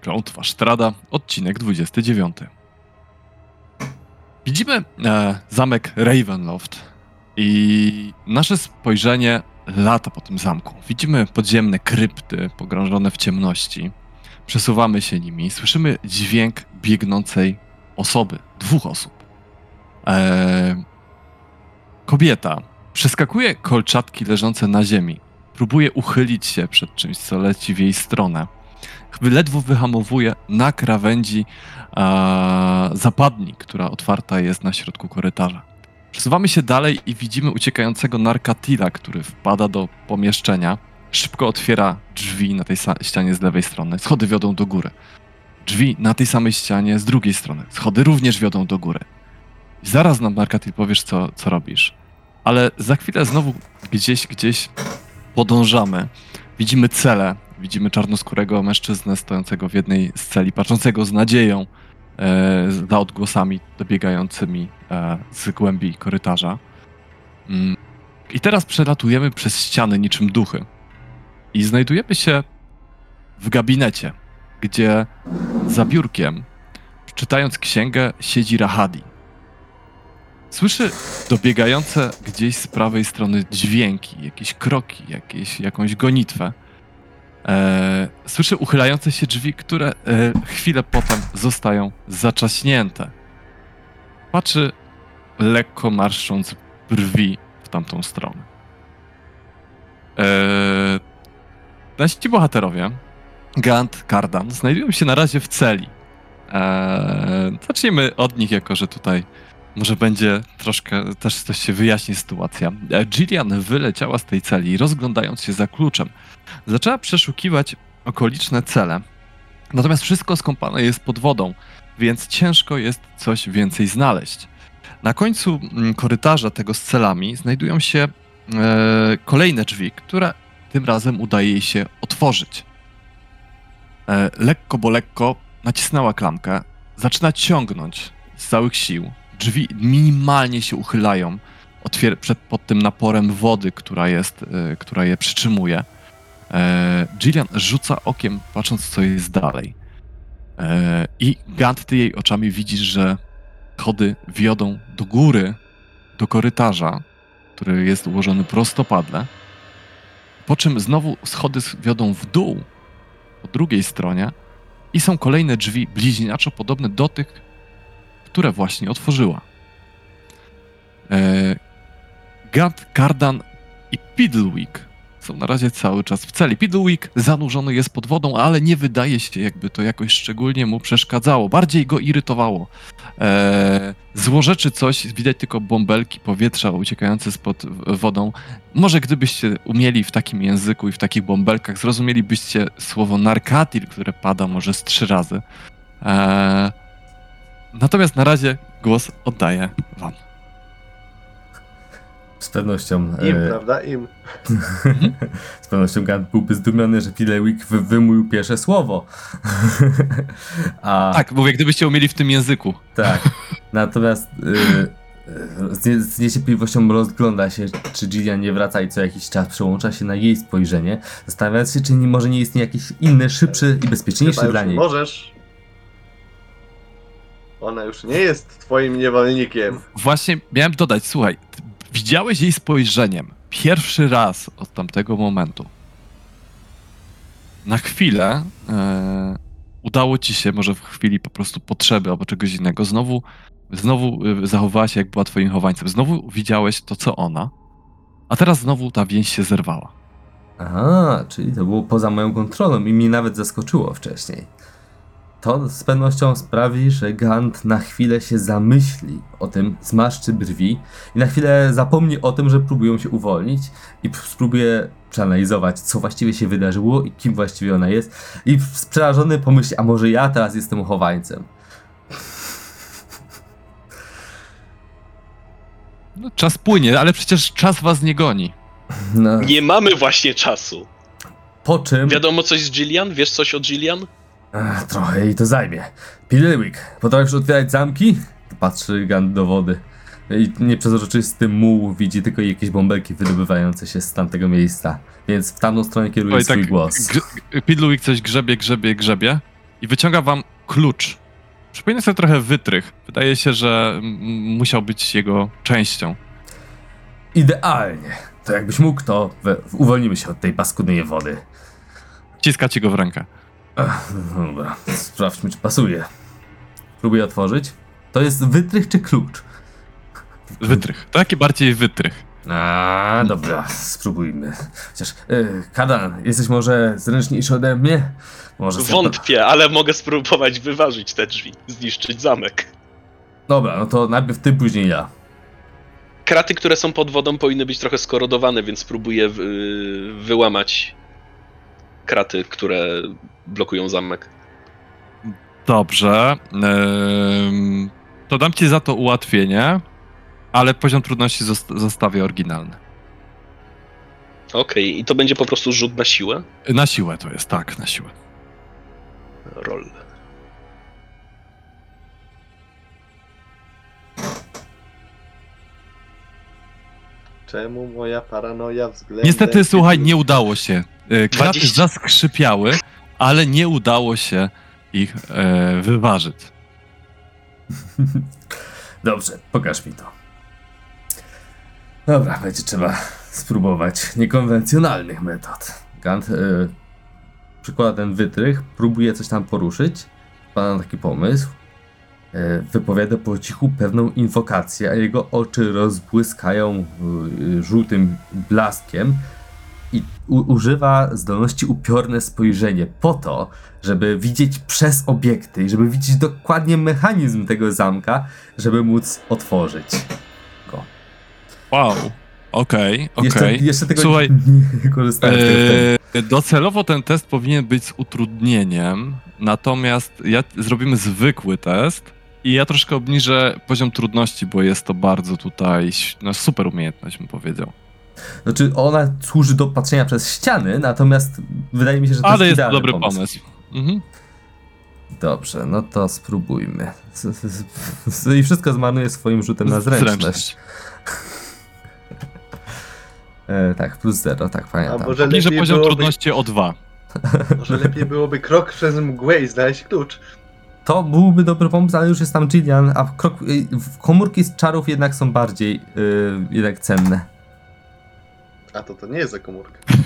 Klątwa Sztrada, odcinek 29. Widzimy e, zamek Ravenloft i nasze spojrzenie lata po tym zamku. Widzimy podziemne krypty pogrążone w ciemności. Przesuwamy się nimi, słyszymy dźwięk biegnącej osoby, dwóch osób. E, kobieta przeskakuje kolczatki leżące na ziemi. Próbuje uchylić się przed czymś, co leci w jej stronę ledwo wyhamowuje na krawędzi e, zapadni, która otwarta jest na środku korytarza. Przesuwamy się dalej i widzimy uciekającego Narkatila, który wpada do pomieszczenia. Szybko otwiera drzwi na tej ścianie z lewej strony. Schody wiodą do góry. Drzwi na tej samej ścianie z drugiej strony. Schody również wiodą do góry. Zaraz nam Narkatil powiesz, co, co robisz. Ale za chwilę znowu gdzieś, gdzieś podążamy. Widzimy cele, widzimy czarnoskórego mężczyznę stojącego w jednej z celi, patrzącego z nadzieją e, za odgłosami dobiegającymi e, z głębi korytarza. Mm. I teraz przelatujemy przez ściany niczym duchy. I znajdujemy się w gabinecie, gdzie za biurkiem, czytając księgę, siedzi Rahadi. Słyszy dobiegające gdzieś z prawej strony dźwięki, jakieś kroki, jakieś, jakąś gonitwę. E, słyszy uchylające się drzwi, które e, chwilę potem zostają zaczaśnięte. Patrzy lekko marszcząc brwi w tamtą stronę. E, nasi bohaterowie, Gant, Kardan, znajdują się na razie w celi. E, zacznijmy od nich, jako że tutaj może będzie troszkę, też coś się wyjaśni sytuacja. E, Gillian wyleciała z tej celi, rozglądając się za kluczem. Zaczęła przeszukiwać okoliczne cele. Natomiast wszystko skąpane jest pod wodą, więc ciężko jest coś więcej znaleźć. Na końcu mm, korytarza tego z celami znajdują się e, kolejne drzwi, które tym razem udaje jej się otworzyć. E, lekko, bo lekko nacisnęła klamkę, zaczyna ciągnąć z całych sił. Drzwi minimalnie się uchylają otwier- przed, pod tym naporem wody, która, jest, e, która je przytrzymuje. E, Gillian rzuca okiem, patrząc, co jest dalej. E, I Gant, ty jej oczami widzisz, że schody wiodą do góry, do korytarza, który jest ułożony prostopadle. Po czym znowu schody wiodą w dół, po drugiej stronie, i są kolejne drzwi bliźniaczo podobne do tych, które właśnie otworzyła. E, Gant, Kardan i Piddlewick są na razie cały czas w celi. Piddlewick zanurzony jest pod wodą, ale nie wydaje się, jakby to jakoś szczególnie mu przeszkadzało. Bardziej go irytowało. Eee, złorzeczy coś, widać tylko bąbelki powietrza uciekające spod wodą. Może gdybyście umieli w takim języku i w takich bąbelkach, zrozumielibyście słowo narkatil, które pada może z trzy razy. Eee, natomiast na razie głos oddaję wam. Z pewnością. Im, e, prawda? Im. z pewnością Gant byłby zdumiony, że Pilewick wy, wymówił pierwsze słowo. A, Tak, mówię, gdybyście umieli w tym języku. tak. Natomiast y, z, nie, z niecierpliwością rozgląda się, czy Gillian nie wraca i co jakiś czas przełącza się na jej spojrzenie, zastanawiając się, czy nie, może nie istnieje jakiś inny, szybszy i bezpieczniejszy Chyba dla nie niej. możesz. Ona już nie jest twoim niewolnikiem. Właśnie miałem dodać, słuchaj, ty widziałeś jej spojrzeniem pierwszy raz od tamtego momentu. Na chwilę e, udało ci się, może w chwili po prostu potrzeby albo czegoś innego, znowu, znowu e, zachowała się jak była twoim chowańcem. Znowu widziałeś to, co ona, a teraz znowu ta więź się zerwała. Aha, czyli to było poza moją kontrolą i mnie nawet zaskoczyło wcześniej. To z pewnością sprawi, że Gant na chwilę się zamyśli o tym, zmarszczy brwi i na chwilę zapomni o tym, że próbują się uwolnić i spróbuje przeanalizować, co właściwie się wydarzyło i kim właściwie ona jest i przerażony pomyśli, a może ja teraz jestem chowańcem. No, czas płynie, ale przecież czas was nie goni. No, Nie mamy właśnie czasu. po czym... Wiadomo coś z Gillian? Wiesz coś o Gillian? Ach, trochę jej to zajmie. Pilewick, potrafisz otwierać zamki? Patrzy Gant do wody. I nieprzezroczysty muł widzi tylko jakieś bąbelki wydobywające się z tamtego miejsca. Więc w tamtą stronę kieruje Oj, swój tak, głos. Grze- Pidluik coś grzebie, grzebie, grzebie. i wyciąga wam klucz. Przypomina sobie trochę wytrych. Wydaje się, że mm, musiał być jego częścią. Idealnie. To jakbyś mógł, to we, uwolnimy się od tej paskudnej wody. Wciska ci go w rękę. Ech, dobra, sprawdźmy, czy pasuje. Próbuję otworzyć. To jest wytrych czy klucz? Wytrych. Taki bardziej wytrych. A, dobra, spróbujmy. Chociaż, yy, Kadan, jesteś może zręczniejszy ode mnie? Może Wątpię, ale mogę spróbować wyważyć te drzwi, zniszczyć zamek. Dobra, no to najpierw ty, później ja. Kraty, które są pod wodą, powinny być trochę skorodowane, więc spróbuję wy, wyłamać kraty, które blokują zamek. Dobrze. Ym, to dam ci za to ułatwienie, ale poziom trudności zost- zostawię oryginalny. Okej, i to będzie po prostu rzut na siłę? Na siłę to jest, tak, na siłę. Roll. Czemu moja paranoja względem... Niestety, słuchaj, nie udało się. Y, Kraty 20. zaskrzypiały, ale nie udało się ich e, wyważyć. Dobrze, pokaż mi to. Dobra, będzie trzeba spróbować niekonwencjonalnych metod. Gant y, przykłada ten wytrych, próbuje coś tam poruszyć, wpada na taki pomysł, y, wypowiada po cichu pewną inwokację, a jego oczy rozbłyskają y, żółtym blaskiem i używa zdolności upiorne spojrzenie po to, żeby widzieć przez obiekty i żeby widzieć dokładnie mechanizm tego zamka, żeby móc otworzyć go. Wow, okej, Jeszcze, okej. jeszcze tego Słuchaj, nie korzystałem z tego wtedy. E, docelowo ten test powinien być z utrudnieniem, natomiast ja, zrobimy zwykły test i ja troszkę obniżę poziom trudności, bo jest to bardzo tutaj no, super umiejętność, bym powiedział. Znaczy, ona służy do patrzenia przez ściany, natomiast wydaje mi się, że to Ale jest to idealny dobry pomysł. Mhm. Dobrze, no to spróbujmy. I wszystko zmarnuje swoim rzutem na zręczność. E, tak, plus zero, tak A pamiętam. może Obniżę lepiej, poziom byłoby, trudności o dwa. może lepiej byłoby krok przez mgłę i znaleźć klucz. To byłby dobry pomysł, ale już jest tam Jillian, a krok, y, komórki z czarów jednak są bardziej y, jednak cenne. A to to nie jest za komórkę.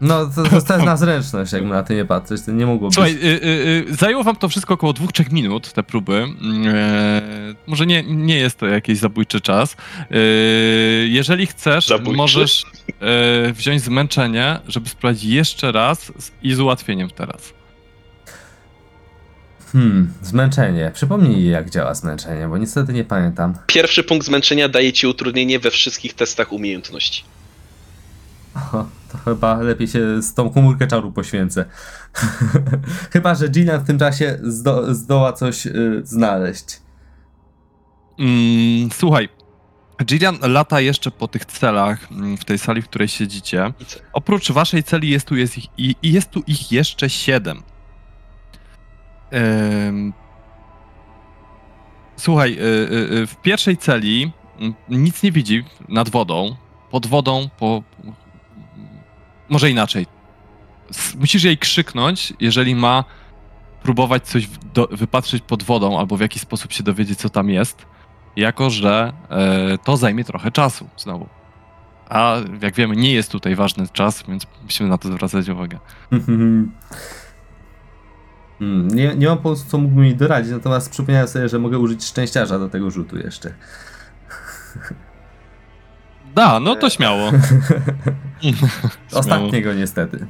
No, to, to jest na zręczność, jakby na to nie patrzeć, to nie mogło być. Słuchaj, y, y, y, zajęło wam to wszystko około 2-3 minut, te próby. Mm, E, może nie, nie jest to jakiś zabójczy czas. E, jeżeli chcesz, Zabójczy? możesz e, wziąć zmęczenie, żeby sprawdzić jeszcze raz z, i z ułatwieniem teraz. Hmm, zmęczenie. Przypomnij jak działa zmęczenie, bo niestety nie pamiętam. Pierwszy punkt zmęczenia daje ci utrudnienie we wszystkich testach umiejętności. O, to chyba lepiej się z tą komórkę czaru poświęcę. chyba, że Gillian w tym czasie zdo, zdoła coś y, znaleźć. Mm, słuchaj, Gillian lata jeszcze po tych celach mm, w tej sali, w której siedzicie. Oprócz waszej celi jest tu, jest ich, jest tu ich jeszcze siedem. Em, słuchaj, y, y, y, w pierwszej celi mm, nic nie widzi nad wodą. Pod wodą, po. Może inaczej. Musisz jej krzyknąć, jeżeli ma próbować coś do, wypatrzyć pod wodą, albo w jakiś sposób się dowiedzieć, co tam jest. Jako, że e, to zajmie trochę czasu znowu. A jak wiemy, nie jest tutaj ważny czas, więc musimy na to zwracać uwagę. Hmm, nie, nie mam pomysłu, co mógłbym jej doradzić, natomiast przypomniałem sobie, że mogę użyć szczęściarza do tego rzutu jeszcze. Da, no to śmiało. Ostatniego niestety.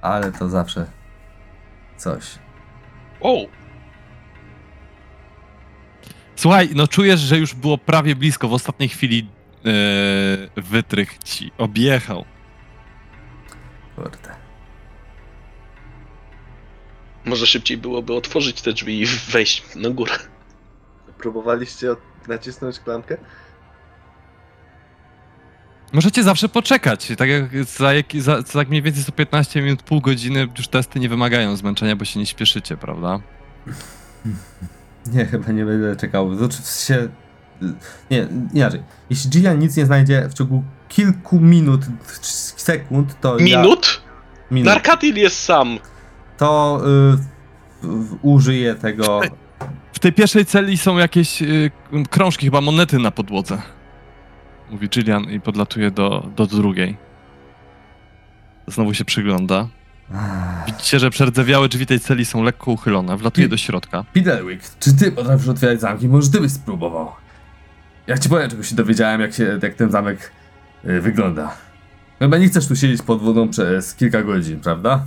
Ale to zawsze coś. O! Słuchaj, no czujesz, że już było prawie blisko. W ostatniej chwili e, wytrych ci objechał. Kurde. Może szybciej byłoby otworzyć te drzwi i wejść na górę. Próbowaliście od... nacisnąć klamkę? Możecie zawsze poczekać. Tak jak za, jak, za, za tak mniej więcej co 15 minut, pół godziny już testy nie wymagają zmęczenia, bo się nie śpieszycie, prawda? Nie, chyba nie będę czekał. Znaczy, sensie... Nie, inaczej. Jeśli Gillian nic nie znajdzie w ciągu kilku minut, sekund, to ja... Minut? minut. Narkatil jest sam. To y, w- użyję tego. W tej pierwszej celi są jakieś y, krążki, chyba monety na podłodze. Mówi Jillian i podlatuje do, do drugiej. Znowu się przygląda. Widzicie, że przerdzewiałe drzwi tej celi są lekko uchylone. Wlatuje do środka. Piddlewick, czy ty potrafisz otwierać zamki? Może ty byś spróbował? Jak ci powiem, czegoś się dowiedziałem, jak, się, jak ten zamek y, wygląda. Chyba nie chcesz tu siedzieć pod wodą przez kilka godzin, prawda?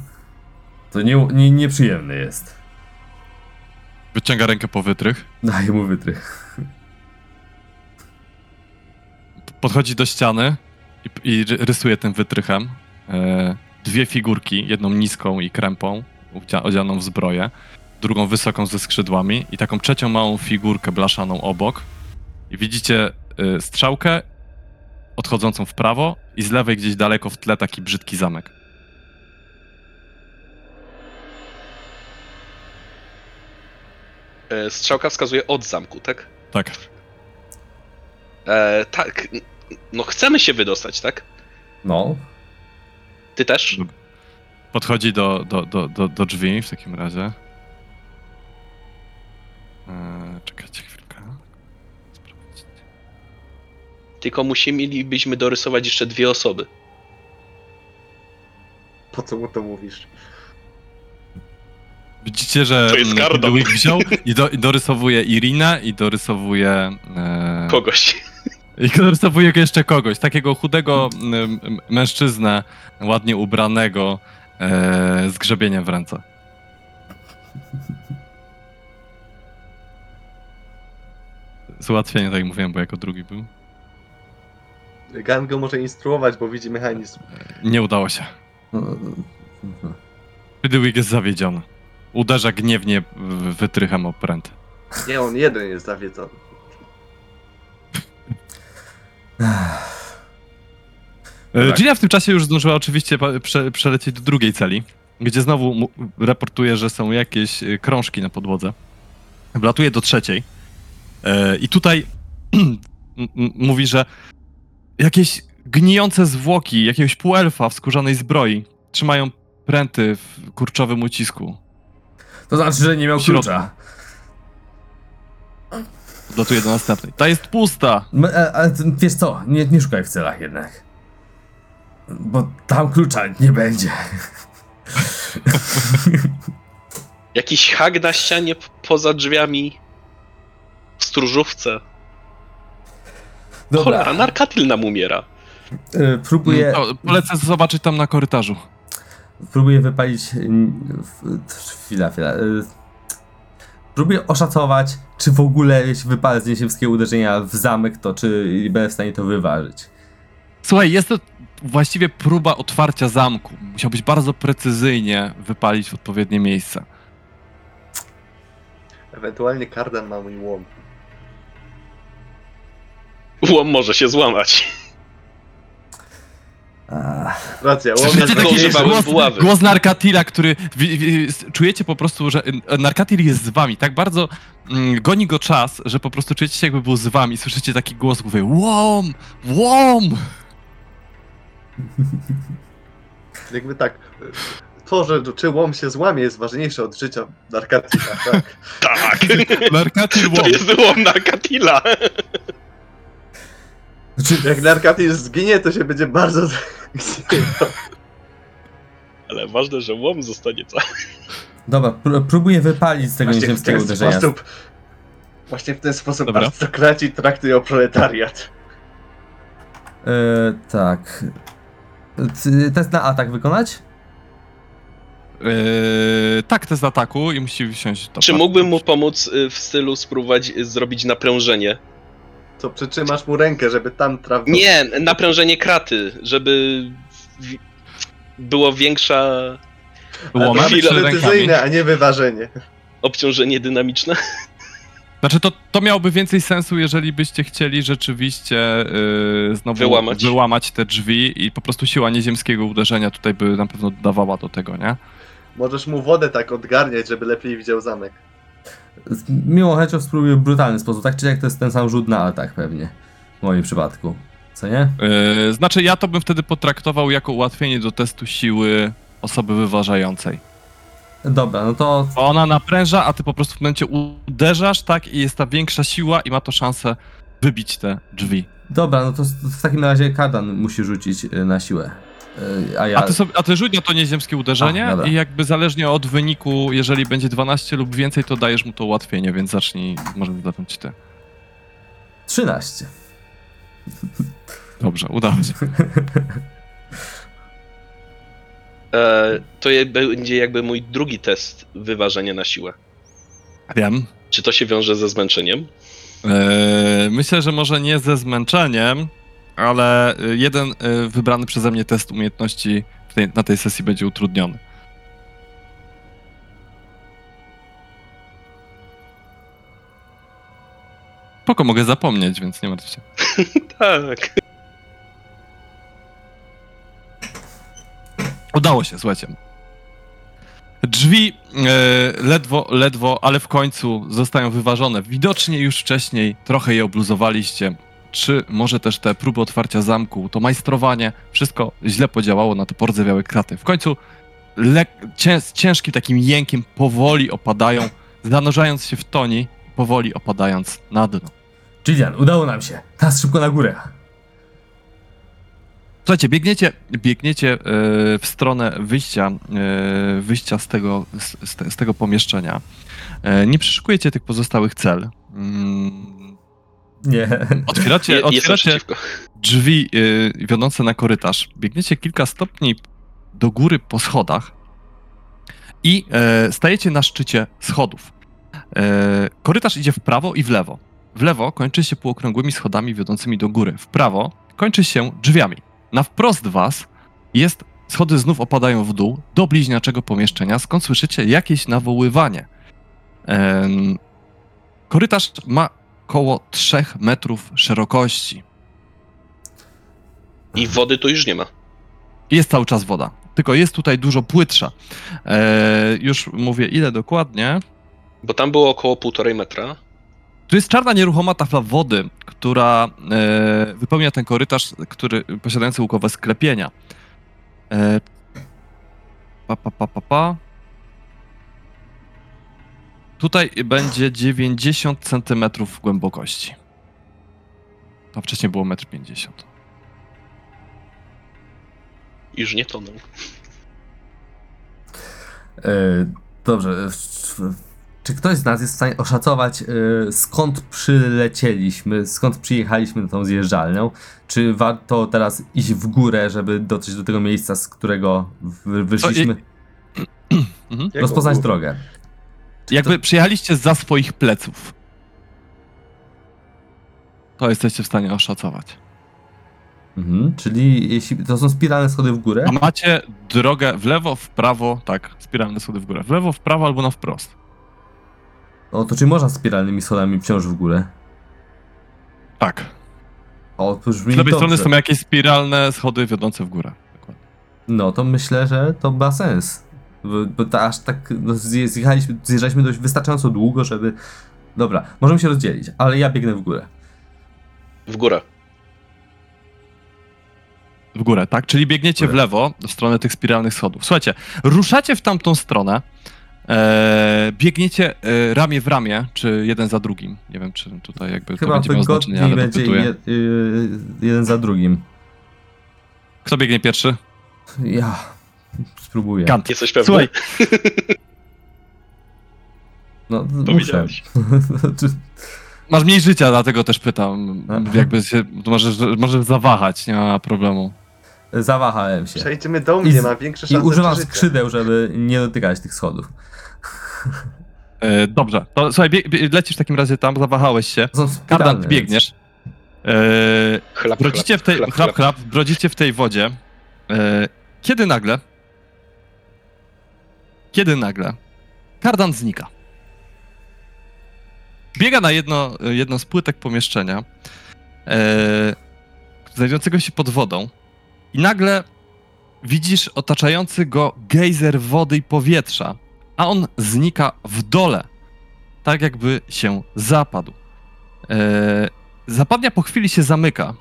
To nie, nie, nieprzyjemne jest. Wyciąga rękę po wytrych. Daj mu wytrych. Podchodzi do ściany i, i ry- rysuje tym wytrychem e, dwie figurki, jedną niską i krępą, odzianą w zbroję, drugą wysoką ze skrzydłami i taką trzecią małą figurkę blaszaną obok. I widzicie e, strzałkę odchodzącą w prawo i z lewej gdzieś daleko w tle taki brzydki zamek. Strzałka wskazuje od zamku, tak? Tak. E, tak. No chcemy się wydostać, tak? No. Ty też? Podchodzi do, do, do, do, do drzwi w takim razie. E, czekajcie chwilkę. Sprawdźcie. Tylko musielibyśmy dorysować jeszcze dwie osoby. Po co mu to mówisz? Widzicie, że To jest mm, wziął i, do, i dorysowuje Irinę i dorysowuje... E, Kogoś. I dorysowuje jeszcze kogoś, takiego chudego mm, m, mężczyznę, ładnie ubranego, e, z grzebieniem w ręce. Z ułatwienia, tak jak mówiłem, bo jako drugi był. Gan go może instruować, bo widzi mechanizm. Nie udało się. No, no. Ludwig jest zawiedziony. Uderza gniewnie w- wytrychem o pręt. Nie, on jeden jest zawiedzony. E, Tak. Gina w tym czasie już zdążyła oczywiście prze, przelecieć do drugiej celi, gdzie znowu mu, raportuje, że są jakieś e, krążki na podłodze. Wlatuje do trzeciej e, i tutaj mówi, że jakieś gnijące zwłoki jakiegoś półelfa w skórzanej zbroi trzymają pręty w kurczowym ucisku. To znaczy, że nie miał W środku. klucza. Wlatuje do następnej. Ta jest pusta! M- e, Ale ty- wiesz co, nie, nie szukaj w celach jednak. Bo tam klucza nie będzie. Jakiś hak na ścianie p- poza drzwiami. W stróżówce. Dobra, Cholera, narkatil nam umiera. e, próbuję, No, polecę zobaczyć tam na korytarzu. Próbuję wypalić... w- Chwila, chwila. e, Próbuję oszacować, czy w ogóle jeśli wypalę z niesiemskiego uderzenia w zamek, to czy będę w stanie to wyważyć. Słuchaj, jest to właściwie próba otwarcia zamku. Musiałbyś bardzo precyzyjnie wypalić w odpowiednie miejsce. Ewentualnie kardan ma mój łom. Łom może się złamać. Racja, łom Słyszycie jest tylko taki głos, buławy. głos Narkatila, który... Wi, wi, s- czujecie po prostu, że y, Narkatil jest z wami. Tak bardzo mm, goni go czas, że po prostu czujecie się jakby był z wami. Słyszycie taki głos w głowie. Łom! Łom! Jakby tak. To, że czy łom się złamie jest ważniejsze od życia Narkatina, tak. Tak. Narkatil To łom. jest łom narkatila. Znaczy, Jak Narkatin zginie, to się będzie bardzo... Ale ważne, że łom zostanie cały. dobra, pró- próbuję wypalić z tego Właśnie w niesiemskiego ten uderzenia. sposób... Właśnie w ten sposób Dobra. arystokraci traktują proletariat. E, tak. Ty- Test na atak wykonać? Yy, tak, test ataku i musi wsiąść Czy mógłbym mu pomóc y, w stylu spróbować y, zrobić naprężenie? To przytrzymasz mu rękę, żeby tam trafił. Nie, naprężenie kraty, żeby w- było większa chwilę czy rękami? precyzyjne, a nie wyważenie. obciążenie dynamiczne. Znaczy to, to miałoby więcej sensu, jeżeli byście chcieli rzeczywiście yy, znowu Wyłamać. wyłamać te drzwi i po prostu siła nieziemskiego uderzenia tutaj by na pewno dodawała do tego, nie? Możesz mu wodę tak odgarniać, żeby lepiej widział zamek. Z miłą chęcią spróbuję w brutalny sposób. Tak czy jak to jest ten sam rzut na atak pewnie. W moim przypadku. Co nie? Yy, znaczy ja to bym wtedy potraktował jako ułatwienie do testu siły osoby wyważającej. Dobra, no to ona napręża, a ty po prostu w momencie uderzasz, tak, i jest ta większa siła i ma to szansę wybić te drzwi. Dobra, no to w takim razie Kardan musi rzucić y, na siłę. A ja. A ty, sobie, a ty rzuć na to nieziemskie uderzenie A, i jakby zależnie od wyniku, jeżeli będzie 12 lub więcej, to dajesz mu to ułatwienie, więc zacznij, możemy zacząć ty. 13. Dobrze, udało się. E, to będzie jakby mój drugi test wyważenia na siłę. Wiem. Czy to się wiąże ze zmęczeniem? Eee, myślę, że może nie ze zmęczeniem, ale y, jeden y, wybrany przeze mnie test umiejętności tej, na tej sesji będzie utrudniony. Poko, mogę zapomnieć, więc nie martw się. Tak. Udało się, słuchajcie. Drzwi e, ledwo, ledwo, ale w końcu zostają wyważone. Widocznie już wcześniej trochę je obluzowaliście. Czy może też te próby otwarcia zamku, to majstrowanie, wszystko źle podziałało na te pordzewiałe kraty. W końcu cię, z ciężkim takim jękiem powoli opadają, zanurzając się w toni, powoli opadając na dno. Jillian, udało nam się. Teraz szybko na górę. Słuchajcie, biegniecie, biegniecie e, w stronę wyjścia, e, wyjścia z, tego, z, z te- z tego pomieszczenia. E, Nie przeszukujecie tych pozostałych cel. Nie. Otwieracie, jestem otwieracie drzwi e, wiodące na korytarz. Biegniecie kilka stopni do góry po schodach i e, stajecie na szczycie schodów. E, Korytarz idzie w prawo i w lewo. W lewo kończy się półokrągłymi schodami wiodącymi do góry. W prawo kończy się drzwiami. Na wprost was jest, schody znów opadają w dół do bliźniaczego pomieszczenia, skąd słyszycie jakieś nawoływanie. Korytarz ma około 3 metrów szerokości. I wody tu już nie ma. Jest cały czas woda, tylko jest tutaj dużo płytsza. E, już mówię ile dokładnie. Bo tam było około półtorej metra. Tu jest czarna, nieruchoma tafla wody, która e, wypełnia ten korytarz, który posiadający łukowe sklepienia. E, pa, pa, pa, pa, pa. Tutaj będzie 90 cm głębokości. A wcześniej było 1,50 m. Już nie toną. E, Dobrze. w- Czy ktoś z nas jest w stanie oszacować, e, skąd przylecieliśmy, skąd przyjechaliśmy na tą zjeżdżalnią? Czy warto teraz iść w górę, żeby dotrzeć do tego miejsca, z którego wy- wyszliśmy? Mhm. Rozpoznać drogę. Jakby przyjechaliście za swoich pleców. To jesteście w stanie oszacować. Mhm, czyli jeśli to są spiralne schody w górę? A macie drogę w lewo, w prawo, tak, spiralne schody w górę. W lewo, w prawo albo na wprost. O, to czy można spiralnymi schodami wciąż w górę? Tak. O, to brzmi Z lewej dobrze. strony są jakieś spiralne schody wiodące w górę. Dokładnie. No, to myślę, że to ma sens. Bo, bo to aż tak no, zje- zjechaliśmy, zjeżdżaliśmy dość wystarczająco długo, żeby... Dobra, możemy się rozdzielić, ale ja biegnę w górę. W górę. W górę, tak? Czyli biegniecie w lewo, w stronę tych spiralnych schodów. Słuchajcie, ruszacie w tamtą stronę, e, biegniecie e, ramię w ramię, czy jeden za drugim. Nie wiem, czy tutaj jakby to Chyba będzie miało znaczenie, ale będzie dopytuję. je, y, jeden za drugim. Kto biegnie pierwszy? Ja spróbuję. Kant. Jesteś pewny? Słuchaj, No, muszę. Powiedziałeś. Czy- masz mniej życia, dlatego też pytam. Aha. Jakby się, możesz, możesz zawahać, nie ma problemu. Zawahałem się. Przejdziemy do I mnie, z- mam większe I szanse używam przeżycia. skrzydeł, żeby nie dotykać tych schodów. E, dobrze, to słuchaj, bie, bie, lecisz w takim razie tam, zawahałeś się. To są spiralne. Kardan, biegniesz. E, Chlap, brodzicie w tej, chlap, chlap, chlap. chlap, brodzicie w tej wodzie. E, kiedy nagle, kiedy nagle kardan znika. Biega na jedno, jedno z płytek pomieszczenia, e, znajdującego się pod wodą i nagle widzisz otaczający go gejzer wody i powietrza, a on znika w dole, tak jakby się zapadł. E, zapadnia po chwili się zamyka,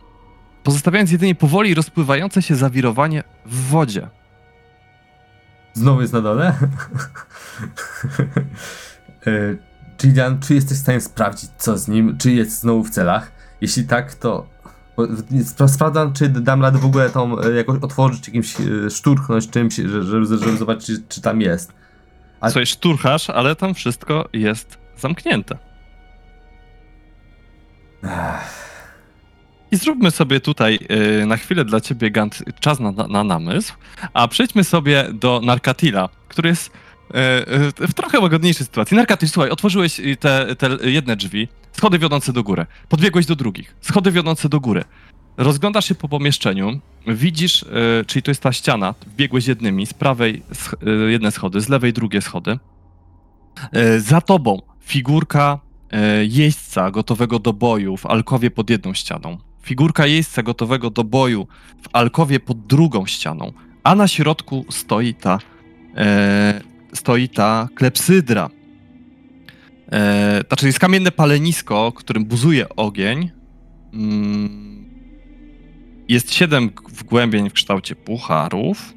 pozostawiając jedynie powoli rozpływające się zawirowanie w wodzie. Znowu jest na dole? E, Gillian, czy jesteś w stanie sprawdzić, co z nim? Czy jest znowu w celach? Jeśli tak, to sprawdzam, czy dam radę w ogóle tą e, jakoś otworzyć, jakimś e, szturchnąć czymś, że- żeby, żeby zobaczyć, czy, czy tam jest. A- Słuchaj, szturchasz, ale tam wszystko jest zamknięte. Ech, I zróbmy sobie tutaj y, na chwilę dla ciebie, Gant, czas na, na namysł, a przejdźmy sobie do Narkatila, który jest y, y, w trochę łagodniejszej sytuacji. Narkatil, słuchaj, otworzyłeś te, te jedne drzwi, schody wiodące do góry, podbiegłeś do drugich, schody wiodące do góry. Rozglądasz się po pomieszczeniu, widzisz, czyli to jest ta ściana, wbiegłeś jednymi, z prawej sch- jedne schody, z lewej drugie schody. Za tobą figurka jeźdźca gotowego do boju w alkowie pod jedną ścianą. Figurka jeźdźca gotowego do boju w alkowie pod drugą ścianą, a na środku stoi ta, e, stoi ta klepsydra. E, znaczy jest kamienne palenisko, którym buzuje ogień. Mm, jest siedem wgłębień w kształcie pucharów.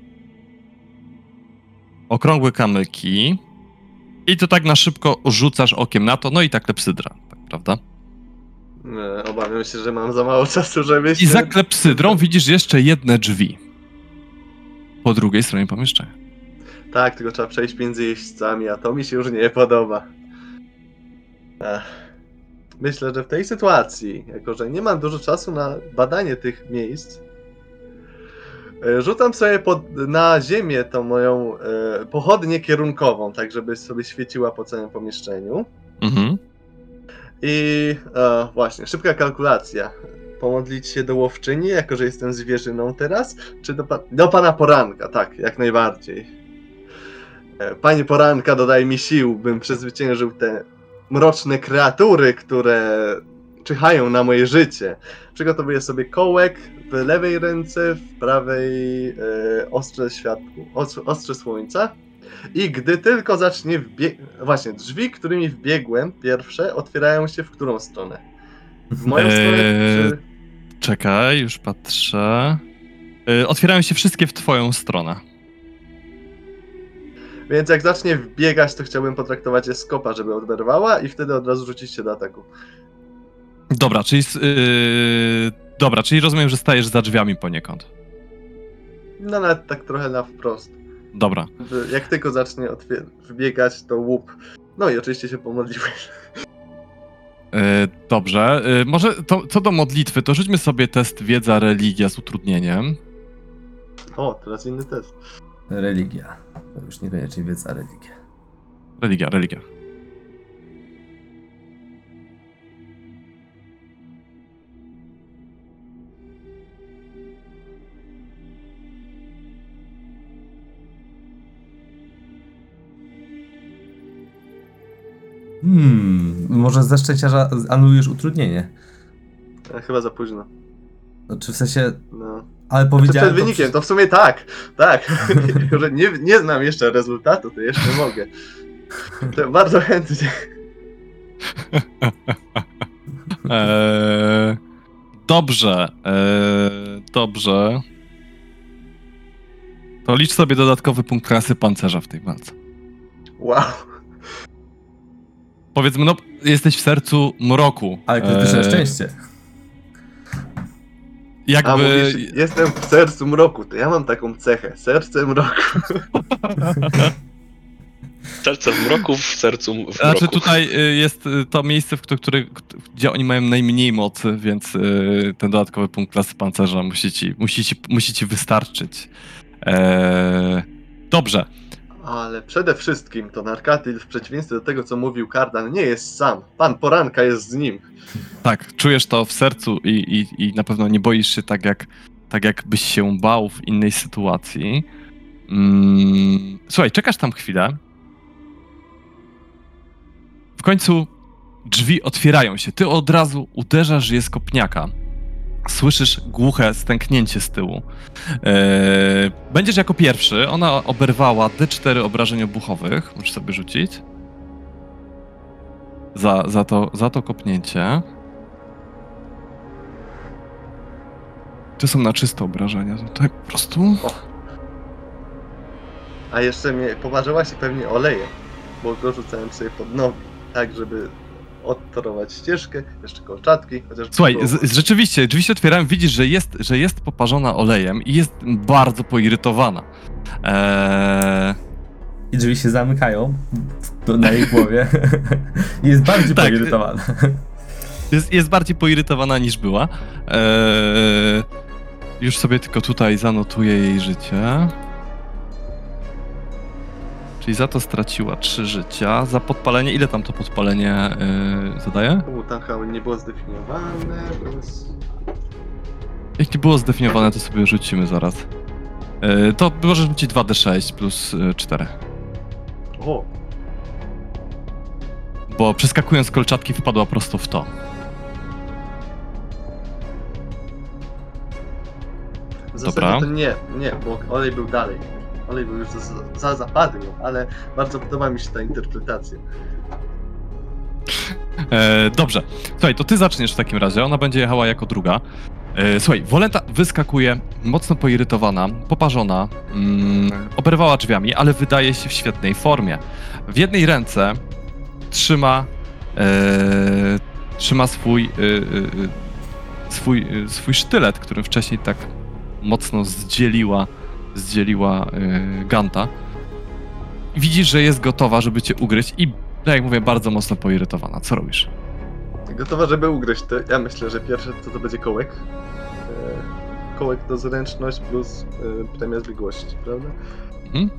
Okrągłe kamyki. I to tak na szybko rzucasz okiem na to, no i ta klepsydra, tak, prawda? E, Obawiam się, że mam za mało czasu, żeby I się... za klepsydrą widzisz jeszcze jedne drzwi. Po drugiej stronie pomieszczenia. Tak, tylko trzeba przejść między jeźdźcami, a to mi się już nie podoba. Ech. Myślę, że w tej sytuacji, jako że nie mam dużo czasu na badanie tych miejsc, e, rzucam sobie pod, na ziemię tą moją e, pochodnię kierunkową, tak żeby sobie świeciła po całym pomieszczeniu. Mhm. I e, właśnie, szybka kalkulacja. Pomodlić się do łowczyni, jako że jestem zwierzyną teraz, czy do, pa- do pana poranka? Tak, jak najbardziej. E, Panie poranka, dodaj mi sił, bym przezwyciężył te mroczne kreatury, które czyhają na moje życie. Przygotowuję sobie kołek w lewej ręce, w prawej e, ostrze światła, ostrze, ostrze słońca. I gdy tylko zacznie wbieg... Właśnie, drzwi, którymi wbiegłem, pierwsze, otwierają się w którą stronę? W moją Eee, stronę, czy... Czekaj, już patrzę. Y, otwierają się wszystkie w twoją stronę. Więc jak zacznie wbiegać, to chciałbym potraktować je skopa, żeby oderwała i wtedy od razu rzucić się do ataku. Dobra, czyli. s- y, dobra, czyli rozumiem, że stajesz za drzwiami poniekąd. No nawet tak trochę na wprost. Dobra. Jak tylko zacznie wbiegać, to łup. No i oczywiście się pomodliłeś. Y, dobrze. Y, może to, co do modlitwy, to rzućmy sobie test wiedza, religia z utrudnieniem. O, teraz inny test. religia. To już niekoniecznie wiedza religia. Religia, religia. Hmm, może ze szczęścia anulujesz utrudnienie. E, Chyba za późno. Znaczy w sensie, No. ale Czy powiedziałem przed wynikiem, to w sumie tak. Tak. Tylko, że nie, nie znam jeszcze rezultatu, to jeszcze mogę. To bardzo chętnie. Eee, dobrze. Eee, dobrze. To licz sobie dodatkowy punkt klasy pancerza w tej walce. Wow. Powiedzmy, no, jesteś w sercu mroku. Ale krytyczne Eee, szczęście. Jakby. A mówisz, jestem w sercu mroku, to ja mam taką cechę. Serce mroku. Serce w mroku, w sercu w mroku. Znaczy tutaj y, jest y, to miejsce, w któ- który, gdzie oni mają najmniej mocy, więc y, ten dodatkowy punkt klasy pancerza musi ci, musi ci, musi ci wystarczyć. Eee, dobrze. Ale przede wszystkim to Narkatil, w przeciwieństwie do tego, co mówił Kardan, nie jest sam. Pan Poranka jest z nim. Tak, czujesz to w sercu i, i, i na pewno nie boisz się tak, jak, tak jakbyś się bał w innej sytuacji. Mm, słuchaj, czekasz tam chwilę. W końcu drzwi otwierają się. Ty od razu uderzasz je z kopniaka. Słyszysz głuche stęknięcie z tyłu. Eee, będziesz jako pierwszy. Ona oberwała D4 obrażeń obuchowych. Możesz sobie rzucić. Za, za, to, za to kopnięcie. To są na czyste obrażenia. To tak po prostu. A jeszcze mnie poparzyłaś i pewnie olejem, bo go rzucałem sobie pod nogi, tak żeby odtorować ścieżkę, jeszcze kolczatki, chociaż... Słuchaj, było- z, rzeczywiście, drzwi się otwierają, widzisz, że jest, że jest poparzona olejem i jest bardzo poirytowana. Eee, I drzwi się zamykają do- na jej głowie. I jest bardziej Tak. poirytowana. jest, jest bardziej poirytowana niż była. Eee, już sobie tylko tutaj zanotuję jej życie. Czyli za to straciła trzy życia. Za podpalenie, ile tam to podpalenie yy, zadaje? U, tam chyba nie było zdefiniowane, więc... Jak nie było zdefiniowane, to sobie rzucimy zaraz. Yy, to możesz rzucić 2d6 plus yy, 4. O, Bo przeskakując kolczatki wpadła prosto w to. w zasadzie Dobra. to nie, nie, bo olej był dalej. Olej był już za, za ale bardzo podoba mi się ta interpretacja. E, dobrze. Słuchaj, to ty zaczniesz w takim razie. Ona będzie jechała jako druga. E, słuchaj, Wolenta wyskakuje, mocno poirytowana, poparzona, mm, oberwała drzwiami, ale wydaje się w świetnej formie. W jednej ręce trzyma, e, trzyma swój, e, e, swój, e, swój sztylet, którym wcześniej tak mocno zdzieliła, zdzieliła e, Ganta. Widzisz, że jest gotowa, żeby cię ugryźć i tak jak mówię, bardzo mocno poirytowana. Co robisz? Gotowa, żeby ugryźć to, ja myślę, że pierwsze to, to będzie kołek. E, kołek to zręczność plus e, premia zbiegłości, prawda? Mhm.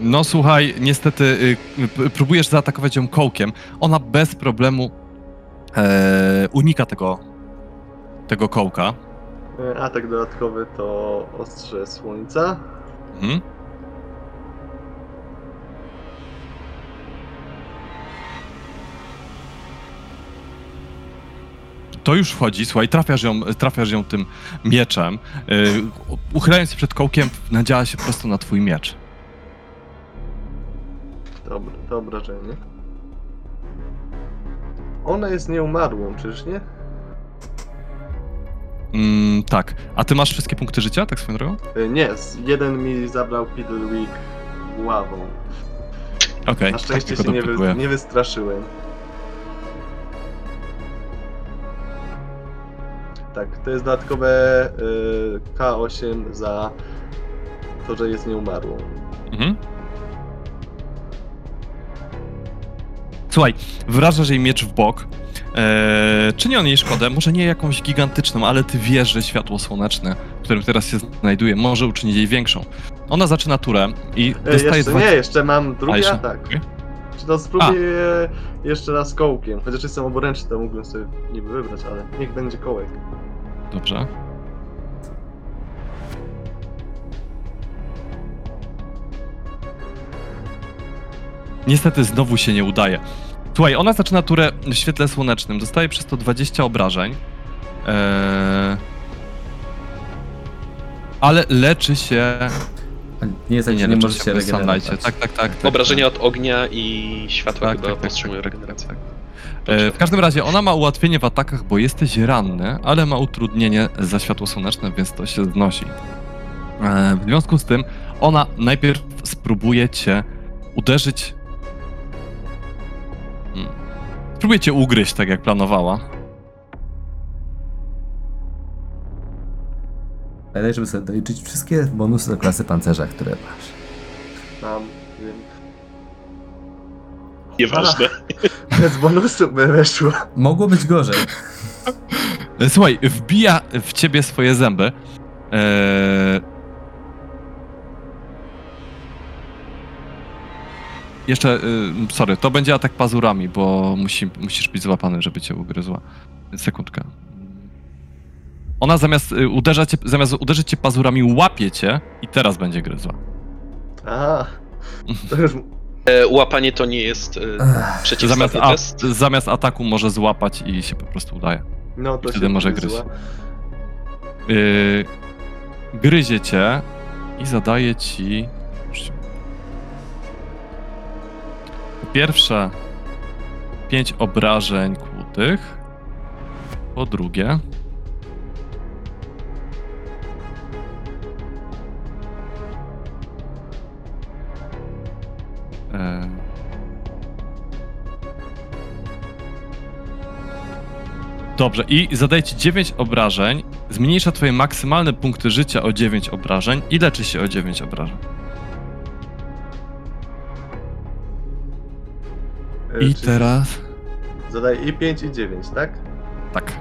No słuchaj, niestety y, próbujesz zaatakować ją kołkiem. Ona bez problemu e, unika tego, tego kołka. E, atak dodatkowy to ostrze słońca. Mhm. To już wchodzi, słuchaj, trafiasz ją, trafiasz ją tym mieczem. Yy, uchylając się przed kołkiem, nadziała się prosto na twój miecz. Dobre, to obrażenie. Ona jest nieumarłą, czyż nie? Mm, tak. A ty masz wszystkie punkty życia, tak swoją drogą? E, nie, z- jeden mi zabrał Piddlewick ławą. Okej, Na tak szczęście tylko się nie, dopytuję. wy, nie wystraszyłem. Tak, to jest dodatkowe y, K8 za to, że jest nieumarłą. Mhm. Słuchaj, wrażasz jej miecz w bok. Eee, czyni on jej szkodę, może nie jakąś gigantyczną, ale ty wiesz, że światło słoneczne, w którym teraz się znajduje, może uczynić jej większą. Ona zaczyna turę i E, dostaje jeszcze nie, jeszcze mam A, drugi jeszcze? atak. Okej. Czy to spróbuję jeszcze raz kołkiem? Chociaż jestem oboręczny, to mógłbym sobie niby wybrać, ale niech będzie kołek. Dobrze. Niestety znowu się nie udaje. Słuchaj, ona zaczyna turę w świetle słonecznym, dostaje przez to 20 obrażeń. Eee... Ale leczy się. Nie jest tak, Nie, że może się regenerować. Tak, tak, tak. tak Obrażenia od ognia i światła Tak, chyba tak, tak, powstrzymują tak, tak, regenerację. E, w każdym razie ona ma ułatwienie w atakach, bo jesteś ranny, ale ma utrudnienie za światło słoneczne, więc to się znosi. E, w związku z tym ona najpierw spróbuje cię uderzyć. Spróbuje cię ugryźć, tak jak planowała. Pamiętaj, żeby sobie doliczyć wszystkie bonusy do klasy pancerza, które masz. Mam, wiem. Nieważne. Bez bonusu by weszło. Mogło być gorzej. Słuchaj, wbija w ciebie swoje zęby. Eee... Jeszcze, y, sorry, to będzie atak pazurami, bo musi, musisz być złapany, żeby cię ugryzła. Sekundkę. Ona zamiast, y, uderza cię, zamiast uderzyć cię pazurami, łapie cię i teraz będzie gryzła. A, to już E, łapanie to nie jest e, Ech, Zamiast, przeciwstawny a, test. zamiast ataku może złapać i się po prostu udaje. No to Wtedy się może gryzła. gryźć. Yy, gryzie cię i zadaje ci. Pierwsze, 5 obrażeń kłutych. Po drugie. E... Dobrze, i zadaje ci 9 obrażeń. Zmniejsza twoje maksymalne punkty życia o 9 obrażeń i leczy się o 9 obrażeń. I czyli teraz. Zadaję i 5 i 9, tak? Tak.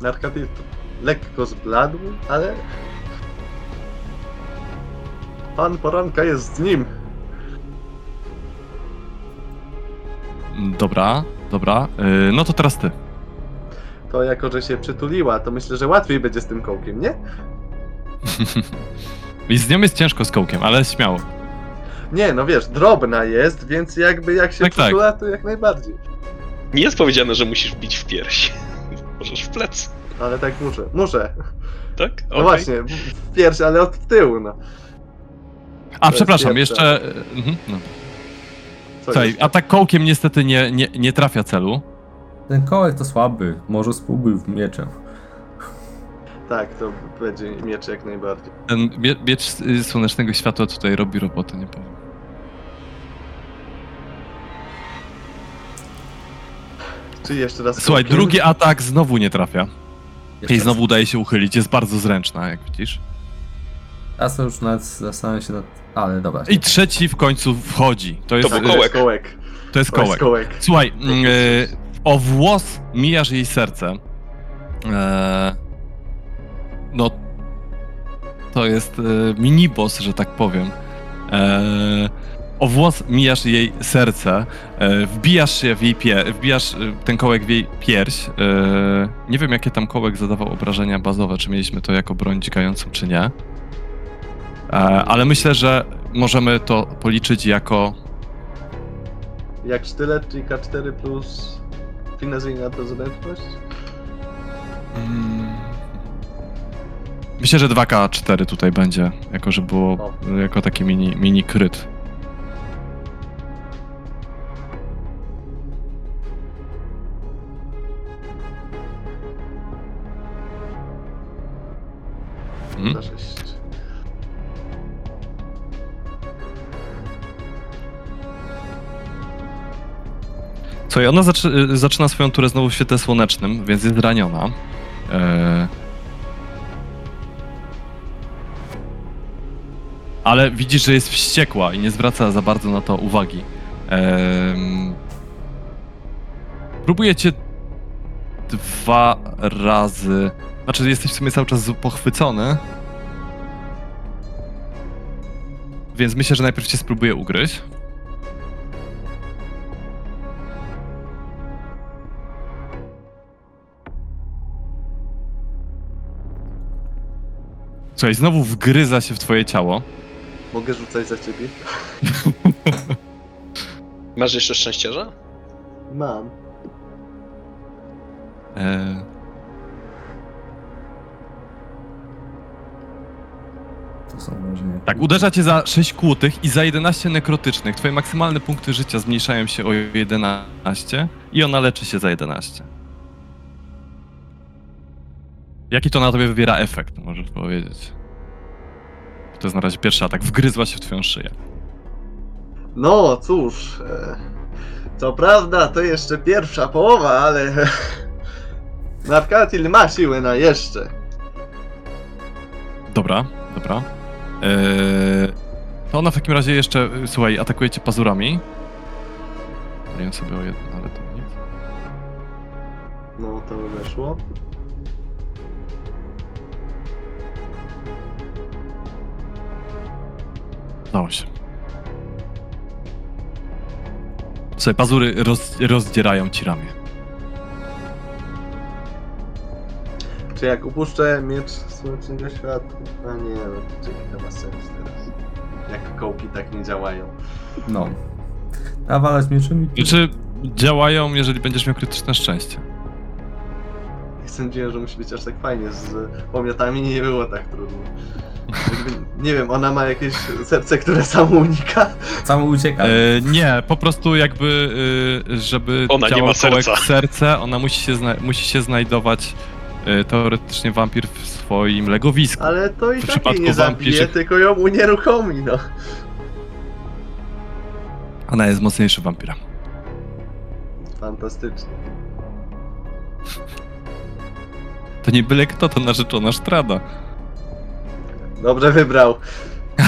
Narkaty lekko zbladł, ale... Pan Poranka jest z nim. Dobra, dobra. Yy, no to teraz ty. To jako, że się przytuliła, to myślę, że łatwiej będzie z tym kołkiem, nie? I z nią jest ciężko z kołkiem, ale śmiało. Nie, no wiesz, drobna jest, więc jakby jak się Tak, tak. przytula, to jak najbardziej. Nie jest powiedziane, że musisz wbić w pierś. Możesz w plecy, Ale tak muszę, muszę. tak? No Okej. właśnie, w pierś, ale od tyłu, no. A, jest przepraszam, jeszcze... Mhm, no. Co Słuchaj, jest? atak kołkiem niestety nie, nie, nie trafia celu. Ten kołek to słaby, może spróbuj w mieczem. Tak, to będzie miecz jak najbardziej. Ten mie- miecz y, słonecznego światła tutaj robi robotę, nie powiem. Czy jeszcze raz Słuchaj, kołkiem? drugi atak znowu nie trafia. Jeszcze I raz. znowu udaje się uchylić, jest bardzo zręczna, jak widzisz. Ja sobie już nawet zastanawiam się nad... Ale dobra. I trzeci w końcu wchodzi. To jest, był to jest kołek. kołek. To jest To jest kołek. kołek. Słuchaj, mm, e, o włos mijasz jej serce. E, no, to jest e, miniboss, że tak powiem. E, o włos mijasz jej serce, e, wbijasz się w jej pie, wbijasz e, ten kołek w jej pierś. E, nie wiem, jakie tam kołek zadawał obrażenia bazowe, czy mieliśmy to jako broń dźgającą, czy nie. E, ale myślę, że możemy to policzyć jako Jak sztylet, czyli K4 plus finezyjna to zręczność? Mm. Myślę, że 2K4 tutaj będzie, jako że było O. jako taki mini, mini kryt. Mm. Za 6. Słuchaj, ona zaczy, y, zaczyna swoją turę znowu w świetle słonecznym, więc jest raniona. E... Ale widzisz, że jest wściekła i nie zwraca za bardzo na to uwagi. Em, cię dwa razy. Znaczy, jesteś w sumie cały czas pochwycony. Więc myślę, że najpierw cię spróbuję ugryźć. Słuchaj, znowu wgryza się w twoje ciało. Mogę rzucać za ciebie? Masz jeszcze szczęściarza? Mam. E... To są wrażenia. Tak, uderza cię za 6 kłutych i za 11 nekrotycznych. Twoje maksymalne punkty życia zmniejszają się o 11 i ona leczy się za 11. Jaki to na tobie wywiera efekt, możesz powiedzieć? To jest na razie pierwszy atak. Wgryzła się w twoją szyję. No cóż, e, co prawda to jeszcze pierwsza połowa, ale Narkatil ma siłę na jeszcze. Dobra, dobra. Eee, to ona w takim razie jeszcze, słuchaj, atakuje cię pazurami. Wiem sobie o jedno, ale to nic. No to weszło. Udało się. Słuchaj, pazury roz, rozdzierają ci ramię. Czy jak upuszczę miecz słonecznego światła? A nie, no to ma sens teraz. Jak kołki tak nie działają. No. Nawalać mieczem i... Czy działają, jeżeli będziesz miał krytyczne szczęście? sądziłem, że musi być aż tak fajnie z pomiotami i nie było tak trudno. Nie wiem, ona ma jakieś serce, które samo unika. Samo ucieka. E, nie, po prostu jakby, e, żeby Ona nie działało ma serca. jak serce, ona musi się, zna- musi się znajdować e, teoretycznie wampir w swoim legowisku. Ale to i W tak jej przypadku nie zabije, wampirzy- tylko ją unieruchomi, no. Ona jest mocniejszy wampirem. Fantastycznie. To nie byle kto, to narzeczona Sztrada. Dobrze wybrał.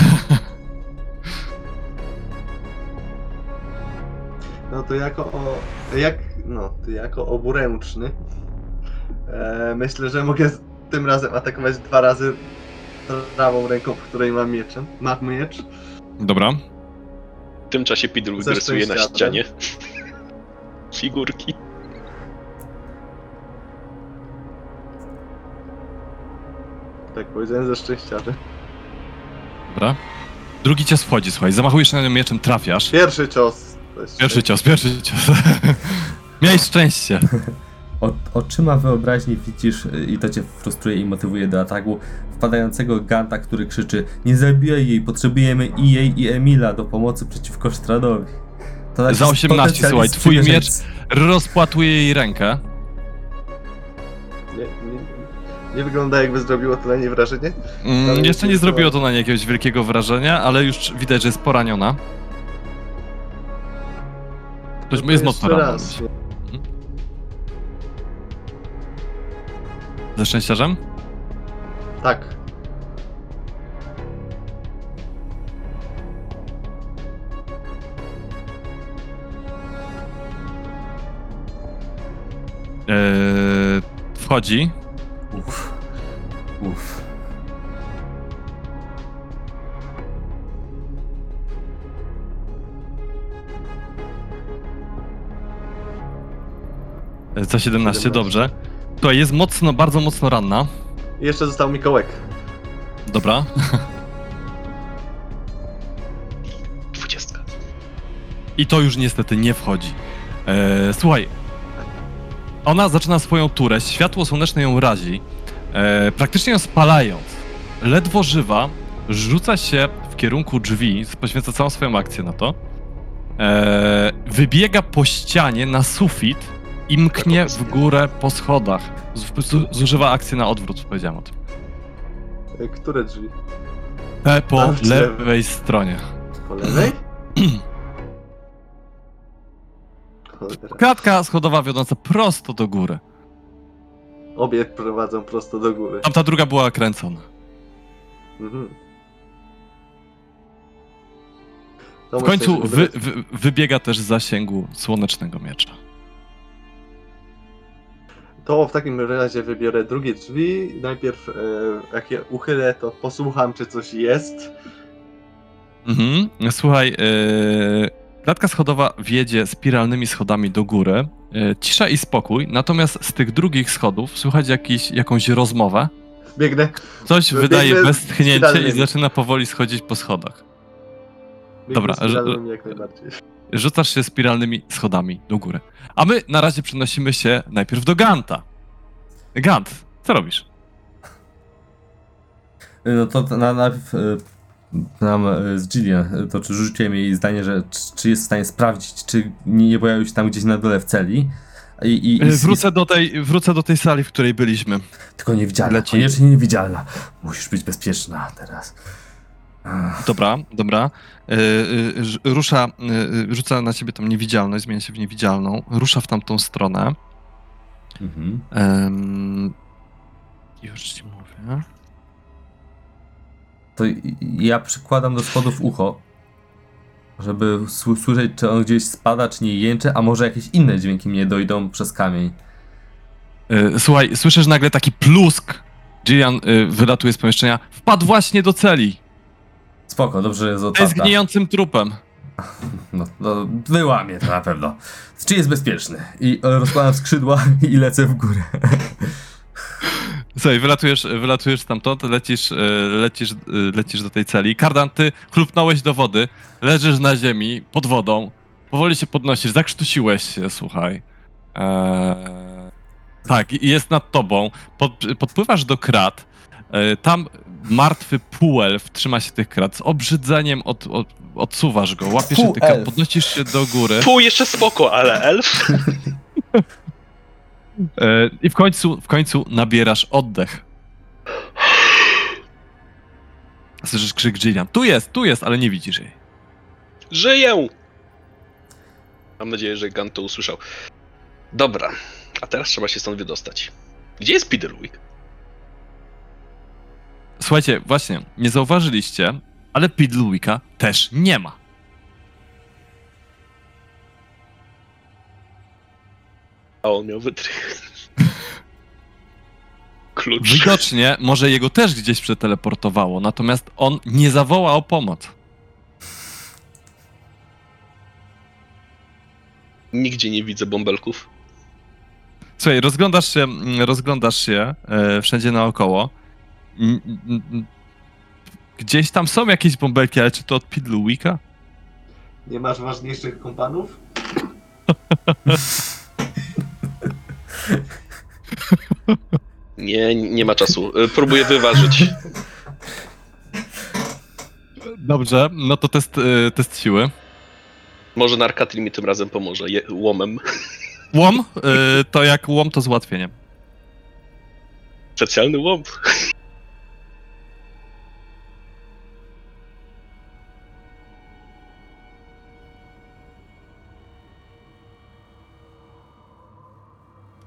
No to jako o, jak, no, to jako oburęczny e, myślę, że mogę z- tym razem atakować dwa razy prawą ręką, w której mam mieczem. Mam miecz. Dobra. W tym czasie Pidru Ze rysuje na szczęścia, ścianie figurki. Tak powiedziałem ze szczęściarzy. Dobra. Drugi cios wchodzi, słuchaj, zamachujesz na nią mieczem, trafiasz. Pierwszy cios. To jest Pierwszy cios, pierwszy cios. Miałeś szczęście. O, oczyma wyobraźni widzisz, y, i to cię frustruje i motywuje do ataku, wpadającego Ganta, który krzyczy Nie zabijaj jej, potrzebujemy i jej i Emila do pomocy przeciwko Sztradowi. To nasi Za 18, potencjalni słuchaj, twój sprzymierzeńcy. Rozpłatuje jej rękę. Nie wygląda jakby zrobiło to na nie wrażenie. Mm, Ale jeszcze nie zrobiło to- na niej jakiegoś wielkiego wrażenia, ale już widać, że jest poraniona. Ktoś to jest mocno jeszcze ranny. raz. Ze szczęściarzem? Tak. Eee, wchodzi. Uff. Za 17, 17. dobrze. To jest mocno, bardzo mocno ranna. I jeszcze został Mikołek. Dobra. Dwudziestka. I to już niestety nie wchodzi. Eee, słuchaj. Ona zaczyna swoją turę, światło słoneczne ją razi, eee, praktycznie ją spalając. Ledwo żywa, rzuca się w kierunku drzwi, poświęca całą swoją akcję na to. Eee, wybiega po ścianie na sufit i mknie w górę po schodach. Z, zużywa akcję na odwrót, powiedziałem o tym. Y, Które drzwi? Te po lewej stronie. Po lewej? Cholera. Kratka schodowa wiodąca prosto do góry. Obie prowadzą prosto do góry. Tamta druga była kręcona. Mhm. To W myślę, końcu że wy, wy, wybiega też z zasięgu słonecznego miecza. To w takim razie wybiorę drugie drzwi. Najpierw e, jak je uchylę, to posłucham, czy coś jest. Mhm. Słuchaj, yy, klatka schodowa wiedzie spiralnymi schodami do góry. Yy, cisza i spokój, natomiast z tych drugich schodów słychać jakiś, jakąś rozmowę. Biegnę. Coś Biegnę wydaje westchnięcie i zaczyna powoli schodzić po schodach. biegnę Dobra, jak najbardziej. Rzucasz się spiralnymi schodami do góry. A my na razie przenosimy się najpierw do Ganta. Gant, co robisz? No to to na, najpierw y, nam y, z Gillian, y, to czy rzuciłem jej zdanie, że czy, jest w stanie sprawdzić, czy nie, pojawił się tam gdzieś na dole w celi. I, i, i, Yy, Wrócę do tej, wrócę do tej sali, w której byliśmy. Tylko niewidzialna, Leci. koniecznie niewidzialna. Musisz być bezpieczna teraz. Dobra, dobra. Yy, yy, rusza, yy, rzuca na ciebie tą niewidzialność, zmienia się w niewidzialną. Rusza w tamtą stronę. Mhm. Już ci mówię. To ja przykładam do schodów ucho, żeby sły- słyszeć, czy on gdzieś spada, czy nie jęczy, a może jakieś inne dźwięki mnie dojdą przez kamień. Yy, słuchaj, słyszysz nagle taki plusk. Gillian yy, wylatuje z pomieszczenia. Wpadł właśnie do celi. Spoko, dobrze, jest otwarta. gnijącym trupem. No, no, wyłamie to na pewno. Czy jest bezpieczny? I e, rozkładam skrzydła i lecę w górę. Słuchaj, wylatujesz, wylatujesz stamtąd, lecisz, e, lecisz, e, lecisz do tej celi. Kardan, ty chlupnąłeś do wody, leżysz na ziemi, pod wodą, powoli się podnosisz, zakrztusiłeś się, słuchaj. Eee, Tak, i jest nad tobą. Pod, podpływasz do krat. e, Tam martwy półelf trzyma się tych krat. Z obrzydzeniem od, od, odsuwasz go, łapiesz się tych krat, Półelf. podnosisz się do góry. Pół jeszcze spoko, ale elf? e, I w końcu, w końcu nabierasz oddech. Słyszysz krzyk Jillian. Tu jest, tu jest, ale nie widzisz jej. Żyję! Mam nadzieję, że Gun to usłyszał. Dobra, a teraz trzeba się stąd wydostać. Gdzie jest Peterwick? Słuchajcie, właśnie, nie zauważyliście, ale Pidlewicka też nie ma. A on miał wytrych. Klucz. Widocznie może jego też gdzieś przeteleportowało, natomiast on nie zawoła o pomoc. Nigdzie nie widzę bąbelków. Słuchaj, rozglądasz się, rozglądasz się e, wszędzie naokoło. Gdzieś tam są jakieś bąbelki, ale czy to od Pidlewicka? Nie masz ważniejszych kompanów? Nie, nie ma czasu. Y, Próbuję wyważyć. Dobrze, no to test, e, test siły. Może Narkatli mi tym razem pomoże. Je, łomem. Łom, e, to jak łom to z ułatwieniem. Specjalny łom.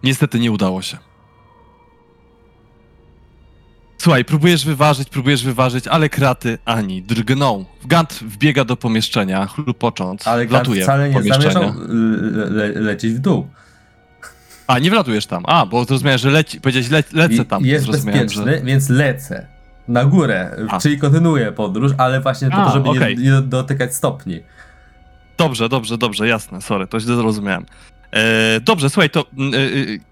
Niestety nie udało się. Słuchaj, próbujesz wyważyć, próbujesz wyważyć, ale kraty ani drgną. Gant wbiega do pomieszczenia, chlupocząc, Ale Gant wlatuje wcale w nie pomieszczenie. zamierzał le, le, lecieć w dół. A, nie wlatujesz tam. A, bo zrozumiałem, że leci, powiedziałeś le, lecę tam. I jest Zrozumiałem, bezpieczny, więc lecę. Na górę, A. czyli kontynuuję podróż, ale właśnie po A, to, żeby okej. nie, nie dotykać stopni. Dobrze, dobrze, dobrze, jasne, sorry, to źle zrozumiałem. E, dobrze, słuchaj, to mm, e, e,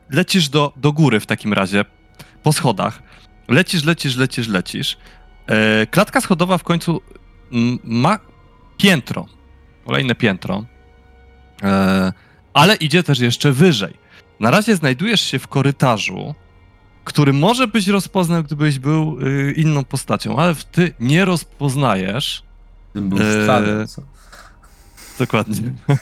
lecisz do, do góry w takim razie, po schodach. Lecisz, lecisz, lecisz, lecisz. E, klatka schodowa w końcu mm, ma piętro, kolejne piętro, e, ale idzie też jeszcze wyżej. Na razie znajdujesz się w korytarzu, który może byś rozpoznał, gdybyś był y, inną postacią, ale ty nie rozpoznajesz. Był co? Dokładnie.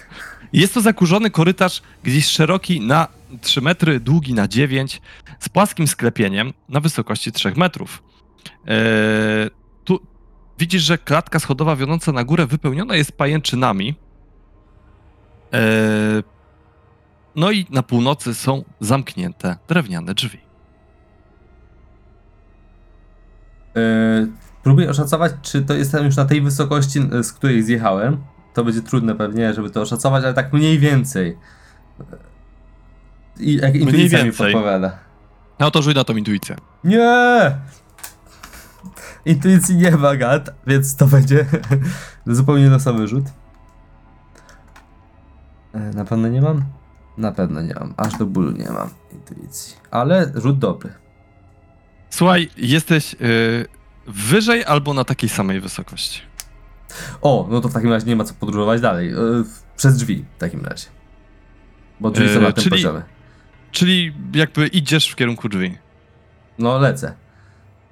Jest to zakurzony korytarz, gdzieś szeroki na 3 metry, długi na 9, z płaskim sklepieniem na wysokości 3 metrów. Eee, tu widzisz, że klatka schodowa wiodąca na górę wypełniona jest pajęczynami. Eee, no i na północy są zamknięte drewniane drzwi. Eee, próbuję oszacować, czy to jestem już na tej wysokości, e, z której zjechałem. To będzie trudne pewnie, żeby to oszacować, ale tak mniej więcej. I jak intuicja mi więcej. podpowiada. No to rzuj na tą intuicję. Nie! Intuicji nie ma, gad, więc to będzie zupełnie losowy rzut. E, Na pewno nie mam? Na pewno nie mam. Aż do bólu nie mam intuicji. Ale rzut dobry. Słuchaj, jesteś y, wyżej albo na takiej samej wysokości. O, no to w takim razie nie ma co podróżować dalej. E, Przez drzwi w takim razie. Bo drzwi są E, na tym czyli- poziomie. Czyli jakby idziesz w kierunku drzwi. No lecę.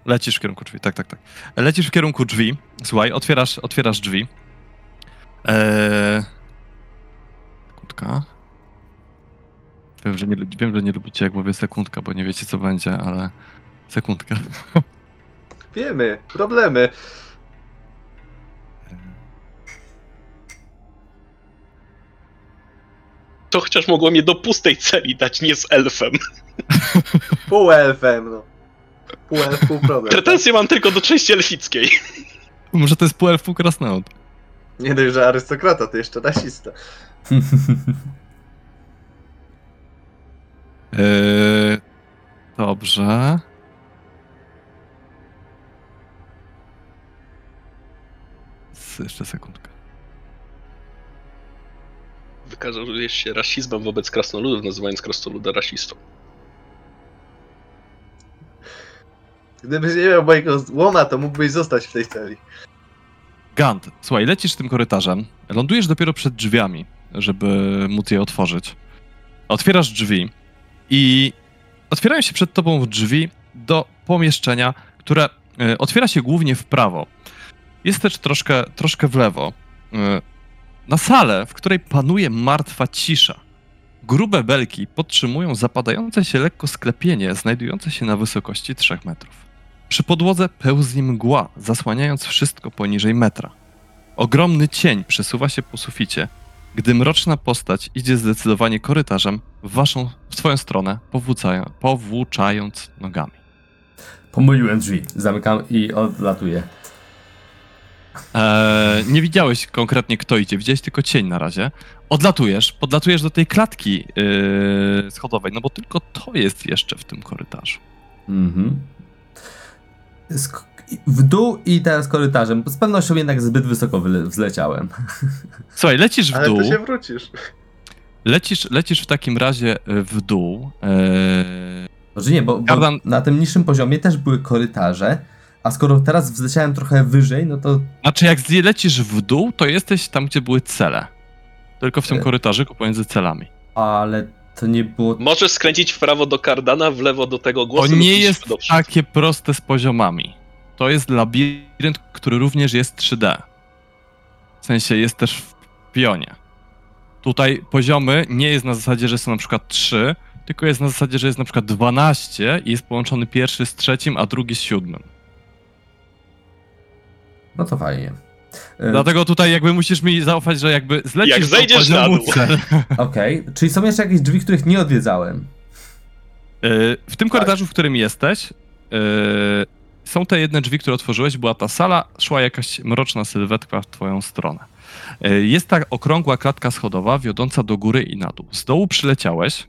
Lecisz w kierunku drzwi, tak, tak, tak. Lecisz w kierunku drzwi. Słuchaj, otwierasz, otwierasz drzwi. Eee... Sekundka. Wiem że, nie, lu- wiem, że nie lubicie, jak mówię sekundka, bo nie wiecie, co będzie, ale sekundka. Wiemy, problemy. To chociaż mogło mnie do pustej celi dać, nie z elfem. Pół elfem, no. Pół elf, pół problem. Pretensje mam tylko do części elfickiej. Może to jest pół elfu krasnolud. Nie dość, że arystokrata, to jeszcze rasista. Eee... Dobrze. Jeszcze sekundkę. Wykazujesz się rasizmem wobec krasnoludów, nazywając krasnoluda rasistą. Gdybyś nie miał mojego łoma, to mógłbyś zostać w tej celi. Gant, słuchaj, lecisz tym korytarzem, lądujesz dopiero przed drzwiami, żeby móc je otworzyć. Otwierasz drzwi i otwierają się przed tobą drzwi do pomieszczenia, które e, otwiera się głównie w prawo. Jest też troszkę, troszkę w lewo. Na salę, w której panuje martwa cisza. Grube belki podtrzymują zapadające się lekko sklepienie znajdujące się na wysokości 3 metrów. Przy podłodze pełzni mgła, zasłaniając wszystko poniżej metra. Ogromny cień przesuwa się po suficie, gdy mroczna postać idzie zdecydowanie korytarzem w waszą, w swoją stronę, powłócają, powłóczając nogami. Pomyliłem drzwi. Zamykam i odlatuję. Eee, nie widziałeś konkretnie kto idzie, widziałeś tylko cień na razie. Odlatujesz, podlatujesz do tej klatki yy, schodowej, no bo tylko to jest jeszcze w tym korytarzu. Mhm. Sk- w dół i teraz korytarzem. Z pewnością jednak zbyt wysoko wyle- wzleciałem. Słuchaj, lecisz w Ale dół, tu się wrócisz. lecisz, lecisz w takim razie y, w dół. Może nie, bo, bo Kardan- na tym niższym poziomie też były korytarze, a skoro teraz wzleciałem trochę wyżej, no to Znaczy, jak lecisz w dół, to jesteś tam, gdzie były cele. Tylko w tym E. korytarzyku pomiędzy celami. ale to nie było... Możesz skręcić w prawo do Kardana, w lewo do tego To głosu. lub nie iść jest do przodu. takie proste z poziomami. To jest labirynt, który również jest 3D. W sensie jest też w pionie. Tutaj poziomy nie jest na zasadzie, że są na przykład 3, tylko jest na zasadzie, że jest na przykład 12 i jest połączony pierwszy z trzecim, a drugi z siódmym. No to fajnie. E, Dlatego tutaj jakby musisz mi zaufać, że jakby zlecisz Jak zejdziesz na dół. Okej, czyli są jeszcze jakieś drzwi, których nie odwiedzałem. Y, W tym Tak. korytarzu, w którym jesteś, y, są te jedne drzwi, które otworzyłeś, była ta sala, szła jakaś mroczna sylwetka w twoją stronę. Y, Jest ta okrągła klatka schodowa wiodąca do góry i na dół. Z dołu przyleciałeś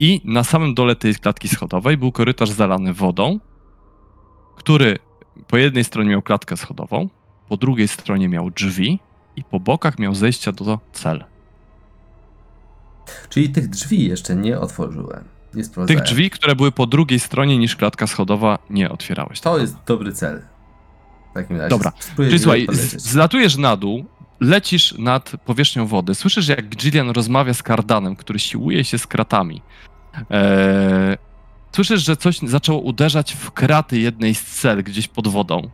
i na samym dole tej klatki schodowej był korytarz zalany wodą, który po jednej stronie miał klatkę schodową, po drugiej stronie miał drzwi i po bokach miał zejścia do cel. Czyli tych drzwi jeszcze nie otworzyłem. Nie. Tych drzwi, które były po drugiej stronie niż klatka schodowa, nie otwierałeś. To jest dobry cel. W takim razie. Dobra. Czyli słuchaj, zlatujesz na dół, lecisz nad powierzchnią wody, słyszysz jak Gillian rozmawia z Kardanem, który siłuje się z kratami. Eee, słyszysz, że coś zaczęło uderzać w kraty jednej z cel gdzieś pod wodą.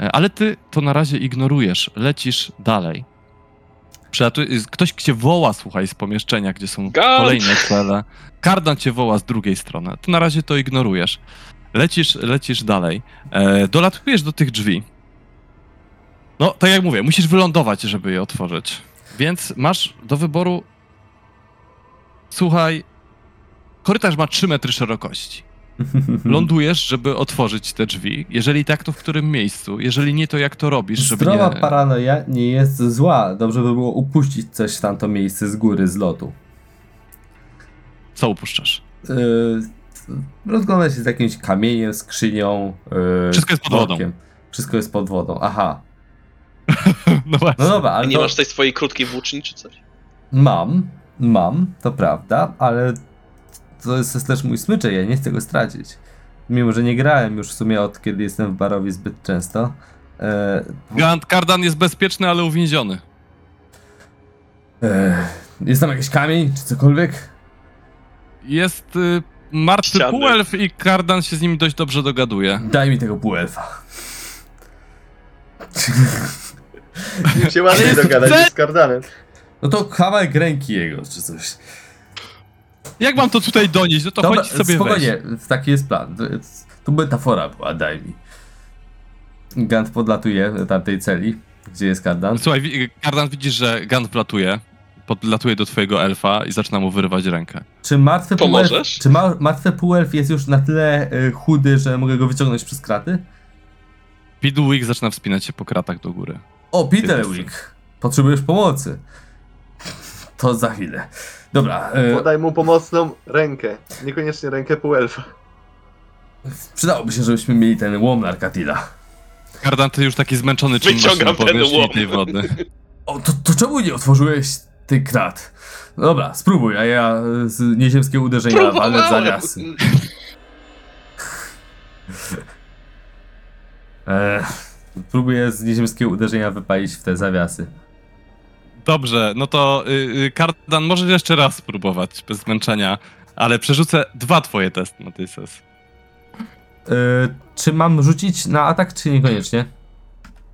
E, ale ty to na razie ignorujesz, lecisz dalej. Przelatuj- ktoś cię woła, słuchaj, z pomieszczenia, gdzie są Gard! kolejne cele. Kardan cię woła z drugiej strony. Ty na razie to ignorujesz. Lecisz, lecisz dalej. E, dolatujesz do tych drzwi. No, tak jak mówię, musisz wylądować, żeby je otworzyć. Więc masz do wyboru. Słuchaj, korytarz ma 3 metry szerokości. Lądujesz, żeby otworzyć te drzwi. Jeżeli tak, to w którym miejscu? Jeżeli nie, to jak to robisz, żeby Zdrowa nie... paranoja nie jest zła. Dobrze by było upuścić coś w tamto miejsce z góry, z lotu. Co upuszczasz? Yy, rozglądać się z jakimś kamieniem, skrzynią. Yy, Wszystko jest pod wodą. workiem. Wszystko jest pod wodą. Aha. No właśnie. No dobra, A ale nie to masz tej swojej krótkiej włóczni czy coś? mam. Mam, to prawda, ale to jest też mój smyczek, ja nie chcę go stracić. Mimo, że nie grałem już w sumie od kiedy jestem w barowie zbyt często. E, Gant Kardan jest bezpieczny, ale uwięziony. e, jest tam jakiś kamień, czy cokolwiek? Jest y, martwy Ściany. półelf i Kardan się z nim dość dobrze dogaduje. Daj mi tego półelfa. Im się łatwiej dogadać z Kardanem. No to kawałek ręki jego, czy coś. Jak mam to tutaj donieść? No to Dobra, chodź sobie spokojnie, weź. taki jest plan. To metafora była, daj mi. Gant podlatuje do tamtej celi, gdzie jest kardan. Słuchaj, Kardan widzisz, że Gant wlatuje, podlatuje do twojego elfa i zaczyna mu wyrywać rękę. Czy martwy półelf, Pomożesz? czy ma, martwy półelf jest już na tyle y, chudy, że mogę go wyciągnąć przez kraty? Pidwick zaczyna wspinać się po kratach do góry. O, Peter Jest. Wick, potrzebujesz pomocy. To za chwilę. Dobra, y, Podaj mu pomocną rękę. Niekoniecznie rękę półelfa. przydałoby się, żebyśmy mieli ten łom Narkatila. Kardan, ty już taki zmęczony czynnością Wyciągam ten powierzchni łom. tej wody. O, to, to czemu nie otworzyłeś tych krat? No Dobra, spróbuj, a ja z nieziemskiego uderzenia walę w zawiasy. Eee, próbuję z nieziemskiego uderzenia wypalić w te zawiasy. Dobrze, no to y, y, Kardan, możesz jeszcze raz spróbować bez zmęczenia. ale przerzucę dwa twoje testy na tej sesji. Yy, czy mam rzucić na atak, czy niekoniecznie?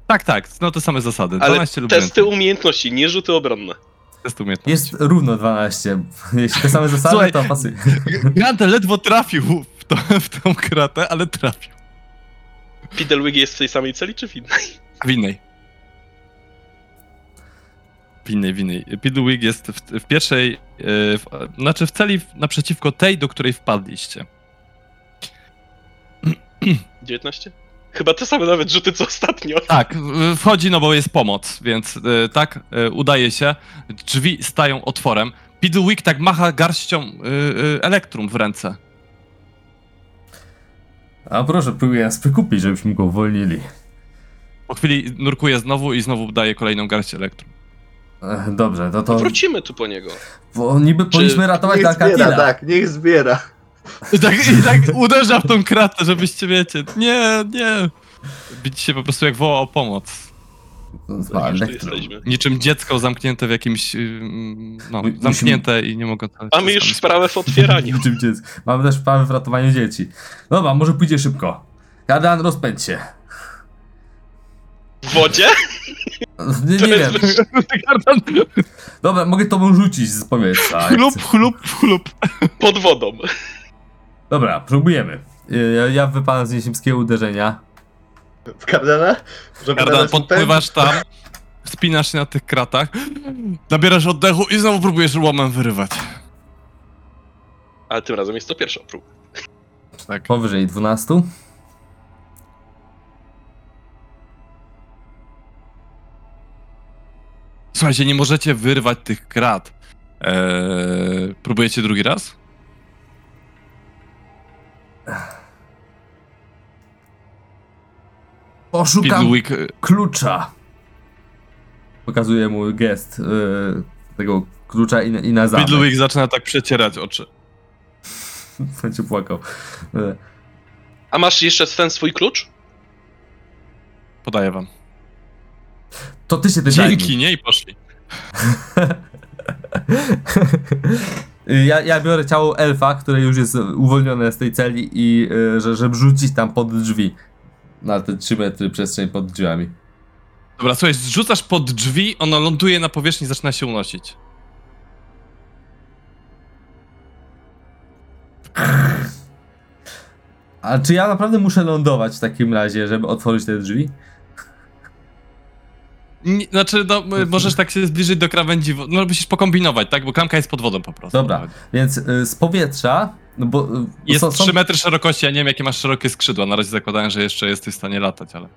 Tak, tak, no te same zasady. Ale 12 lub testy więcej. umiejętności, nie rzuty obronne. Testy umiejętności. Jest równo 12. Jeśli te same zasady, Słuchaj, to pasuje. Gante ledwo trafił w, to, w tą kratę, ale trafił. Piddlewig jest w tej samej celi, czy w innej? W innej. W innej, w innej. Piddlewig jest w, w pierwszej, e, w, znaczy w celi naprzeciwko tej, do której wpadliście. 19? Chyba te same nawet rzuty, co ostatnio. Tak, w- wchodzi, no bo jest pomoc, więc e, tak, e, udaje się. Drzwi stają otworem. Piddlewick tak macha garścią elektrum w ręce. A proszę, próbuję nas wykupić, żebyśmy go uwolnili. Po chwili nurkuje znowu i znowu daje kolejną garść elektrum. Dobrze, to to. Wrócimy tu po niego. Bo niby powinniśmy ratować Niech zbiera, Alcatina. tak, niech zbiera. I tak, I tak uderza w tą kratę, żebyście wiecie. Nie, nie. Widzicie po prostu jak woła o pomoc. No, Tak, jesteśmy. Niczym dziecko zamknięte w jakimś. No, zamknięte i nie mogą. Mamy już sprawę w otwieraniu. Niczym dziecko. Mamy też sprawę w ratowaniu dzieci. Dobra, może pójdzie szybko. Kadan, rozpędź się. W wodzie? Nie, nie wiem. Dobra, mogę tobą rzucić z powietrza. jak Chlup, chcesz. chlup, chlup. Pod wodą. Dobra, próbujemy. Ja, ja wypalam z nieziemskiego uderzenia. W kardana? Żeby Kardan, nawet podpływasz tam, wspinasz się na tych kratach, nabierasz oddechu i znowu próbujesz łomem wyrywać. Ale tym razem jest to pierwsza próba. Tak. Powyżej 12. Słuchajcie, nie możecie wyrwać tych krat. Eee, próbujecie drugi raz? Poszukam e, klucza. Pokazuję mu gest yy, tego klucza i, na- i na zamek. Piddlewick zaczyna tak przecierać oczy. Będzie płakał. Yy, A masz jeszcze ten swój klucz? Podaję wam. To ty się zajmij. Dzięki, nie? I poszli. Ja, ja biorę ciało elfa, które już jest uwolnione z tej celi i y, że, żeby rzucić tam pod drzwi. Na te 3 metry przestrzeń pod drzwiami. Dobra, słuchaj, zrzucasz pod drzwi, ono ląduje na powierzchni zaczyna się unosić. A czy ja naprawdę muszę lądować w takim razie, żeby otworzyć te drzwi? Nie, znaczy, no, m- możesz tak się zbliżyć do krawędzi, wo- no musisz pokombinować, tak? Bo klamka jest pod wodą po prostu. Dobra, więc y, z powietrza, no bo y, Jest są, są, 3 metry szerokości, ja nie wiem jakie masz szerokie skrzydła, na razie zakładałem, że jeszcze jesteś w stanie latać, ale... y,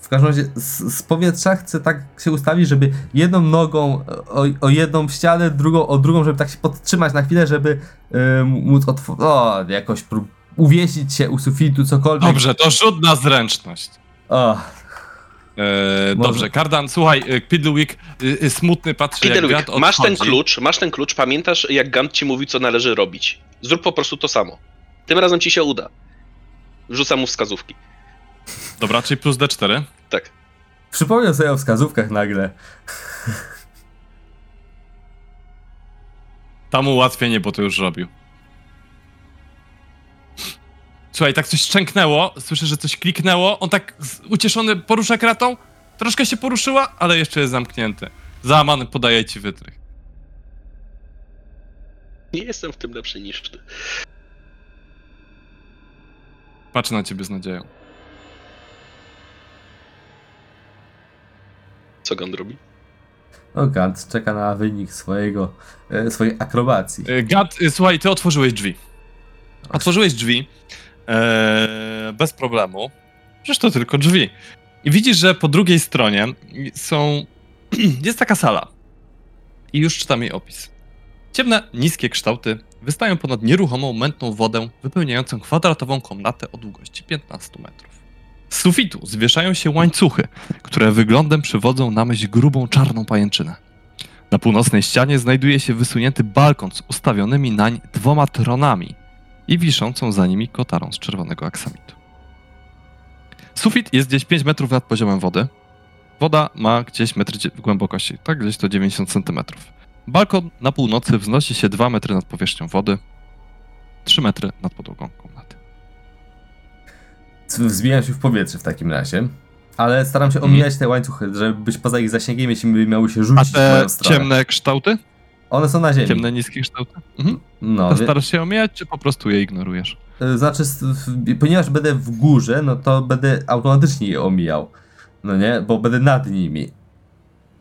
w każdym razie z, z powietrza chcę tak się ustawić, żeby jedną nogą o, o jedną w ścianę, drugą o drugą, żeby tak się podtrzymać na chwilę, żeby y, móc otworzyć, o, jakoś prób uwiesić się u sufitu, cokolwiek. Dobrze, to rzut na zręczność. O, Eee, Może- dobrze, Kardan, słuchaj, e, Piddlewick y, y, smutny patrzy jak Piddlewig, Gant masz ten odchodzi. klucz, masz ten klucz, pamiętasz jak Gant ci mówi, co należy robić. Zrób po prostu to samo. Tym razem ci się uda. Wrzucam mu wskazówki. Dobra, czyli plus D4. Tak. przypomniał sobie o wskazówkach nagle. Tam ułatwienie, bo to już robił. Słuchaj, tak coś szczęknęło, słyszę, że coś kliknęło, on tak z- ucieszony porusza kratą, troszkę się poruszyła, ale jeszcze jest zamknięty. Załamany podaje ci wytrych. Nie jestem w tym lepszy niż ty. Patrzę na ciebie z nadzieją. Co Gant robi? O, Gant czeka na wynik swojego, e, swojej akrobacji. Y, Gad, y, słuchaj, ty otworzyłeś drzwi. Otworzyłeś drzwi e, bez problemu. Przecież to tylko drzwi. I widzisz, że po drugiej stronie są. jest taka sala. I już czytam jej opis. Ciemne, niskie kształty wystają ponad nieruchomą, mętną wodę, wypełniającą kwadratową komnatę o długości 15 metrów. Z sufitu zwieszają się łańcuchy, które wyglądem przywodzą na myśl grubą czarną pajęczynę. Na północnej ścianie znajduje się wysunięty balkon z ustawionymi nań dwoma tronami i wiszącą za nimi kotarą z czerwonego aksamitu. Sufit jest gdzieś 5 metrów nad poziomem wody. Woda ma gdzieś metr głębokości, tak gdzieś to 90 centymetrów. Balkon na północy wznosi się 2 metry nad powierzchnią wody, 3 metry nad podłogą komnaty. Wzbijam się w powietrze w takim razie. Ale staram się omijać te łańcuchy, żeby być poza ich zasięgiem, jeśli by miały się A rzucić w te moją stronę. ciemne kształty? One są na ziemi. Ciemne, niskie kształty? Mhm. No, To starasz się omijać, czy po prostu je ignorujesz? y, znaczy, ponieważ będę w górze, no to będę automatycznie je omijał. No nie? Bo będę nad nimi.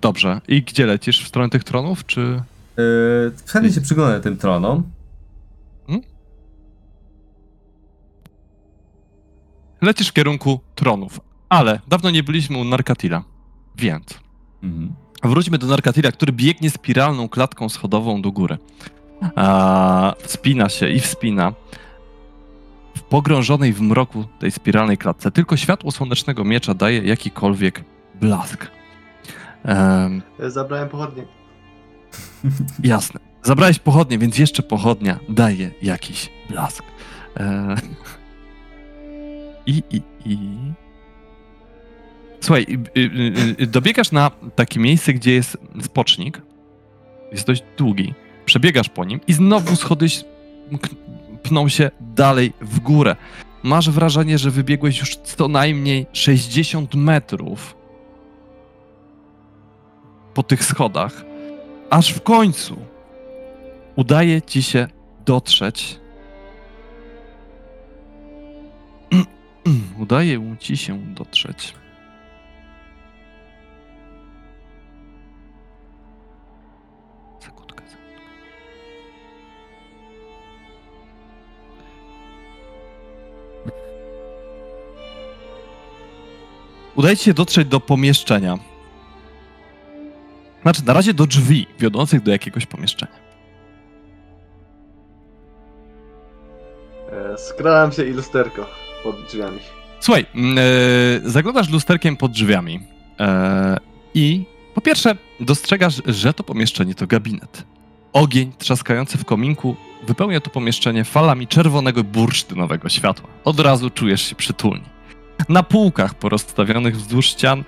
Dobrze. I gdzie lecisz? W stronę tych tronów, czy... Yy, wtedy się przyglądam tym tronom. Lecisz w kierunku tronów. Ale dawno nie byliśmy u Narkatila. Więc Mhm. Wróćmy do Narkatila, który biegnie spiralną klatką schodową do góry. A, wspina się i wspina. W pogrążonej w mroku tej spiralnej klatce tylko światło słonecznego miecza daje jakikolwiek blask. E, Zabrałem pochodnie. Jasne. Zabrałeś pochodnie, więc jeszcze pochodnia daje jakiś blask. E... I, i, i... Słuchaj, y, y, y, dobiegasz na takie miejsce, gdzie jest spocznik. Jest dość długi. Przebiegasz po nim i znowu schody pną się dalej w górę. Masz wrażenie, że wybiegłeś już co najmniej 60 metrów po tych schodach, aż w końcu udaje ci się dotrzeć. Udaje ci się dotrzeć. Udaje ci się dotrzeć do pomieszczenia. Znaczy, na razie do drzwi wiodących do jakiegoś pomieszczenia. E, się i lusterko pod drzwiami. Słuchaj, e, zaglądasz lusterkiem pod drzwiami e, i po pierwsze dostrzegasz, że to pomieszczenie to gabinet. Ogień trzaskający w kominku wypełnia to pomieszczenie falami czerwonego bursztynowego światła. Od razu czujesz się przytulnie. Na półkach porozstawionych wzdłuż ścian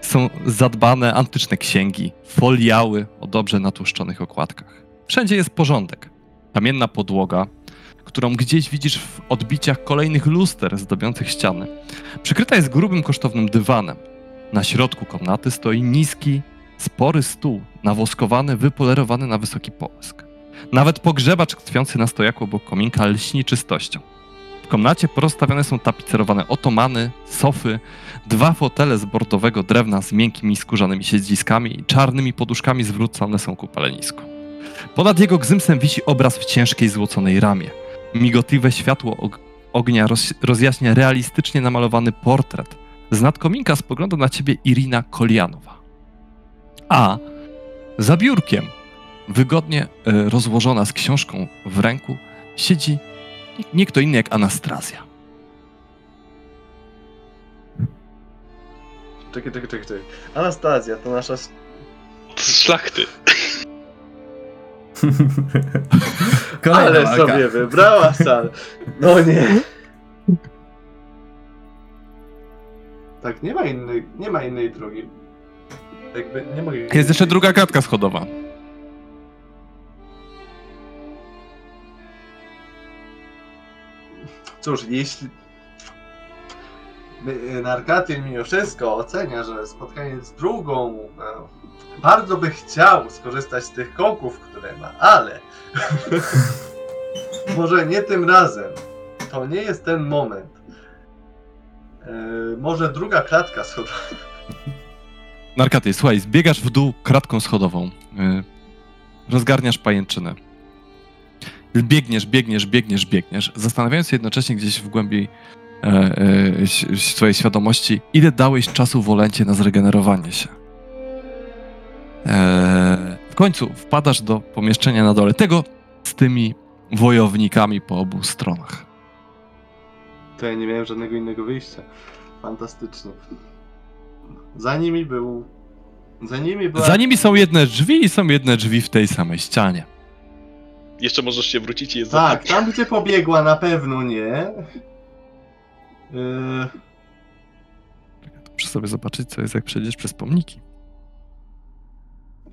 są zadbane antyczne księgi, foliały o dobrze natłuszczonych okładkach. Wszędzie jest porządek. Kamienna podłoga, którą gdzieś widzisz w odbiciach kolejnych luster zdobiących ściany. Przykryta jest grubym, kosztownym dywanem. Na środku komnaty stoi niski, spory stół, nawoskowany, wypolerowany na wysoki połysk. Nawet pogrzebacz tkwiący na stojaku obok kominka lśni czystością. Komnacie porozstawione są tapicerowane otomany, sofy, dwa fotele z bordowego drewna z miękkimi skórzanymi siedziskami i czarnymi poduszkami zwrócone są ku palenisku. Ponad jego gzymsem wisi obraz w ciężkiej złoconej ramie. Migotliwe światło og- ognia roz- rozjaśnia realistycznie namalowany portret. Z nad kominka spogląda na ciebie Irina Kolianowa. A za biurkiem, wygodnie e, rozłożona z książką w ręku, siedzi nie- kto inny jak Anastazja. Czekaj, czekaj, czekaj, czekaj. Anastazja to nasza... Z szlachty. Kolejna Ale walka. sobie wybrała salę. No nie. Tak, nie ma innej, nie ma innej drogi. Jakby nie mogę... Jest jeszcze druga kratka schodowa. Cóż, jeśli y, Narkatyl mimo wszystko ocenia, że spotkanie z drugą e, bardzo by chciał skorzystać z tych kołków, które ma, ale może nie tym razem. To nie jest ten moment. E, może druga klatka schodowa. Narkaty, słuchaj, zbiegasz w dół kratką schodową. y, Rozgarniasz pajęczynę. Biegniesz, biegniesz, biegniesz, biegniesz, zastanawiając się jednocześnie gdzieś w głębi e, e, swojej świadomości, ile dałeś czasu Wolencie na zregenerowanie się. E, w końcu wpadasz do pomieszczenia na dole, tego z tymi wojownikami po obu stronach. To ja nie miałem żadnego innego wyjścia. Fantastycznie. Za nimi był. Za nimi była. Za nimi są jedne drzwi i są jedne drzwi w tej samej ścianie. Jeszcze możesz się wrócić i je Tak, zabić. tam gdzie pobiegła na pewno nie. Yy, Muszę sobie zobaczyć, co jest, jak przejdziesz przez pomniki.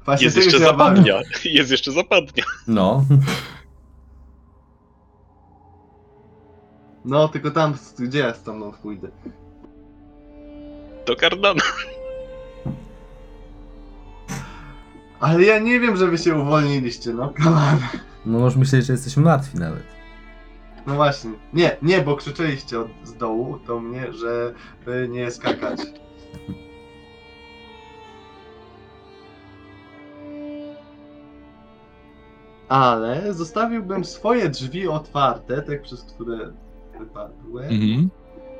Właśnie Jest tego jeszcze się obawiam. zapadnia. Jest jeszcze zapadnia. No, No, tylko tam, gdzie ja stamtąd pójdę? Do Cardana. Ale ja nie wiem, że wy się uwolniliście, no come on. No możesz myśleć, że jesteśmy martwi nawet. No właśnie. Nie, nie, bo krzyczeliście od, z dołu do mnie, że by nie skakać. Ale zostawiłbym swoje drzwi otwarte, te przez które wypadłem, Mhm.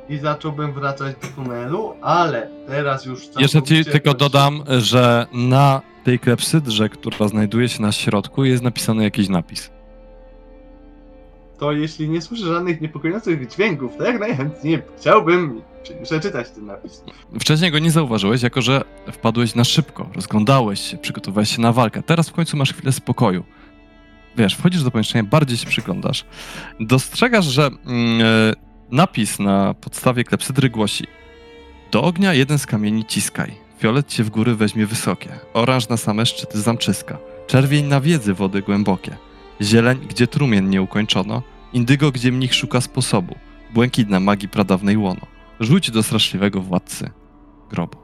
i zacząłbym wracać do tunelu, ale teraz już Jeszcze ci całkowicie tylko bez- dodam, że na tej klepsydrze, która znajduje się na środku, jest napisany jakiś napis. To jeśli nie słyszę żadnych niepokojących dźwięków, to jak najchętniej chciałbym przeczytać ten napis. Wcześniej go nie zauważyłeś, jako że wpadłeś na szybko, rozglądałeś się, przygotowałeś się na walkę. Teraz w końcu masz chwilę spokoju. Wiesz, wchodzisz do pomieszczenia, bardziej się przyglądasz. Dostrzegasz, że e, napis na podstawie klepsydry głosi Do ognia jeden z kamieni ciskaj. Fiolet cię w góry weźmie wysokie. Oranż na same szczyty zamczyska. Czerwień na wiedzy wody głębokie. Zieleń, gdzie trumien nie ukończono. Indygo, gdzie mnich szuka sposobu. Błękit na magii pradawnej łono. Rzuć do straszliwego władcy grobu.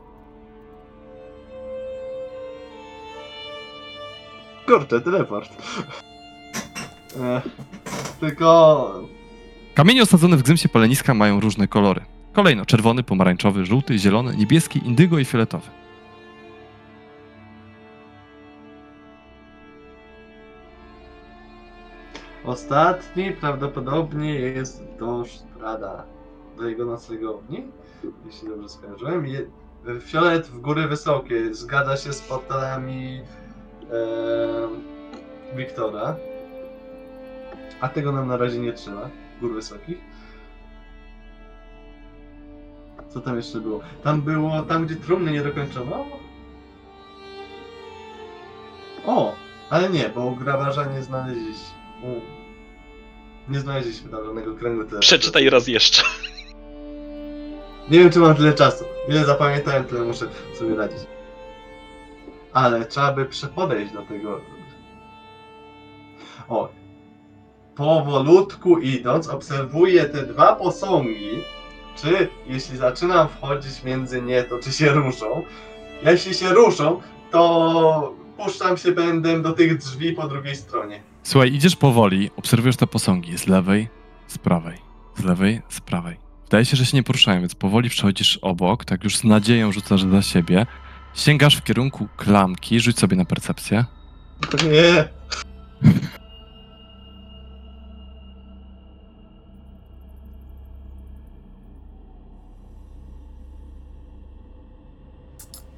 Kurczę, teleport. E, tylko Kamienie osadzone w gzymsie paleniska mają różne kolory. Kolejno czerwony, pomarańczowy, żółty, zielony, niebieski, indygo i fioletowy. Ostatni prawdopodobnie jest do Strada, do jego noclegowni, jeśli dobrze skojarzyłem. Fiolet w góry wysokie, zgadza się z portalami e, Wiktora. A tego nam na razie nie trzeba, gór wysokich. Co tam jeszcze było? Tam było, tam gdzie trumny nie dokończono? O! Ale nie, bo u grabarza nie znaleźliśmy. U. Nie znaleźliśmy tam żadnego kręgu. Przeczytaj raz jeszcze. Nie wiem, czy mam tyle czasu. Ile zapamiętałem, tyle muszę sobie radzić. Ale trzeba by przepodejść do tego. O. Powolutku idąc, obserwuję te dwa posągi. Czy jeśli zaczynam wchodzić między nie, to czy się ruszą? Jeśli się ruszą, to puszczam się pędem do tych drzwi po drugiej stronie. Słuchaj, idziesz powoli, obserwujesz te posągi z lewej, z prawej, z lewej, z prawej. Wydaje się, że się nie poruszają, więc powoli przechodzisz obok, tak już z nadzieją rzucasz za siebie. Sięgasz w kierunku klamki, rzuć sobie na percepcję. Nie.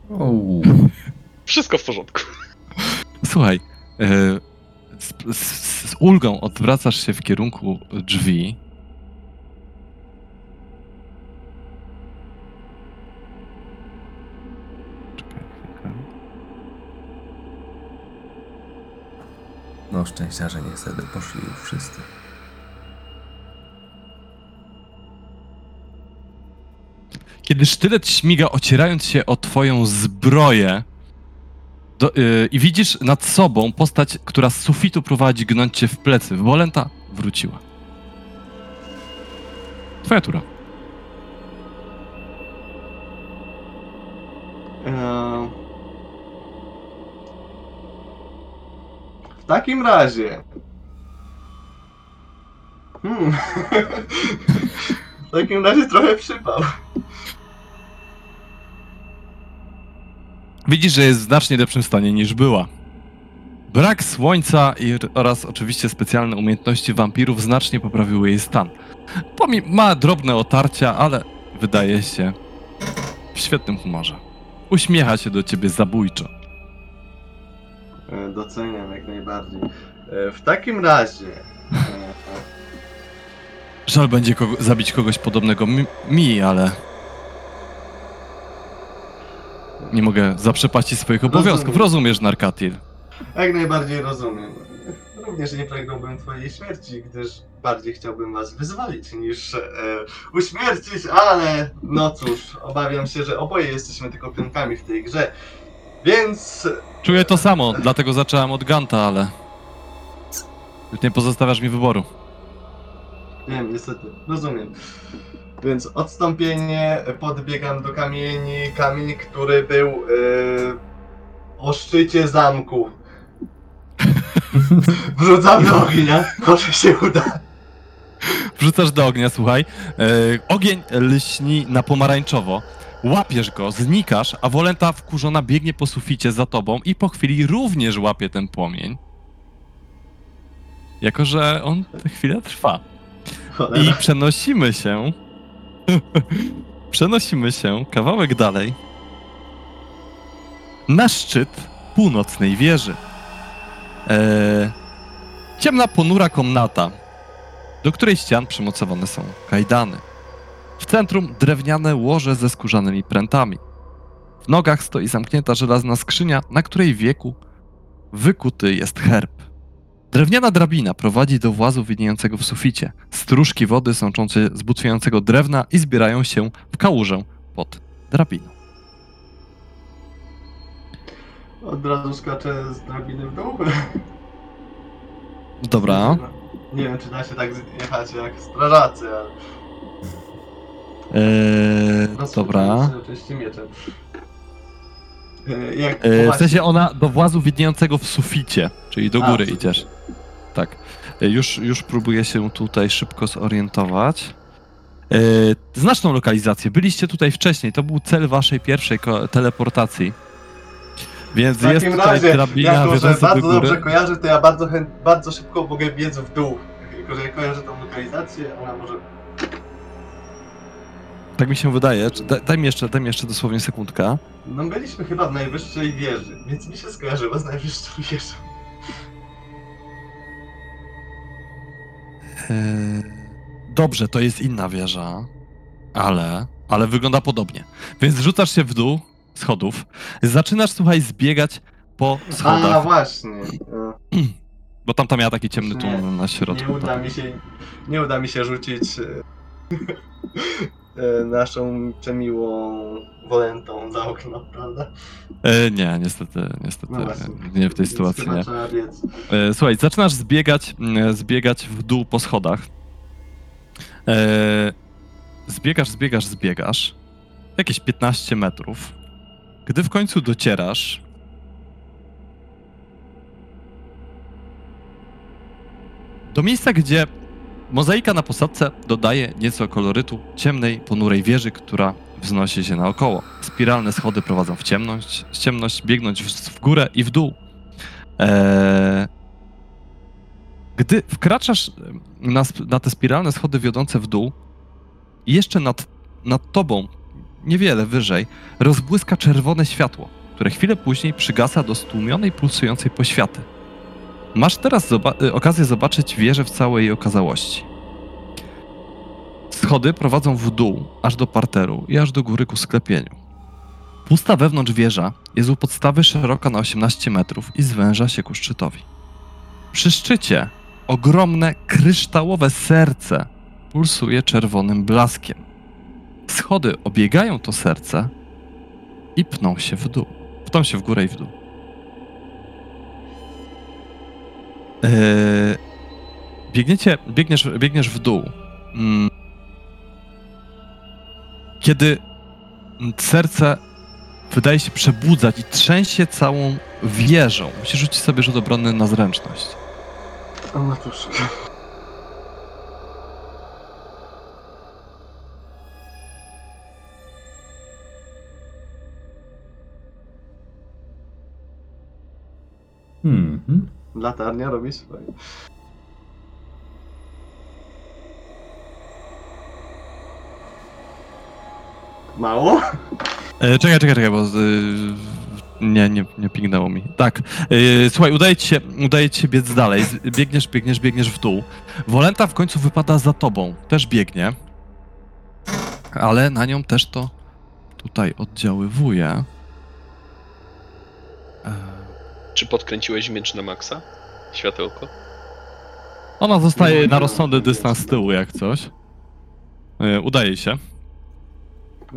Ouu. Wszystko w porządku. Słuchaj, e, z, z, z ulgą odwracasz się w kierunku drzwi. Czekaj chwilkę. No szczęściarze niestety poszli już wszyscy. Kiedy sztylet śmiga, ocierając się o twoją zbroję do, yy, i widzisz nad sobą postać, która z sufitu prowadzi gnąć cię w plecy. Wolenta wróciła. Twoja tura. Eee, W takim razie. Hmm. W takim razie trochę przypał. Widzisz, że jest w znacznie lepszym stanie niż była. Brak słońca i, oraz oczywiście specjalne umiejętności wampirów znacznie poprawiły jej stan. Ma drobne otarcia, ale wydaje się w świetnym humorze. Uśmiecha się do ciebie zabójczo. E, Doceniam jak najbardziej. E, W takim razie. e, Żal będzie kogo zabić kogoś podobnego mi, mi, ale nie mogę zaprzepaścić swoich obowiązków. Rozumiem. Rozumiesz, Narkatil? Jak najbardziej rozumiem. Również nie pragnąłbym twojej śmierci, gdyż bardziej chciałbym was wyzwolić niż e, uśmiercić, ale no cóż, obawiam się, że oboje jesteśmy tylko pionkami w tej grze. Więc Czuję to samo, dlatego zacząłem od Ganta, ale... Już nie pozostawiasz mi wyboru. Wiem, niestety, rozumiem. Więc odstąpienie, podbiegam do kamieni, kamień, który był yy, o szczycie zamku. Wrzucam do ognia, może się uda. Wrzucasz do ognia, słuchaj. E, ogień lśni na pomarańczowo. Łapiesz go, znikasz, a Wolenta wkurzona biegnie po suficie za tobą i po chwili również łapie ten płomień. Jako, że on chwilę trwa. I przenosimy się. przenosimy się kawałek dalej. Na szczyt północnej wieży. Eee, ciemna, ponura komnata, do której ścian przymocowane są kajdany. W centrum drewniane łoże ze skórzanymi prętami. W nogach stoi zamknięta żelazna skrzynia, na której wieku wykuty jest herb. Drewniana drabina prowadzi do włazu widniejącego w suficie. Stróżki wody sączące z bucującego drewna i zbierają się w kałużę pod drabiną. Od razu skaczę z drabiny w dół. Dobra. Nie wiem, czy da się tak jechać jak strażacy, ale... Eee, dobra. Oczywiście mieczem. E, Jak, Eee, w sensie ona do włazu widniejącego w suficie, czyli do A, góry w suficie. idziesz. Tak. E, Już, już próbuję się tutaj szybko zorientować. E, znasz tą lokalizację. Byliście tutaj wcześniej. To był cel waszej pierwszej teleportacji. Więc W takim jest tutaj razie, drabina jako że wiodąca do bardzo dobrze góry. kojarzę, to ja bardzo, chęt, bardzo szybko mogę biec w dół. Jako, że ja kojarzę tą lokalizację, ona może... Tak mi się wydaje. Czy- da- Daj mi jeszcze, daj mi jeszcze dosłownie sekundkę. No byliśmy chyba w najwyższej wieży, więc mi się skojarzyło z najwyższą wieżą. Dobrze, to jest inna wieża, ale, ale wygląda podobnie. Więc rzucasz się w dół schodów, zaczynasz, słuchaj, zbiegać po A, schodach, właśnie. E, bo tam tam miała taki ciemny Nie, tunel na Nie środku. uda tak. mi się, nie uda mi się rzucić e, e, naszą przemiłą wolentą za okno, prawda? E, nie, niestety, niestety, No właśnie. nie w tej sytuacji, nie. E, Słuchaj, zaczynasz zbiegać, mm, zbiegać w dół po schodach. E, Zbiegasz, zbiegasz, zbiegasz. Jakieś 15 metrów. Gdy w końcu docierasz. Do miejsca, gdzie mozaika na posadzce dodaje nieco kolorytu ciemnej, ponurej wieży, która wznosi się naokoło. Spiralne schody prowadzą w ciemność, w ciemność biegnąć w, górę i w dół. Eee, gdy wkraczasz na, na te spiralne schody wiodące w dół, jeszcze nad, nad tobą, niewiele wyżej, rozbłyska czerwone światło, które chwilę później przygasa do stłumionej, pulsującej poświaty. Masz teraz zoba- y, okazję zobaczyć wieżę w całej jej okazałości. Schody prowadzą w dół, aż do parteru i aż do góry ku sklepieniu. Pusta wewnątrz wieża jest u podstawy szeroka na 18 metrów i zwęża się ku szczytowi. Przy szczycie ogromne, kryształowe serce pulsuje czerwonym blaskiem. Schody obiegają to serce i pną się w dół. Pną się w górę i w dół. Biegniecie, biegniesz, biegniesz w dół. Mm. Kiedy serce wydaje się przebudzać i trzęsie całą wieżą. Musisz rzucić sobie rzut obronny na zręczność. O matuszka. Mhm. Latarnia robi swoje. Mało? E, czekaj, czekaj, czekaj, bo y, nie, nie, nie pignęło mi. Tak, e, słuchaj, udaje ci, się, udaje ci się biec dalej. Biegniesz, biegniesz, biegniesz w dół. Wolenta w końcu wypada za tobą. Też biegnie. Ale na nią też to tutaj oddziaływuje. Czy podkręciłeś miecz na maksa? Światełko? Ona zostaje na rozsądny dystans z tyłu, jak coś. E, Udaje się.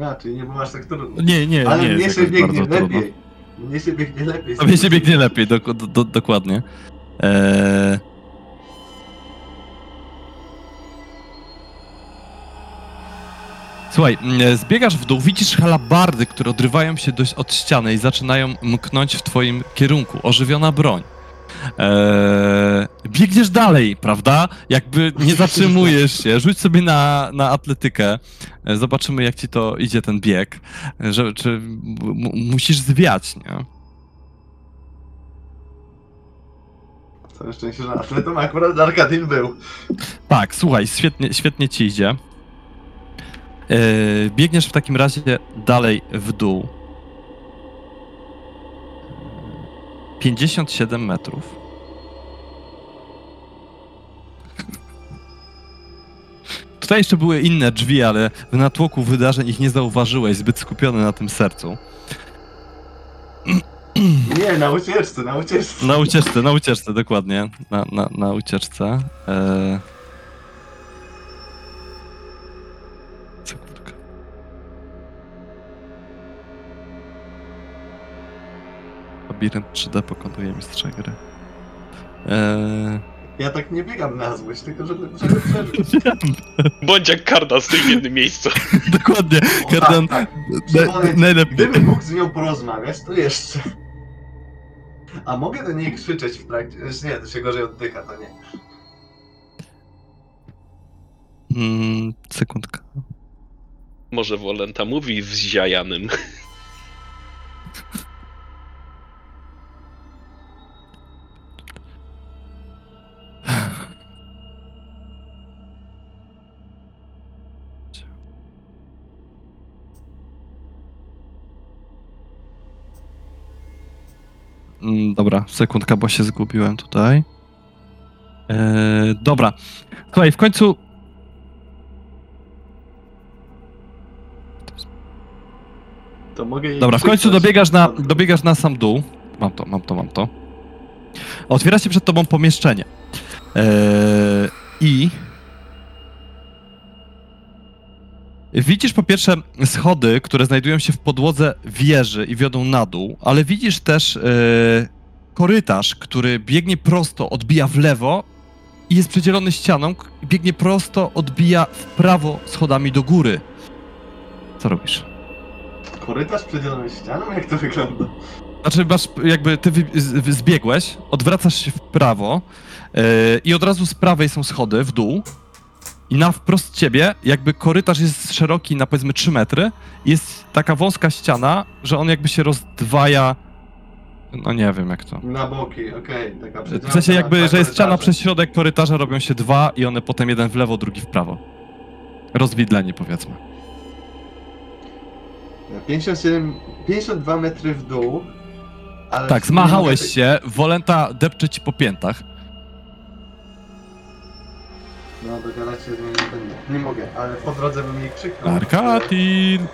A, czyli nie było aż tak trudno. Nie, nie, Ale nie mnie jest się jakoś biegnie bardzo trudno. lepiej. Mnie się biegnie lepiej. Tobie się biegnie lepiej, do, do, do, dokładnie. Eee... Słuchaj, zbiegasz w dół, widzisz halabardy, które odrywają się dość od ściany i zaczynają mknąć w twoim kierunku. Ożywiona broń. Eee, biegniesz dalej, prawda? Jakby nie zatrzymujesz się. Rzuć sobie na, na atletykę. E, Zobaczymy, jak ci to idzie ten bieg. E, Że, czy musisz zwiać, nie? Całe szczęście, że atletą akurat Arkadil był. Tak, słuchaj, świetnie, świetnie ci idzie. Yy, biegniesz w takim razie dalej w dół. 57 metrów. Tutaj jeszcze były inne drzwi, ale w natłoku wydarzeń ich nie zauważyłeś, zbyt skupiony na tym sercu. Nie, na ucieczce, na ucieczce. Na ucieczce, na ucieczce, dokładnie. Na, na, na ucieczce. Eee... Labirynt 3D pokonuje mistrza gry. Eee... Ja tak nie biegam na złość, tylko żeby, żeby przeżyć. Bądź jak Karda z w jednym miejscu. Dokładnie, O, Kardan, tak, tak. na, najlepiej. Gdybym mógł z nią porozmawiać, to jeszcze. A mogę do niej krzyczeć w trakcie. Znaczy Nie, to się gorzej oddycha, to nie. Mm, sekundka. Może Wolenta mówi z ziajanym. dobra, sekundka, bo się zgubiłem tutaj. Eee, dobra. Słuchaj, w końcu. To mogę jej Dobra, w końcu dobiegasz na, dobiegasz na sam dół. Mam to, mam to, mam to. Otwiera się przed tobą pomieszczenie. Eee, I. Widzisz po pierwsze schody, które znajdują się w podłodze wieży i wiodą na dół, ale widzisz też e, korytarz, który biegnie prosto, odbija w lewo i jest przedzielony ścianą, biegnie prosto, odbija w prawo schodami do góry. Co robisz? Korytarz przedzielony ścianą? Jak to wygląda? Znaczy, masz jakby ty wy, z- zbiegłeś, odwracasz się w prawo yy, i od razu z prawej są schody w dół i na wprost ciebie jakby korytarz jest szeroki na powiedzmy 3 metry jest taka wąska ściana, że on jakby się rozdwaja no nie wiem jak to. Na boki, okej. taka W sensie jakby, że jest ściana przez środek korytarza, robią się dwa i one potem jeden w lewo, drugi w prawo. Rozwidlenie powiedzmy. 57, 52 metry w dół. Ale Tak, sumie zmachałeś się, Wolenta depcze ci po piętach. No, dogadać się z nie będę. Nie mogę, ale po drodze bym jej krzyknął. Arkatin!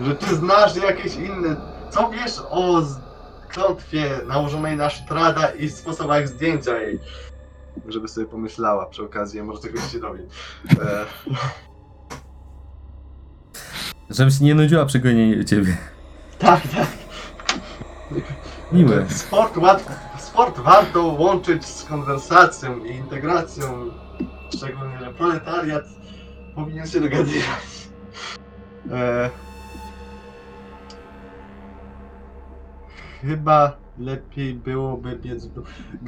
Że czy znasz jakieś inne... Co wiesz o z- klątwie nałożonej na Sztrada i sposobach zdjęcia jej? Żeby sobie pomyślała przy okazji, a może czegoś się dowie. E, Żebym się nie nudziła przy gonieniu ciebie. tak, tak. Miłe. Sport, łatwo, sport warto łączyć z konwersacją i integracją. Szczególnie, że proletariat powinien się dogadywać. E, chyba lepiej byłoby biec w dół.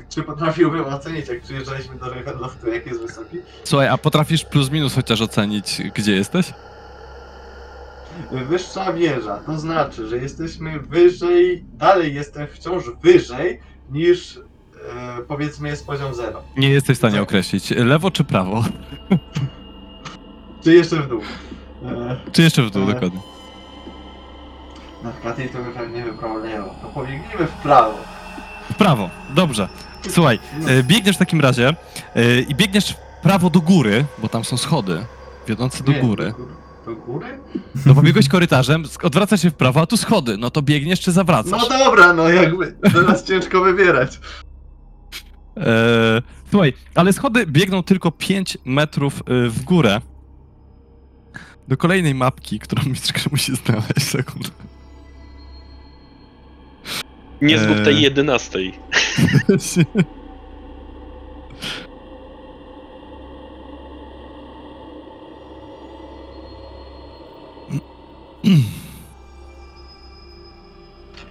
Czy potrafiłbym ocenić, jak przyjeżdżaliśmy do Ravenloftu, jak jest wysoki? Słuchaj, a potrafisz plus minus chociaż ocenić, gdzie jesteś? Wyższa wieża, to znaczy, że jesteśmy wyżej, dalej jestem wciąż wyżej niż e, powiedzmy jest poziom zero. Nie jesteś w stanie Tak. określić. Lewo czy prawo? Czy jeszcze w dół? E, Czy jeszcze w dół, E. dokładnie. na Katy to by pewnie wyprawnęło. To pobiegnijmy w prawo. W prawo, dobrze. Słuchaj, e, biegniesz w takim razie e, i biegniesz w prawo do góry, bo tam są schody wiodące do Nie, góry. Do, góry. Do góry? No pobiegłeś korytarzem, sk- odwracasz się w prawo, a tu schody. No to biegniesz czy zawracasz? No dobra, no jakby teraz ciężko wybierać. E, słuchaj, ale schody biegną tylko 5 metrów e, w górę. Do kolejnej mapki, którą mistrz gry musi znaleźć. Sekund. Nie zgub tej Eee. jedenastej.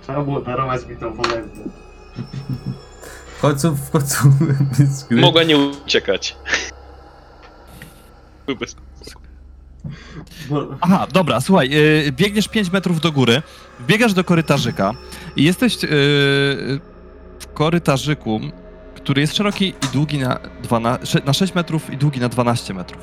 Trzeba było darować mi tą wolentę. W końcu, w końcu gry. Mogła nie uciekać. Byłby Bo... Aha, dobra, słuchaj, yy, biegniesz 5 metrów do góry, biegasz do korytarzyka i jesteś yy, w korytarzyku, który jest szeroki i długi na, 12, na 6 metrów i długi na 12 metrów.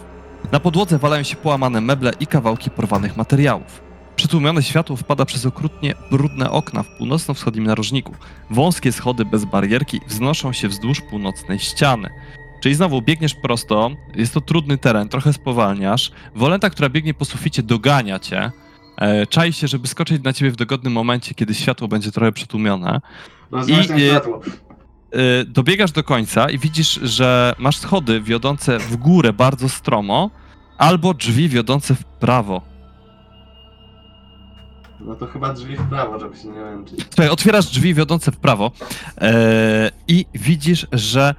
Na podłodze walają się połamane meble i kawałki porwanych materiałów. Przytłumione światło wpada przez okrutnie brudne okna w północno-wschodnim narożniku. Wąskie schody bez barierki wznoszą się wzdłuż północnej ściany. Czyli znowu biegniesz prosto, jest to trudny teren, trochę spowalniasz. Wolenta, która biegnie po suficie, dogania cię. E, czai się, żeby skoczyć na ciebie w dogodnym momencie, kiedy światło będzie trochę przytłumione. Rozjaśniam I, e, światło. E, dobiegasz do końca i widzisz, że masz schody wiodące w górę bardzo stromo, albo drzwi wiodące w prawo. No to chyba drzwi w prawo, żeby się nie męczyć. Słuchaj, otwierasz drzwi wiodące w prawo e, i widzisz, że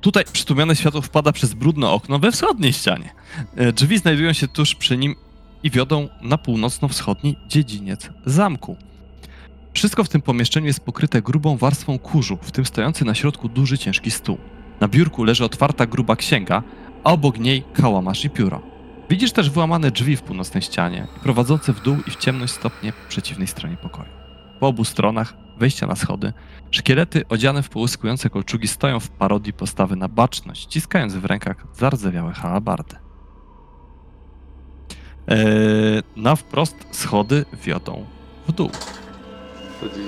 tutaj przytłumione światło wpada przez brudne okno we wschodniej ścianie. E, drzwi znajdują się tuż przy nim i wiodą na północno-wschodni dziedziniec zamku. Wszystko w tym pomieszczeniu jest pokryte grubą warstwą kurzu, w tym stojący na środku duży, ciężki stół. Na biurku leży otwarta, gruba księga, a obok niej kałamarz i pióro. Widzisz też wyłamane drzwi w północnej ścianie, prowadzące w dół i w ciemność stopnie po przeciwnej stronie pokoju. Po obu stronach wejścia na schody szkielety odziane w połyskujące kolczugi stoją w parodii postawy na baczność, ściskając w rękach zardzewiałe halabardy. Eee, na wprost schody wiodą w dół,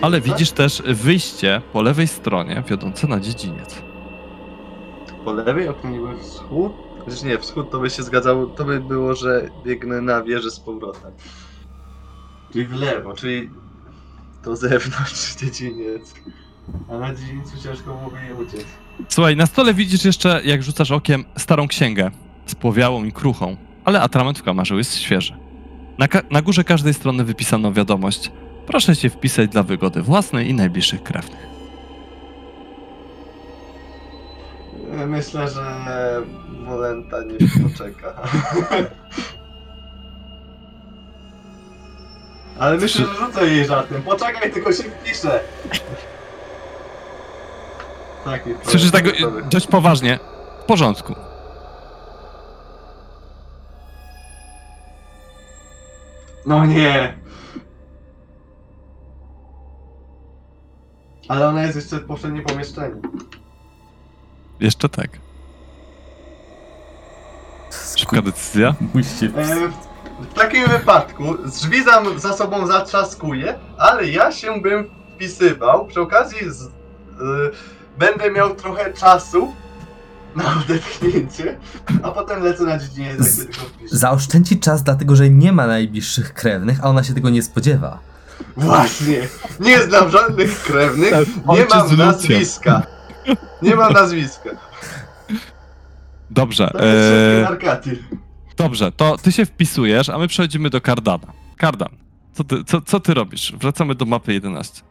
ale widzisz też wyjście po lewej stronie wiodące na dziedziniec. Po lewej niby wschód? Chociaż nie, wschód to by się zgadzało, to by było, że biegnę na wieżę z powrotem. Czyli w lewo, czyli do zewnątrz dziedziniec. A na dziedzińcu ciężko byłoby je uciec. Słuchaj, na stole widzisz jeszcze, jak rzucasz okiem, starą księgę z płowiałą i kruchą, ale atrament w kamarzu jest świeży. Na, na górze każdej strony wypisano wiadomość. Proszę się wpisać dla wygody własnej i najbliższych krewnych. Myślę, że Wolenta nie poczeka. Ale myślę, że rzucę jej żartem. Poczekaj, tylko się wpiszę. Tak, nie Słyszysz tak e, dość poważnie. W porządku. No nie! Ale ona jest jeszcze w poprzednim pomieszczeniu. Jeszcze tak. Szybka decyzja. Musicie E, w takim wypadku drzwi za, za sobą zatrzaskuje, ale ja się bym wpisywał. Przy okazji z, y, będę miał trochę czasu na odetchnięcie, a potem lecę na tylko wpiszę. zaoszczędzi czas, dlatego że nie ma najbliższych krewnych, a ona się tego nie spodziewa. Właśnie! Nie znam żadnych krewnych, Tak, nie ojciec mam Lucja. nazwiska. Nie mam nazwiska. Dobrze. To jest E, dobrze, to ty się wpisujesz, a my przechodzimy do Kardana. Kardan, co ty, co, co ty robisz? Wracamy do mapy 11.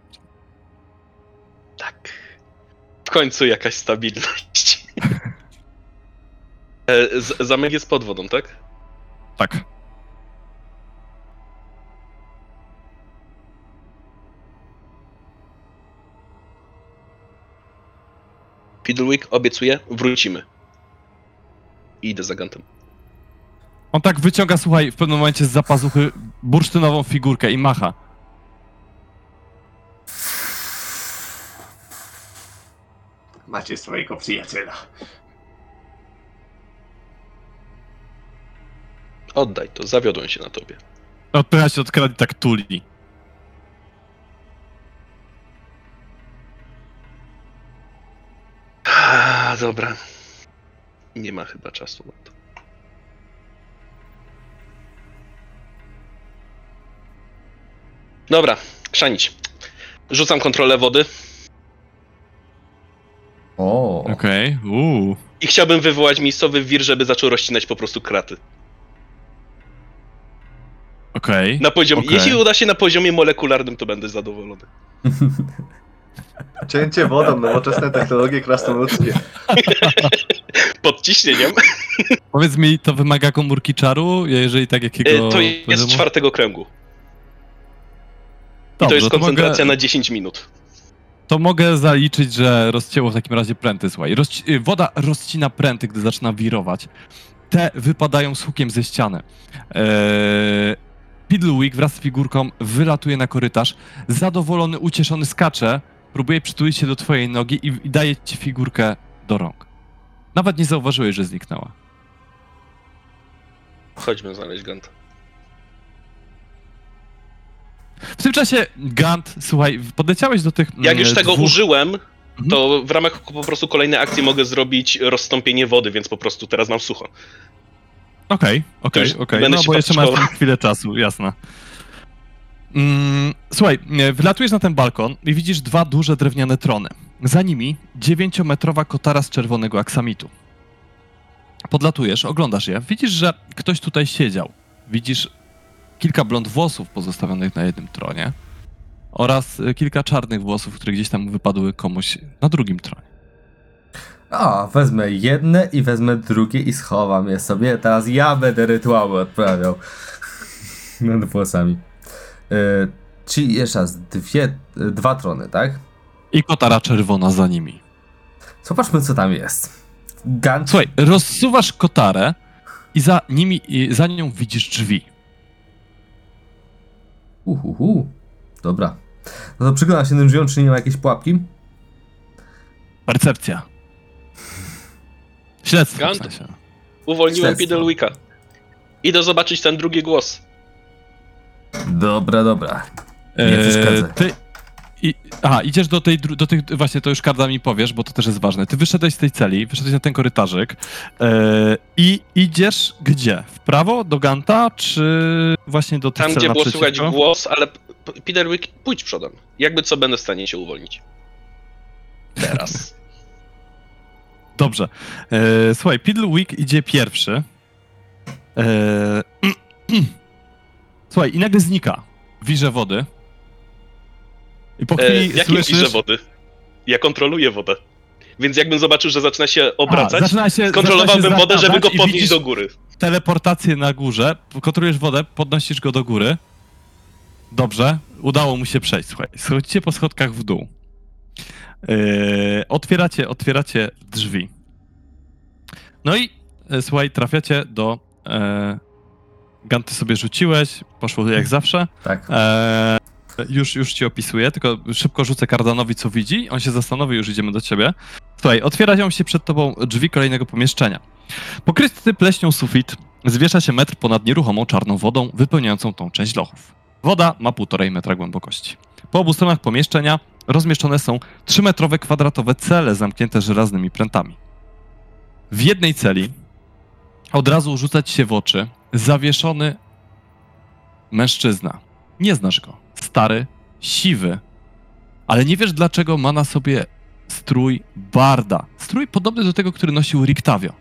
Tak. W końcu jakaś stabilność. E, z- Zamek jest pod wodą, tak? Tak. Fiddlewick obiecuje, wrócimy. I idę za Gantem. On tak wyciąga, słuchaj, w pewnym momencie z zapazuchy bursztynową figurkę i macha. Macie swojego przyjaciela. Oddaj to, zawiodłem się na tobie. Odpycha się od kradu i tak tuli. A, dobra. Nie ma chyba czasu na to. Dobra, chrzanić. Rzucam kontrolę wody O, Okej, uuu. i chciałbym wywołać miejscowy wir, żeby zaczął rozcinać po prostu kraty. Okej. Na poziomie, Okej. Jeśli uda się na poziomie molekularnym, to będę zadowolony. Cięcie wodą, nowoczesne technologie krasnoludzkie. Pod ciśnieniem. Powiedz mi, to wymaga komórki czaru, jeżeli tak jakiego... E, To jest poziomu? czwartego kręgu. I Dobrze, to jest koncentracja mogę, na 10 minut. To mogę zaliczyć, że rozcięło w takim razie pręty, słuchaj. Rozci y, woda rozcina pręty, gdy zaczyna wirować. Te wypadają z hukiem ze ściany. Eee, wraz z figurką wylatuje na korytarz. Zadowolony, ucieszony skacze, próbuje przytulić się do twojej nogi i, i daje ci figurkę do rąk. Nawet nie zauważyłeś, że zniknęła. Chodźmy znaleźć Ganta. W tym czasie, Gant, słuchaj, podleciałeś do tych. Jak już mm, tego dwóch... użyłem, Mhm. to w ramach po prostu kolejnej akcji mogę zrobić rozstąpienie wody, więc po prostu teraz mam sucho. Okej, okej, już okej. będę No się bo jeszcze masz tam chwilę czasu, jasne. Mm, słuchaj, e, wylatujesz na ten balkon i widzisz dwa duże drewniane trony. Za nimi dziewięciometrowa kotara z czerwonego aksamitu. Podlatujesz, oglądasz je, widzisz, że ktoś tutaj siedział. Widzisz kilka blond włosów pozostawionych na jednym tronie oraz e, kilka czarnych włosów, które gdzieś tam wypadły komuś na drugim tronie. A, wezmę jedne i wezmę drugie i schowam je sobie. Teraz ja będę rytuały odprawiał. Nad włosami. Yy, czyli jeszcze raz, dwie, dwa trony, tak? I kotara czerwona za nimi. Zobaczmy, co tam jest. Gant. Słuchaj, rozsuwasz kotarę i za nimi, i za nią widzisz drzwi. Uhuhu. Dobra. No to przyglądam się tym drzwiom, czy nie ma jakiejś pułapki? Percepcja. Śledztwo w Gant? sensie. Uwolniłem Śledztwo. Piddlewicka. Idę zobaczyć ten drugi głos. Dobra, dobra. Nie Eee, ty... I, aha, idziesz do tej, do tych, właśnie to już Karda mi powiesz, bo to też jest ważne. Ty wyszedłeś z tej celi, wyszedłeś na ten korytarzyk eee, i idziesz gdzie? W prawo, do Ganta, czy właśnie do tych Tam, gdzie było słychać głos, ale P- P- Piddlewick, pójdź przodem. Jakby co, będę w stanie się uwolnić. Teraz. Dobrze. E, słuchaj, Piddlewick idzie pierwszy. E, słuchaj, i nagle znika w wirze wody. I po E, chwili w jakim słyszysz... wirze wody? Ja kontroluję wodę. Więc jakbym zobaczył, że zaczyna się obracać, zaczyna się, kontrolowałbym zaczyna się wodę, żeby go i podnieść widzisz do góry. teleportację na górze, kontrolujesz wodę, podnosisz go do góry. Dobrze, udało mu się przejść, słuchaj. Schodzicie po schodkach w dół. Yy, otwieracie, otwieracie drzwi. No i e, słuchaj, trafiacie do... E, Ganty sobie rzuciłeś, poszło jak zawsze. Tak. E, już, już ci opisuję, tylko szybko rzucę Kardanowi, co widzi. On się zastanowi, już idziemy do ciebie. Słuchaj, otwierają się przed tobą drzwi kolejnego pomieszczenia. Pokryty pleśnią sufit zwiesza się metr ponad nieruchomą czarną wodą, wypełniającą tą część lochów. Woda ma półtorej metra głębokości. Po obu stronach pomieszczenia rozmieszczone są trzymetrowe kwadratowe cele zamknięte żelaznymi prętami. W jednej celi od razu rzucać się w oczy zawieszony mężczyzna. Nie znasz go. Stary, siwy, ale nie wiesz dlaczego ma na sobie strój barda. Strój podobny do tego, który nosił Rictavio.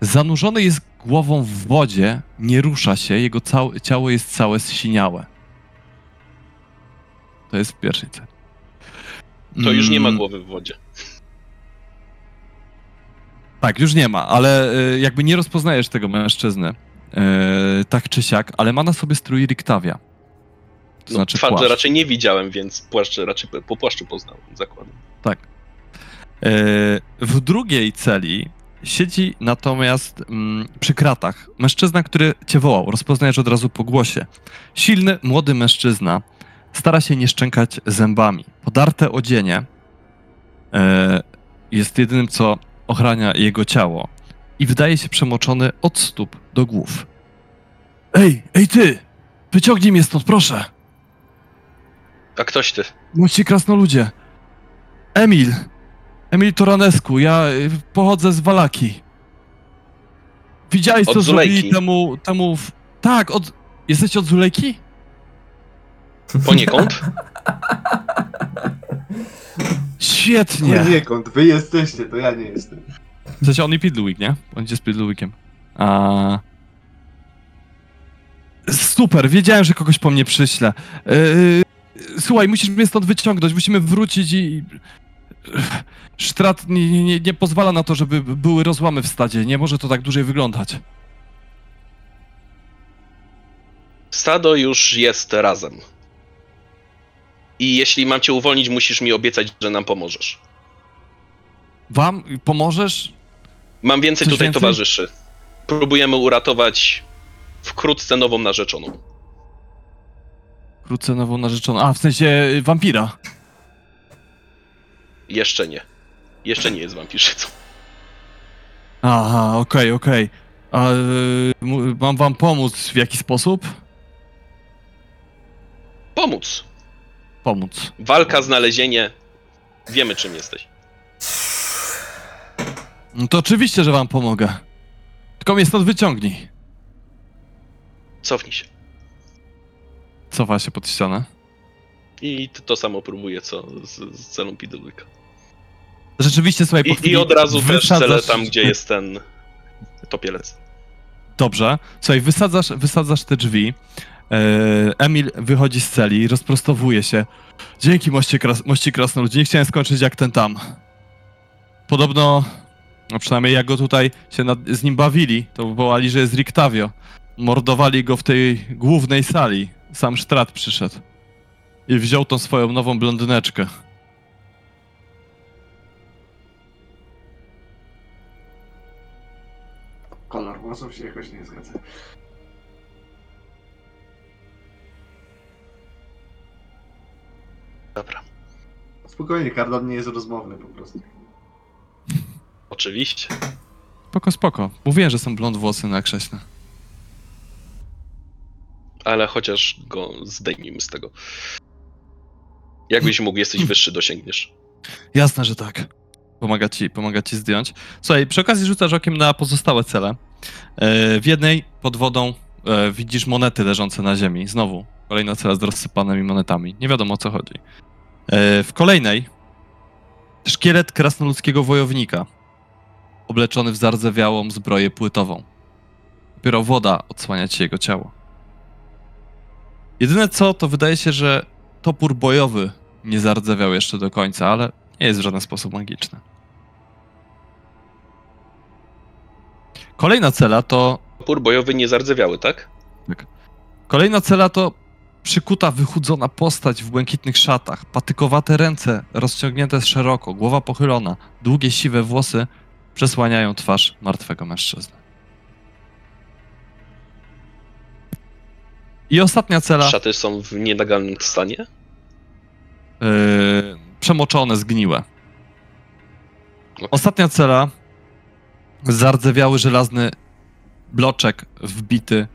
Zanurzony jest głową w wodzie, nie rusza się, jego ciało jest całe zsiniałe. To jest w pierwszej celi. To już nie ma Mm, głowy w wodzie. Tak, już nie ma, ale y, jakby nie rozpoznajesz tego mężczyzny. Y, tak czy siak, ale ma na sobie strój Rictavia. To No, znaczy płaszcz. raczej nie widziałem, więc płaszcz raczej po- po płaszczu poznałem, zakładam. Tak. E, W drugiej celi siedzi natomiast mm, przy kratach mężczyzna, który cię wołał. Rozpoznajesz od razu po głosie. Silny, młody mężczyzna stara się nie szczękać zębami. Podarte odzienie e, jest jedynym, co ochrania jego ciało i wydaje się przemoczony od stóp do głów. Ej, ej ty! Wyciągnij mnie stąd, proszę! A ktoś ty? Młodsi krasnoludzie. Emil. Emil Toranescu. Ja y, pochodzę z Walaki. Widziałeś, Od co Zulejki? zrobili temu... temu w... Tak, od... Jesteście od Zulejki? Poniekąd? Świetnie. Poniekąd, wy jesteście, to ja nie jestem. W sensie on i Pidluik, nie? On idzie z Pidluikiem. A... Super, wiedziałem, że kogoś po mnie przyśle. Yy, słuchaj, musisz mnie stąd wyciągnąć, musimy wrócić i... Sztrat nie, nie, nie pozwala na to, żeby były rozłamy w stadzie. Nie może to tak dłużej wyglądać. Stado już jest razem. I jeśli mam cię uwolnić, musisz mi obiecać, że nam pomożesz. Wam pomożesz? Mam więcej Coś tutaj więcej? towarzyszy. Próbujemy uratować wkrótce nową narzeczoną. Wkrótce nową narzeczoną. A, w sensie y, wampira. Jeszcze nie. Jeszcze nie jest wampirzycą. Aha, okej, okej. A y, mu- mam wam pomóc w jaki sposób? Pomóc. Pomóc. Walka, znalezienie. Wiemy, czym jesteś. No to oczywiście, że wam pomogę. Tylko mnie stąd wyciągnij. Cofnij się. Cofa się pod ścianę. I to, to samo próbuję, co z, z celą Pidulika. Rzeczywiście, słuchaj, po I, chwili I od razu też wysadzasz- celę tam, gdzie jest ten topielec. Dobrze. Słuchaj, wysadzasz, wysadzasz te drzwi. E, Emil wychodzi z celi, rozprostowuje się. Dzięki moście, kras mości krasnoludzi. Nie chciałem skończyć jak ten tam. Podobno, no przynajmniej jak go tutaj się nad, z nim bawili, to wołali, że jest Rictavio. Mordowali go w tej głównej sali. Sam Strat przyszedł. I wziął tą swoją nową blondyneczkę. Kolor włosów się jakoś nie zgadza. Dobra. Spokojnie, Kardon nie jest rozmowny po prostu. Oczywiście. Spoko, spoko. Mówiłem, że są blond włosy na krześle. Ale chociaż go zdejmijmy z tego. Jakbyś mógł, jesteś wyższy, dosięgniesz. Jasne, że tak. Pomaga ci, pomaga ci zdjąć. Słuchaj, przy okazji rzucasz okiem na pozostałe cele. E, W jednej pod wodą e, widzisz monety leżące na ziemi. Znowu, kolejna cela z rozsypanymi monetami. Nie wiadomo o co chodzi. E, W kolejnej szkielet krasnoludzkiego wojownika, obleczony w zardzewiałą zbroję płytową. Dopiero woda odsłania ci jego ciało. Jedyne co, to wydaje się, że topór bojowy nie zardzewiał jeszcze do końca, ale nie jest w żaden sposób magiczny. Kolejna cela to. Opór bojowy nie zardzewiały, tak? Kolejna cela to przykuta, wychudzona postać w błękitnych szatach, patykowate ręce rozciągnięte szeroko, głowa pochylona, długie siwe włosy przesłaniają twarz martwego mężczyzny. I ostatnia cela. Szaty są w nienagalnym stanie. Yy, przemoczone, zgniłe. Okej. Ostatnia cela. Zardzewiały żelazny bloczek wbity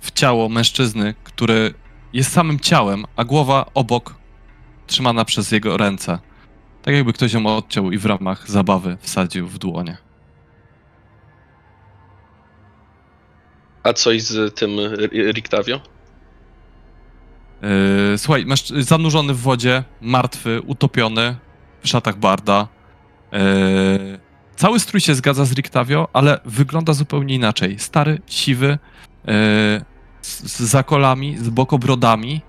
w ciało mężczyzny, który jest samym ciałem, a głowa obok trzymana przez jego ręce. Tak jakby ktoś ją odciął i w ramach zabawy wsadził w dłonie. A coś z tym Ri- Rictavio? Yy, słuchaj, mężczy- zanurzony w wodzie, martwy, utopiony w szatach barda. Yy, cały strój się zgadza z Rictavio, ale wygląda zupełnie inaczej. Stary, siwy, yy, z, z zakolami, z bokobrodami.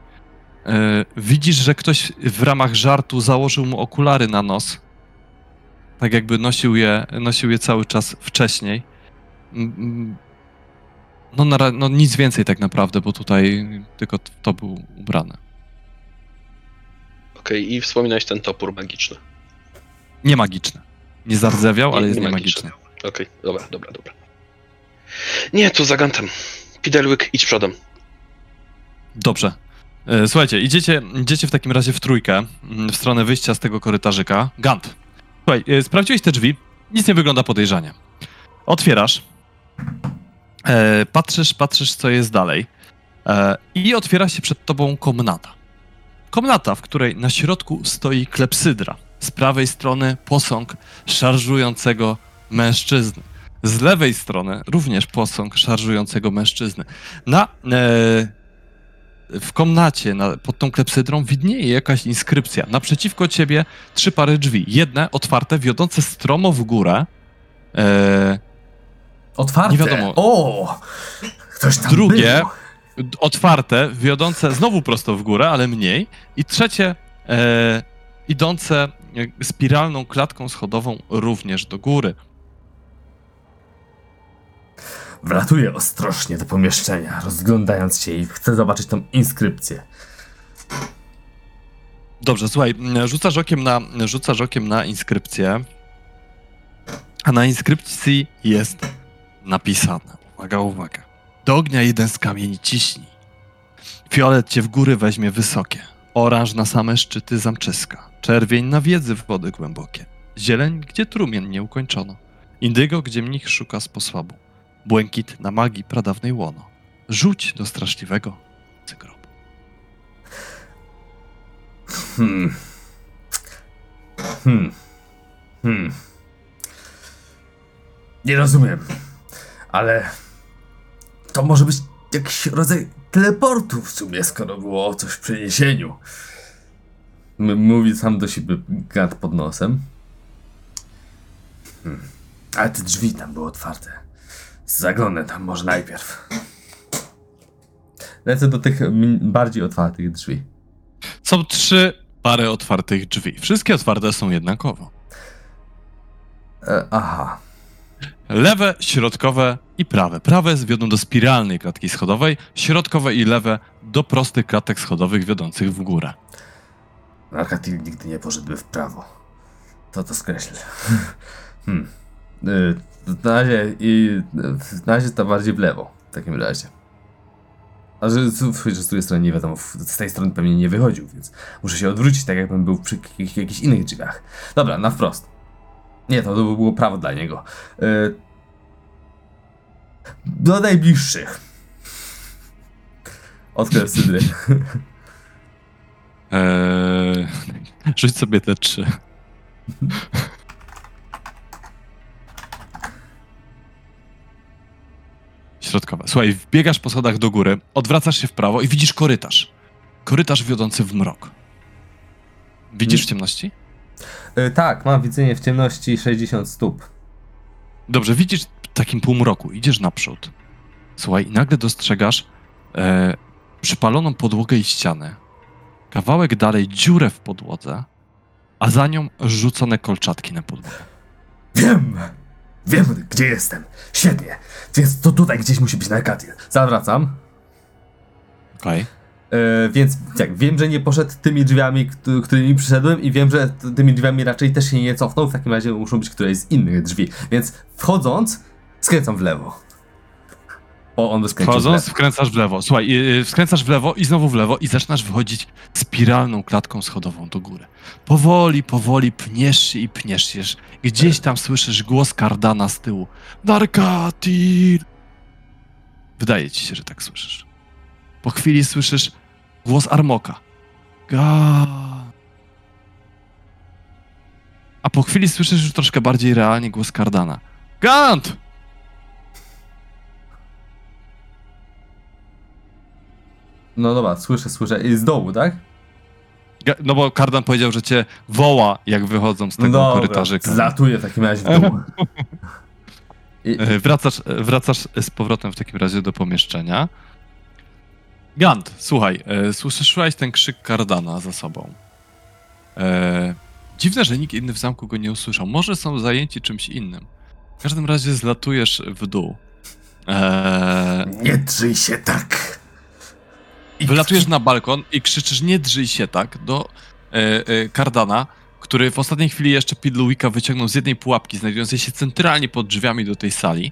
Yy, widzisz, że ktoś w ramach żartu założył mu okulary na nos. Tak jakby nosił je, nosił je cały czas wcześniej. No, na, no nic więcej tak naprawdę, bo tutaj tylko to był ubrany. Okej, i wspominałeś ten topór magiczny. Nie magiczny. Nie zardzewiał, ale Nie- jest nie niemagiczny. magiczny. Okej, dobra, dobra, dobra. Nie, tu zagantem. Pidelłyk, idź przodem. Dobrze. E, Słuchajcie, idziecie, idziecie w takim razie w trójkę mm, w stronę wyjścia z tego korytarzyka. Gant. Słuchaj, e, sprawdziłeś te drzwi. Nic nie wygląda podejrzanie. Otwierasz. E, patrzysz, patrzysz, co jest dalej. E, I otwiera się przed tobą komnata. Komnata, w której na środku stoi klepsydra. Z prawej strony posąg szarżującego mężczyzny. Z lewej strony również posąg szarżującego mężczyzny. Na, e, w komnacie na, pod tą klepsydrą widnieje jakaś inskrypcja. Naprzeciwko ciebie trzy pary drzwi. Jedne otwarte, wiodące stromo w górę. E, Otwarte. Nie wiadomo. O! Ktoś tam Drugie. był. otwarte, wiodące znowu prosto w górę, ale mniej. I trzecie, e, idące spiralną klatką schodową również do góry. Wlatuję ostrożnie do pomieszczenia, rozglądając się i chcę zobaczyć tą inskrypcję. Dobrze, słuchaj, rzucasz okiem na, rzucasz okiem na inskrypcję, a na inskrypcji jest napisane, uwaga, uwaga, do ognia jeden z kamieni ciśnij, fiolet cię w góry weźmie wysokie, oranż na same szczyty zamczyska, czerwień na wiedzy w wody głębokie, zieleń, gdzie trumien nie ukończono, indygo, gdzie mnich szuka sposobu, błękit na magii pradawnej łono, rzuć do straszliwego cygrobu. Hmm. Hmm. Hmm. Nie rozumiem. Ale to może być jakiś rodzaj teleportu w sumie, skoro było o coś w przeniesieniu. M- mówi sam do siebie gad pod nosem. Hmm. Ale te drzwi tam były otwarte. Zaglądnę tam może najpierw. Lecę do tych bardziej otwartych drzwi. Są trzy pary otwartych drzwi. Wszystkie otwarte są jednakowo. E, aha. Lewe, środkowe i prawe. Prawe wiodą do spiralnej klatki schodowej, środkowe i lewe do prostych klatek schodowych wiodących w górę. Arkatil nigdy nie poszedłby w prawo. To to skreślę. hmm. Y, na razie i na razie to bardziej w lewo w takim razie. A że, że z drugiej strony nie wiadomo, z tej strony pewnie nie wychodził, więc muszę się odwrócić tak jakbym był przy jakich, jakichś innych drzwiach. Dobra, na wprost. Nie, to, to by było prawo dla niego. Y, do najbliższych. Odkrył Sydry. Eee, rzuć sobie te trzy. Środkowe. Słuchaj, wbiegasz po schodach do góry, odwracasz się w prawo i widzisz korytarz. Korytarz wiodący w mrok. Widzisz w ciemności? Y, tak, mam widzenie w ciemności 60 stóp. Dobrze, widzisz w takim półmroku, idziesz naprzód. Słuchaj, i nagle dostrzegasz e, przypaloną podłogę i ścianę. Kawałek dalej dziurę w podłodze, a za nią rzucone kolczatki na podłogę. Wiem! Wiem, gdzie jestem. Świetnie. Więc to tutaj gdzieś musi być Narkatil. Zawracam. Okej. E, więc tak, wiem, że nie poszedł tymi drzwiami, któ- którymi przyszedłem i wiem, że tymi drzwiami raczej też się nie cofnął. W takim razie muszą być któreś z innych drzwi. Więc wchodząc, skręcam w lewo. O, on skręcił w Wchodząc, lewo. wkręcasz w lewo. Słuchaj, yy, skręcasz w lewo i znowu w lewo i zaczynasz wychodzić spiralną klatką schodową do góry. Powoli, powoli pniesz się i pniesz się. Gdzieś tam słyszysz głos Kardana z tyłu. Narkatil! Wydaje ci się, że tak słyszysz. Po chwili słyszysz głos Armoka. Ga. A po chwili słyszysz już troszkę bardziej realnie głos Kardana. Gant! No dobra, słyszę, słyszę. I z dołu, tak? Ga- No bo Kardan powiedział, że cię woła, jak wychodzą z tego no korytarzyka. Zlatuję w takim razie w dół. I, E, Wracasz, e, wracasz z powrotem w takim razie do pomieszczenia. Gant, słuchaj, e, słyszałeś ten krzyk Kardana za sobą. E, dziwne, że nikt inny w zamku go nie usłyszał. Może są zajęci czymś innym. W każdym razie zlatujesz w dół. E, nie drzyj się tak. I Wylatujesz na balkon i krzyczysz nie drżyj się tak do e, e, Kardana, który w ostatniej chwili jeszcze Pidluwika wyciągnął z jednej pułapki znajdującej się centralnie pod drzwiami do tej sali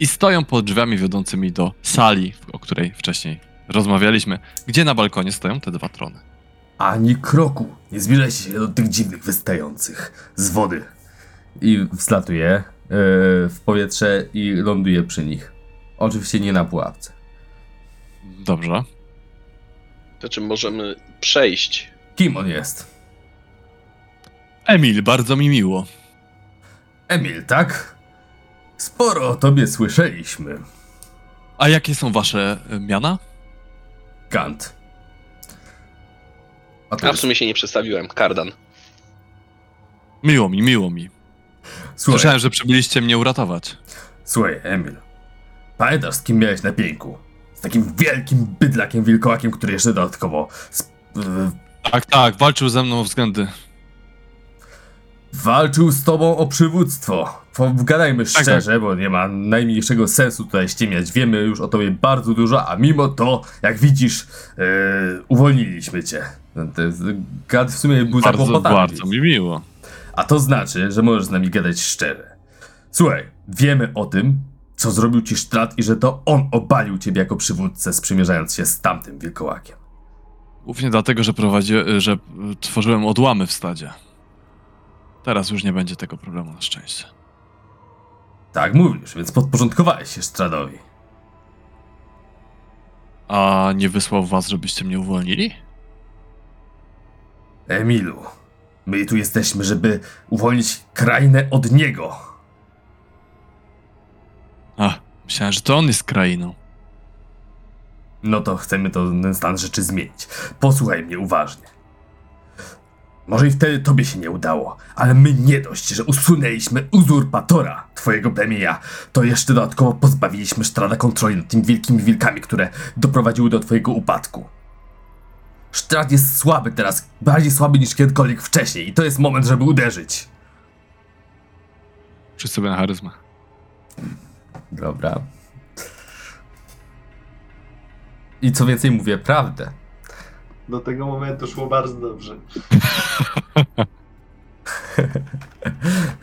i stoją pod drzwiami wiodącymi do sali, o której wcześniej rozmawialiśmy, gdzie na balkonie stoją te dwa trony. Ani kroku. Nie zbliżajcie się do tych dziwnych wystających z wody. I wslatuję e, w powietrze i ląduję przy nich. Oczywiście nie na pułapce. Dobrze. To czym możemy przejść? Kim on jest? Emil, bardzo mi miło. Emil, tak? Sporo o tobie słyszeliśmy. A jakie są wasze e, miana? Kant. A to A w jest... sumie się nie przedstawiłem. Kardan. Miło mi, miło mi. Słuchaj, Słyszałem, że przybyliście mnie uratować. słuchaj, Emil. Pamiętasz, z kim miałeś na pieńku? Z takim wielkim bydlakiem, wilkołakiem, który jeszcze dodatkowo sp- Tak, tak, walczył ze mną o względy. walczył z tobą o przywództwo. Pogadajmy tak. szczerze, bo nie ma najmniejszego sensu tutaj ściemiać. Wiemy już o tobie bardzo dużo, a mimo to, jak widzisz, yy, uwolniliśmy cię. Gad w sumie był Bardzo, zakłopotany. bardzo mi miło. A to znaczy, że możesz z nami gadać szczerze. Słuchaj, wiemy o tym, co zrobił ci Strat i że to on obalił ciebie jako przywódcę, sprzymierzając się z tamtym wilkołakiem. Głównie dlatego, że prowadzi, że y, tworzyłem odłamy w stadzie. Teraz już nie będzie tego problemu na szczęście. Tak mówisz, więc podporządkowałeś się Stradowi. A nie wysłał was, żebyście mnie uwolnili? Emilu, my tu jesteśmy, żeby uwolnić krainę od niego. Myślałem, że to on jest krainą. No to chcemy to, ten stan rzeczy zmienić. Posłuchaj mnie uważnie. Może i wtedy tobie się nie udało, ale my nie dość, że usunęliśmy uzurpatora twojego plemienia, to jeszcze dodatkowo pozbawiliśmy Sztrada kontroli nad tymi wielkimi wilkami, które doprowadziły do twojego upadku. Sztrad jest słaby teraz, bardziej słaby niż kiedykolwiek wcześniej i to jest moment, żeby uderzyć. Wszyscy sobie na charyzmę. Dobra. I co więcej mówię, prawdę. Do tego momentu szło bardzo dobrze.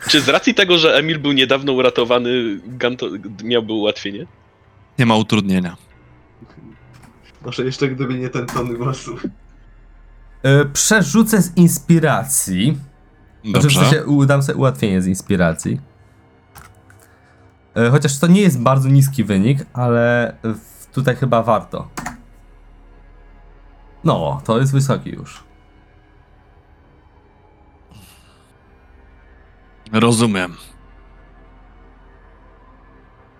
Czy z racji tego, że Emil był niedawno uratowany, Ganto miałby ułatwienie? Nie ma utrudnienia. Może jeszcze gdyby nie ten ton głosu. E, przerzucę z inspiracji. Znaczy, w Dobrze. sensie u- dam sobie ułatwienie z inspiracji. E, Chociaż to nie jest bardzo niski wynik, ale tutaj chyba warto. No, to jest wysoki już. Rozumiem.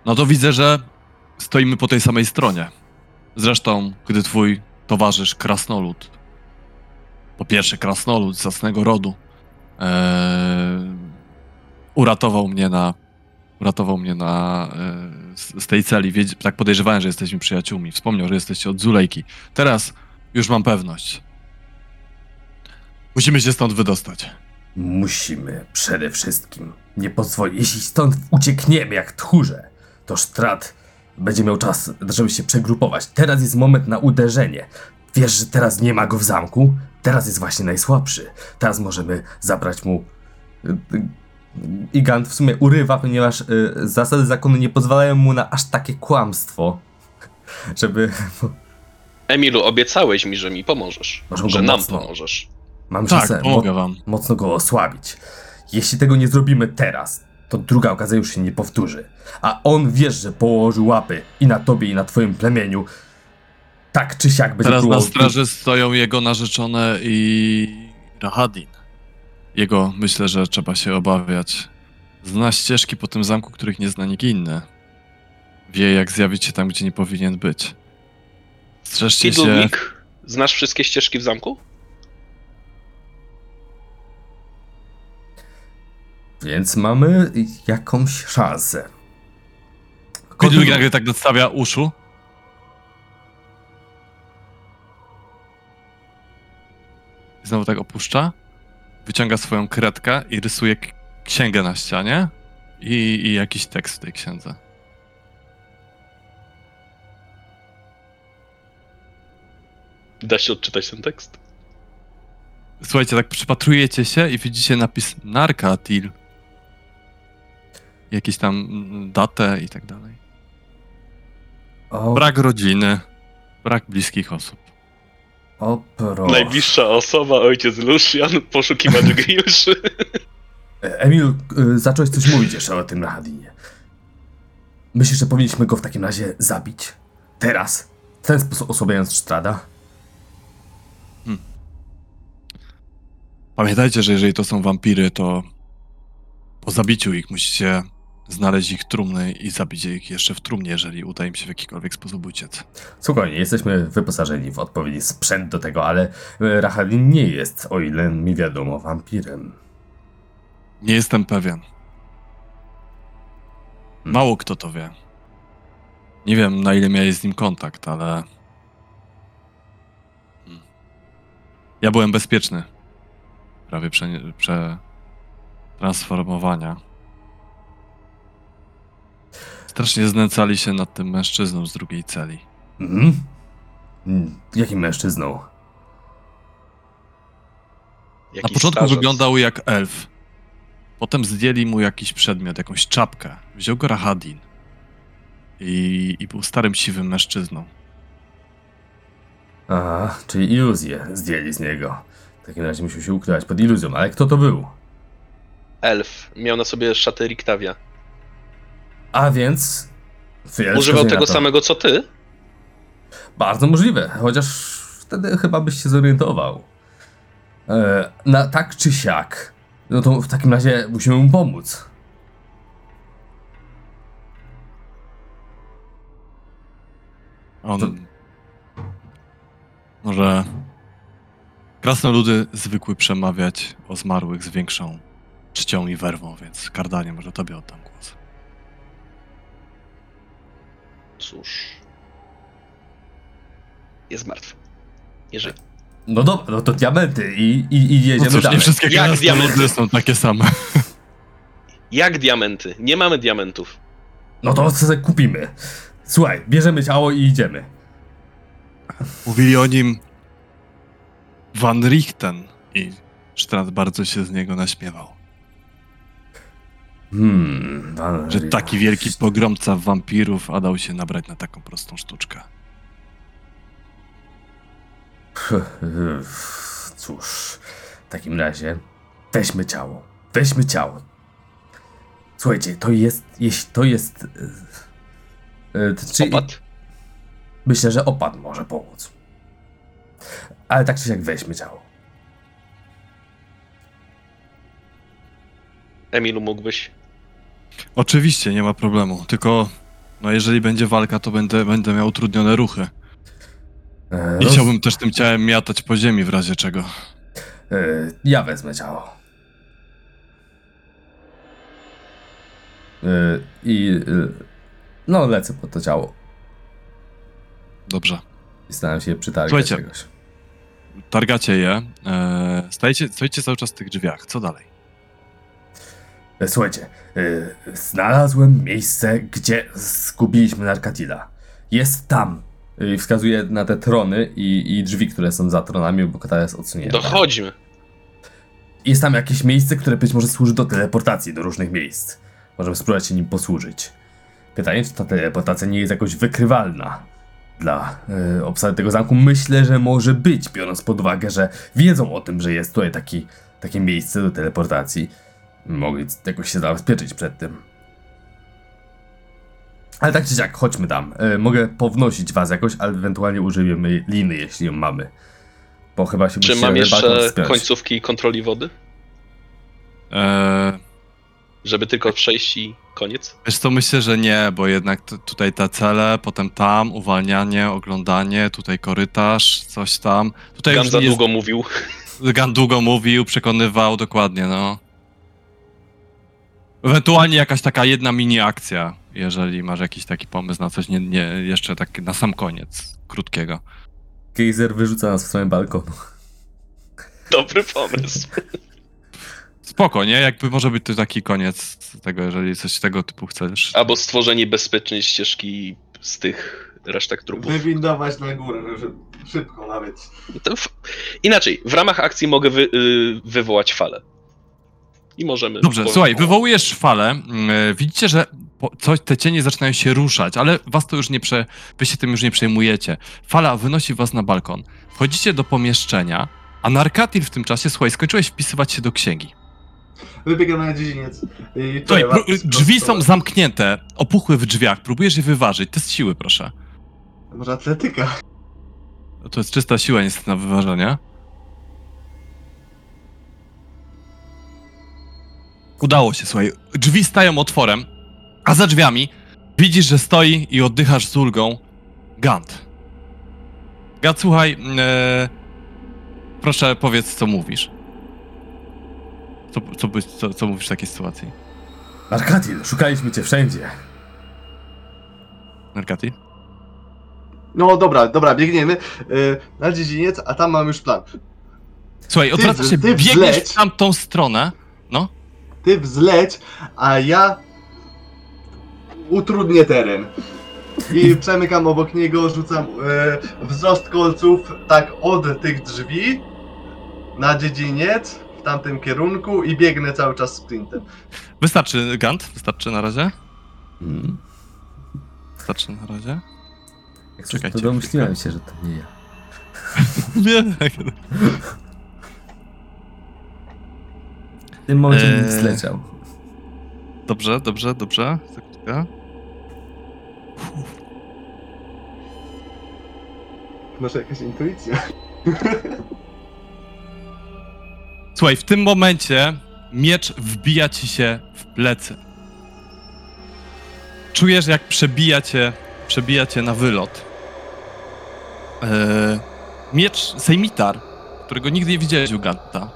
No to widzę, że stoimy po tej samej stronie. Zresztą, gdy twój towarzysz Krasnolud, po pierwsze Krasnolud z jasnego rodu, e, uratował mnie na uratował mnie na, e, z, tej celi. Tak podejrzewałem, że jesteśmy przyjaciółmi. Wspomniał, że jesteście od Zulejki. Teraz już mam pewność. Musimy się stąd wydostać. Musimy przede wszystkim nie pozwolić. Jeśli stąd uciekniemy jak tchórze, to Strat będzie miał czas, żeby się przegrupować. Teraz jest moment na uderzenie. Wiesz, że teraz nie ma go w zamku? Teraz jest właśnie najsłabszy. Teraz możemy zabrać mu. Y, y, I Gant w sumie urywa, ponieważ y, zasady zakonu nie pozwalają mu na aż takie kłamstwo, żeby. Emilu, obiecałeś mi, że mi pomożesz. Możemy że nam mocno- pomożesz. Mam Tak, czasem pomogę wam. mocno go osłabić. Jeśli tego nie zrobimy teraz, to druga okazja już się nie powtórzy. A on wiesz, że położył łapy i na tobie, i na twoim plemieniu. Tak czy siak będzie Teraz na próbował- straży stoją jego narzeczone i Rahadin. Jego myślę, że trzeba się obawiać. Zna ścieżki po tym zamku, których nie zna nikt inny. Wie, jak zjawić się tam, gdzie nie powinien być. Strzeżcie się. Znasz wszystkie ścieżki w zamku? Więc mamy jakąś szansę. Fiddlewig nagle tak nadstawia uszu. I Znowu tak opuszcza. Wyciąga swoją kredkę i rysuje księgę na ścianie. I, I jakiś tekst w tej księdze. Da się odczytać ten tekst? Słuchajcie, tak przypatrujecie się i widzicie napis Narkatil. Jakieś tam mm, datę i tak dalej. O, Brak rodziny, brak bliskich osób. O proszę. Najbliższa osoba, ojciec Lucian, poszukiwacz geniuszy. Emil, y, zacząłeś coś mówić jeszcze o tym Rahadinie. Myślisz, że powinniśmy go w takim razie zabić? Teraz? W ten sposób osłabiając Strada? Pamiętajcie, że jeżeli to są wampiry, to po zabiciu ich musicie znaleźć ich trumny i zabić ich jeszcze w trumnie, jeżeli uda im się w jakikolwiek sposób uciec. Spokojnie, jesteśmy wyposażeni w odpowiedni sprzęt do tego, ale y, Rahadin nie jest, o ile mi wiadomo, wampirem. Nie jestem pewien. Mało kto to wie. Nie wiem, na ile miałeś z nim kontakt, ale. Hmm. Ja byłem bezpieczny. Prawie prze, przetransformowania. Strasznie znęcali się nad tym mężczyzną z drugiej celi. Mhm. Mm, Jakim mężczyzną? Na Jakiś początku starzec. wyglądał jak elf. Potem zdjęli mu jakiś przedmiot, jakąś czapkę. Wziął go Rahadin. I, I był starym, siwym mężczyzną. Aha, czyli iluzję zdjęli z niego. W takim razie musiał się ukrywać pod iluzją, ale kto to był? Elf. Miał na sobie szatę Riktavia. A więc... Używał tego to. samego co ty? Bardzo możliwe, chociaż wtedy chyba byś się zorientował. E, na tak czy siak, no to w takim razie musimy mu pomóc. On. To- Może. Krasnoludy zwykły przemawiać o zmarłych z większą czcią i werwą, więc Kardanie, może tobie oddam głos. Cóż. Jest martwy. Nie żyje. No dobra, no to diamenty i, i, i No jedziemy cóż, dalej. nie wszystkie Jak diamenty? są takie same. Jak diamenty? Nie mamy diamentów. No to co sobie kupimy. Słuchaj, bierzemy ciało i idziemy. Mówili o nim Van Richten i Strand bardzo się z niego naśmiewał. Hmm, Van Że taki wielki pogromca wampirów, a dał się nabrać na taką prostą sztuczkę. Cóż, w takim razie weźmy ciało. Weźmy ciało. Słuchajcie, to jest, jeśli to jest... to- czyli- Opad? Myślę, że opad może pomóc. Ale tak czy siak weźmy ciało. Emilu, mógłbyś? Oczywiście, nie ma problemu. Tylko, no jeżeli będzie walka, to będę, będę miał utrudnione ruchy. E, Nie roz- chciałbym też tym ciałem miatać po ziemi w razie czego. e, ja wezmę ciało. E, I... E, no, lecę po to ciało. Dobrze. I staram się przytargać Słuchajcie. czegoś. Targacie je. E, stajecie, stoicie cały czas w tych drzwiach. Co dalej? E, Słuchajcie, e, znalazłem miejsce, gdzie zgubiliśmy Narkatila. Jest tam. E, I wskazuje na te trony i, i drzwi, które są za tronami, bo kata jest odsunięta. Dochodźmy. Jest tam jakieś miejsce, które być może służy do teleportacji do różnych miejsc. Możemy spróbować się nim posłużyć. Pytanie, czy ta teleportacja nie jest jakoś wykrywalna dla e, obsady tego zamku? Myślę, że może być, biorąc pod uwagę, że wiedzą o tym, że jest tutaj taki, takie miejsce do teleportacji. Mogli jakoś się zabezpieczyć przed tym. Ale tak czy siak, chodźmy tam. E, mogę pownosić was jakoś, ale ewentualnie użyjemy liny, jeśli ją mamy. Bo chyba się Czy mam jeszcze wspiąć. końcówki kontroli wody? E, Żeby tylko przejść i koniec? wiesz co, myślę, że nie, bo jednak t- tutaj te cele, potem tam, uwalnianie, oglądanie, tutaj korytarz, coś tam. Tutaj Gan już za nie długo mówił. Gan długo mówił, przekonywał, dokładnie, no. Ewentualnie jakaś taka jedna mini akcja, jeżeli masz jakiś taki pomysł na coś nie, nie jeszcze tak na sam koniec, krótkiego. Gejzer wyrzuca nas w swoim balkonu. Dobry pomysł. Spoko, nie? Jakby może być to taki koniec tego, jeżeli coś tego typu chcesz. Albo stworzenie bezpiecznej ścieżki z tych resztek trupów. Wywindować na górę, że szybko nawet. To w... Inaczej, w ramach akcji mogę wy, y, wywołać falę. I możemy. Dobrze, po- słuchaj, wywołujesz falę. mm, Widzicie, że po- coś, te cienie zaczynają się ruszać, ale was to już nie prze, wy się tym już nie przejmujecie. Fala wynosi was na balkon. Wchodzicie do pomieszczenia, a Narkatil w tym czasie, słuchaj, skończyłeś wpisywać się do księgi. Wybiegam na dziedziniec. I Słuchaj, pró- drzwi są zamknięte, opuchły w drzwiach, próbujesz je wyważyć. Test siły, proszę. Może atletyka. To jest czysta siła niestety na wyważenie. Udało się, słuchaj. Drzwi stają otworem, a za drzwiami widzisz, że stoi i oddychasz z ulgą Gant. Gant, słuchaj, e, proszę powiedz, co mówisz. Co, co, co, co mówisz w takiej sytuacji? Arkatil, szukaliśmy cię wszędzie. Nergati? No dobra, dobra, biegniemy y, na dziedziniec, a tam mam już plan. Słuchaj, odwracasz się, ty biegniesz wleć. w tamtą stronę. No. Ty wzleć, a ja utrudnię teren. I przemykam obok niego, rzucam e, wzrost kolców tak od tych drzwi na dziedziniec w tamtym kierunku i biegnę cały czas sprintem. Wystarczy, Gant? Wystarczy na razie? Mm. Wystarczy na razie? Jak coś, to Czekajcie domyśliłem się, że to nie ja. Nie. W tym momencie Eee. zleciał. Dobrze, dobrze, dobrze. Sekundkę. Może jakaś intuicja? Słuchaj, w tym momencie miecz wbija ci się w plecy. Czujesz, jak przebija cię, przebija cię na wylot. Eee, miecz Sejmitar, którego nigdy nie widziałeś u Ganta,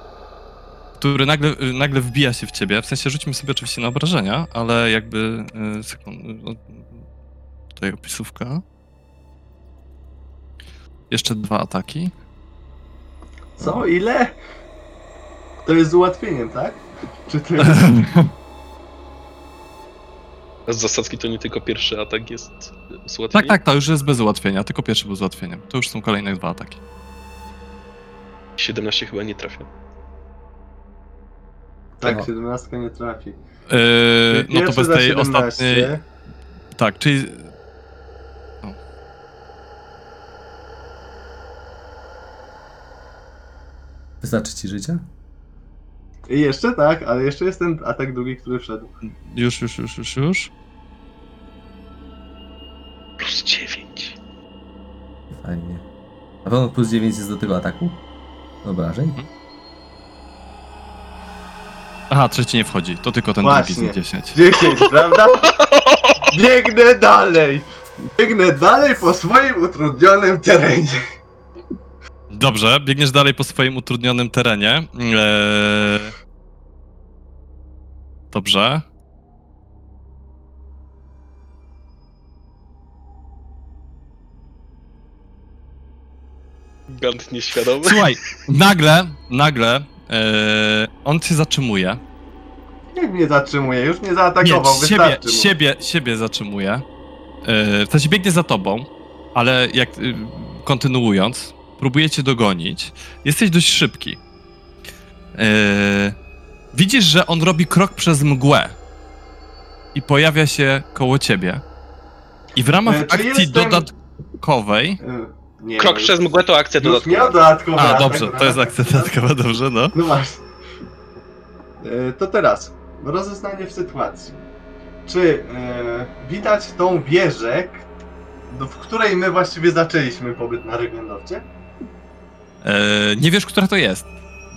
który nagle, nagle wbija się w ciebie. W sensie rzućmy sobie oczywiście na obrażenia, ale jakby. E, sekund, no, tutaj opisówka. Jeszcze dwa ataki. Co? Ile? To jest z ułatwieniem, tak? Czy to jest... Z zasadzki to nie tylko pierwszy atak jest z Tak, ułatwieniem? tak, to już jest bez ułatwienia, tylko pierwszy był z ułatwieniem. To już są kolejne dwa ataki. 17 chyba nie trafia. Tak, No. 17 nie trafi. Yy, no to bez tej 17. ostatniej. Tak, czyli. Wystarczy ci życia? I jeszcze tak, ale jeszcze jest ten atak drugi, który wszedł. Już, już, już, już, już. Plus 9. Fajnie. Na pewno plus 9 jest do tego ataku? Obrażeń? Aha, trzeci nie wchodzi. To tylko ten Właśnie. drugi z 10. 10, prawda? Biegnę dalej! Biegnę dalej po swoim utrudnionym terenie. Dobrze, biegniesz dalej po swoim utrudnionym terenie. Eee... Dobrze. Gant nieświadomy. Słuchaj, nagle, nagle eee, on się zatrzymuje. Jak mnie zatrzymuje? Już mnie Nie, zaatakował, siebie, wystarczy mu. siebie, siebie zatrzymuje. Eee, w sensie biegnie za tobą, ale jak y, kontynuując, próbujecie dogonić. Jesteś dość szybki. Eee, widzisz, że on robi krok przez mgłę i pojawia się koło ciebie. I w ramach E, czy akcji jestem- dodatkowej. Y, Nie, Krok no, przez mgłę to akcja Już miał dodatkowa. dodatkowy A, atak, dobrze, to jest akcja dodatkowa, dobrze, no. No właśnie. To teraz, rozeznanie w sytuacji. Czy e, widać tą wieżę, k- do- w której my właściwie zaczęliśmy pobyt na Reglendowcie? Eee, nie wiesz, która to jest,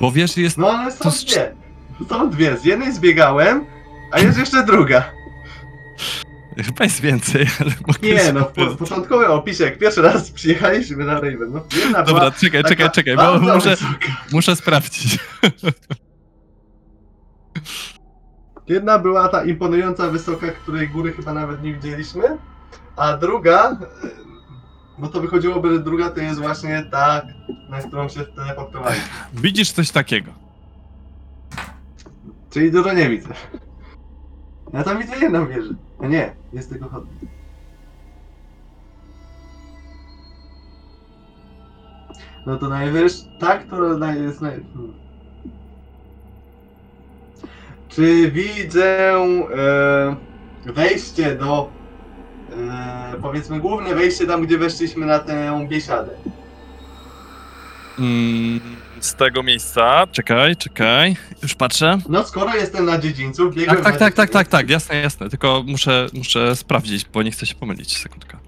bo wiesz, jest No ale są To z- dwie. Są dwie. Z jednej zbiegałem, a jest jeszcze druga. Chyba jest więcej, ale mogę Nie no, w po, początkowym opisie, jak pierwszy raz przyjechaliśmy na Raven, no jedna Dobra, była czekaj, taka czekaj, czekaj, bo bardzo muszę, wysoka. muszę sprawdzić. Jedna była ta imponująca wysoka, której góry chyba nawet nie widzieliśmy, a druga, e, no to wychodziłoby, że druga to jest właśnie ta, na którą się teleportowaliśmy. Widzisz coś takiego. Czyli dużo nie widzę. Ja tam widzę jedną wieżę. A nie, jest tylko chodnik. No to najwyższa, ta, która jest naj... hmm. Czy widzę e, wejście do, e, powiedzmy główne wejście tam, gdzie weszliśmy na tę biesiadę? Mm, z tego miejsca. Czekaj, czekaj. Już patrzę. No skoro jestem na dziedzińcu, biegłem Tak, tak, na tak, tak, tak, tak, jasne, jasne. Tylko muszę, muszę sprawdzić, bo nie chcę się pomylić. Sekundka.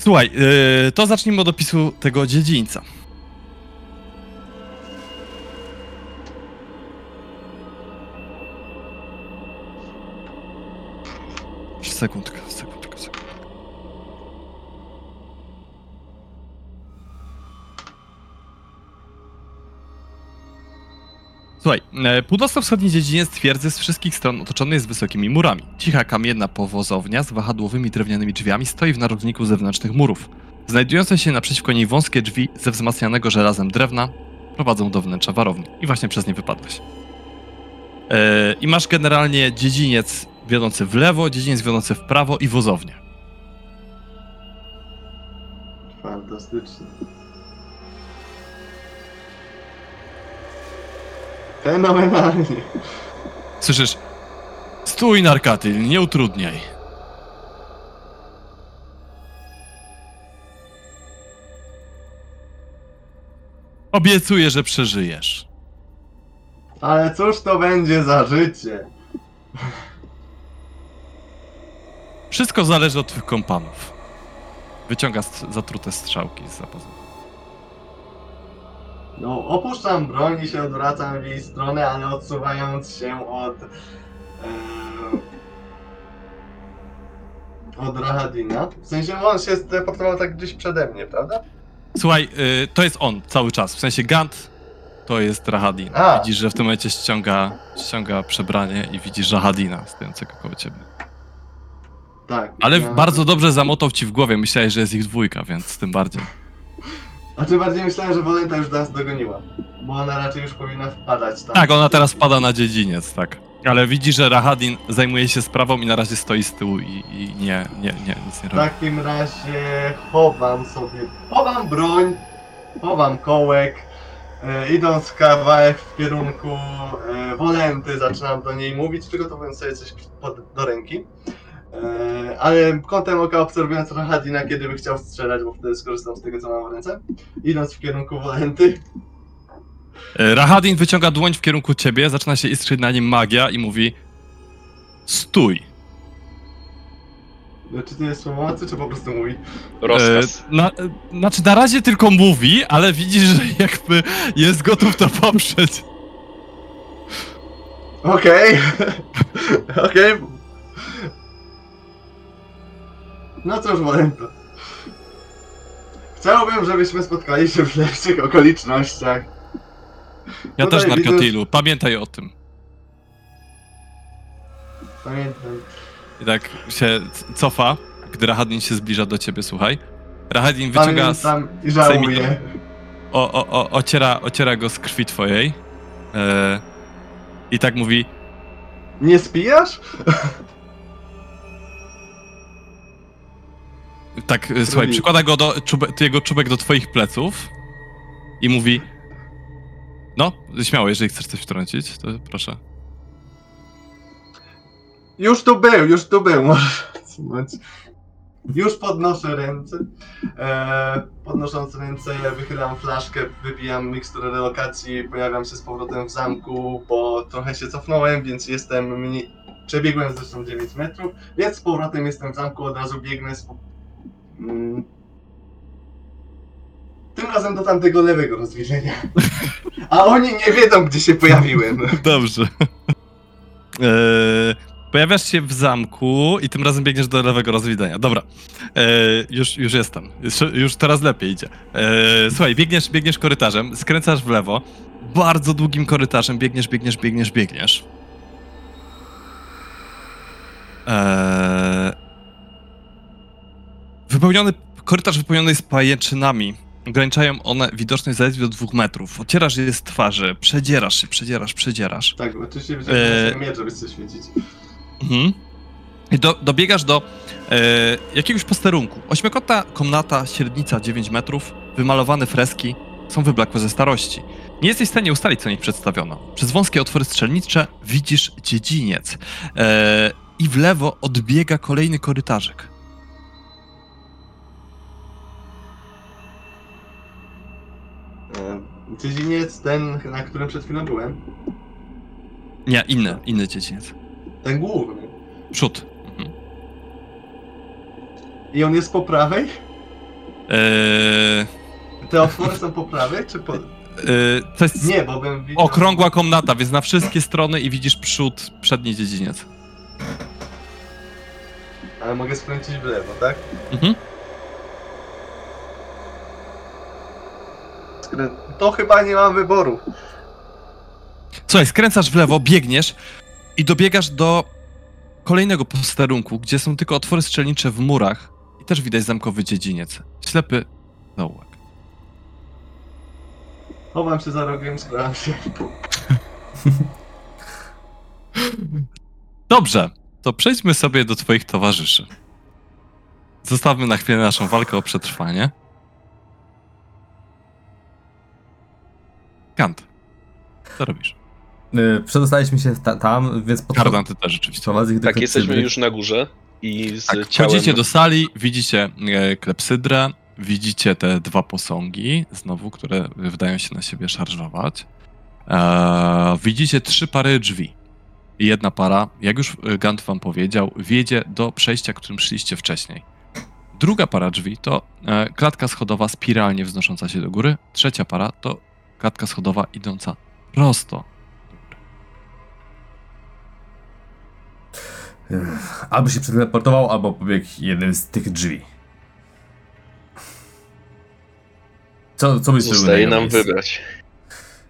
Słuchaj, yy, to zacznijmy od opisu tego dziedzińca. Sekundka, sekundka, sekundka. Słuchaj, e, północno-wschodni dziedziniec twierdzy z wszystkich stron otoczony jest wysokimi murami. Cicha kamienna powozownia z wahadłowymi drewnianymi drzwiami stoi w narożniku zewnętrznych murów. Znajdujące się naprzeciwko niej wąskie drzwi ze wzmacnianego żelazem drewna prowadzą do wnętrza warowni. I właśnie przez nie wypadłeś. E, I masz generalnie dziedziniec wiodący w lewo, dziedziniec wiodący w prawo i wozownię. Fantastycznie. Fenomenalnie. Słyszysz? Stój, Narkatyl, nie utrudniaj. Obiecuję, że przeżyjesz. Ale cóż to będzie za życie? Wszystko zależy od twych kompanów. Wyciąga st- zatrute strzałki z zapasu. No, opuszczam broń i się odwracam w jej stronę, ale odsuwając się od. E, od Rahadina. W sensie on się teleportował tak gdzieś przede mnie, prawda? Słuchaj, y, to jest on cały czas. W sensie Gant to jest Rahadin. A. Widzisz, że w tym momencie ściąga, ściąga przebranie i widzisz Rahadina stojącego koło ciebie. Tak. Ale ja- bardzo dobrze zamotał ci w głowie. Myślałeś, że jest ich dwójka, więc tym bardziej. A tym bardziej myślałem, że Wolenta już nas dogoniła. Bo ona raczej już powinna wpadać tam. Tak, ona teraz pada na dziedziniec, tak. Ale widzi, że Rahadin zajmuje się sprawą i na razie stoi z tyłu i, i nie, nie, nie, nic nie W robi. takim razie chowam sobie. Chowam broń, chowam kołek. E, idąc kawałek w kierunku e, Wolenty, zaczynam do niej mówić, przygotowując sobie coś pod, do ręki. E, ale kątem oka obserwując Rahadina, kiedy by chciał strzelać, bo wtedy skorzystam z tego, co mam w ręce. Idąc w kierunku Wolenty. E, Rahadin wyciąga dłoń w kierunku ciebie, zaczyna się iskrzyć na nim magia i mówi Stój. No, Czy to jest słowo mocy, czy po prostu mówi? Rozkaz. E, na, e, znaczy na razie tylko mówi, ale widzisz, że jakby jest gotów to poprzeć. Okej. Okej. No cóż, Wolento. Chciałbym, żebyśmy spotkali się w lepszych okolicznościach. Ja Tutaj też, widzę- Narkatilu, pamiętaj o tym. Pamiętam. I tak się c- cofa, gdy Rahadin się zbliża do ciebie, słuchaj. Rahadin wyciąga, s- Pamiętam i żałuję. o, o, o, ociera, ociera go z krwi twojej e, i tak mówi, Nie spijasz? Tak, e, słuchaj, przykłada go do, czube, jego czubek do twoich pleców i mówi, no, śmiało, jeżeli chcesz coś wtrącić, to proszę. Już tu był, już tu był. Możesz. Już podnoszę ręce. E, podnosząc ręce, wychylam flaszkę, wybijam miksturę relokacji, pojawiam się z powrotem w zamku, bo trochę się cofnąłem, więc jestem mniej... Przebiegłem zresztą 9 metrów, więc z powrotem jestem w zamku, od razu biegnę z... Mm. Tym razem do tamtego lewego rozwierzenia. A oni nie wiedzą, gdzie się pojawiłem. Dobrze. E, pojawiasz się w zamku i tym razem biegniesz do lewego rozwidania. Dobra, e, już, już jestem. Już, już teraz lepiej idzie. E, słuchaj, biegniesz, biegniesz korytarzem, skręcasz w lewo, bardzo długim korytarzem, biegniesz, biegniesz, biegniesz, biegniesz. E, wypełniony, korytarz wypełniony jest pajęczynami. Ograniczają one widoczność zaledwie do dwóch metrów. Ocierasz je z twarzy, przedzierasz się, przedzierasz, przedzierasz. Tak, oczywiście wyciągnąłem Eee. miecz, żeby coś świecić. Mhm. I do, dobiegasz do e, jakiegoś posterunku. Ośmiokątna komnata, średnica 9 metrów, wymalowane freski są wyblakłe ze starości. Nie jesteś w stanie ustalić, co nich przedstawiono. Przez wąskie otwory strzelnicze widzisz dziedziniec. E, I w lewo odbiega kolejny korytarzek. Dziedziniec ten, na którym przed chwilą byłem. Nie, inny, inny dziedziniec. Ten główny. Przód. Mhm. I on jest po prawej? E, Te otwory są po prawej, czy po... e, to jest Nie, bo bym widział... okrągła komnata, więc na wszystkie strony i widzisz przód, przedni dziedziniec. Ale mogę skręcić w lewo, tak? Mhm. Skrę... To chyba nie mam wyboru. Słuchaj, skręcasz w lewo, biegniesz i dobiegasz do kolejnego posterunku, gdzie są tylko otwory strzelnicze w murach i też widać zamkowy dziedziniec. Ślepy zaułek. Chowam się za rogiem, składam się. Dobrze, to przejdźmy sobie do twoich towarzyszy. Zostawmy na chwilę naszą walkę o przetrwanie. Kant, co robisz? Y, Przedostaliśmy się ta, tam, więc Kardan, ty też rzeczywiście. Tak, jesteśmy już na górze i z Tak, ciałem... wchodzicie do sali, widzicie e, klepsydrę, widzicie te dwa posągi, znowu, które wydają się na siebie szarżować. E, widzicie trzy pary drzwi. I jedna para, jak już e, Gant wam powiedział, wiedzie do przejścia, którym szliście wcześniej. Druga para drzwi to e, klatka schodowa spiralnie wznosząca się do góry. Trzecia para to klatka schodowa idąca prosto. Albo się przeteleportował, albo pobiegł jednym z tych drzwi. Co, co byś zrobił Zostaje nam miejscu? wybrać.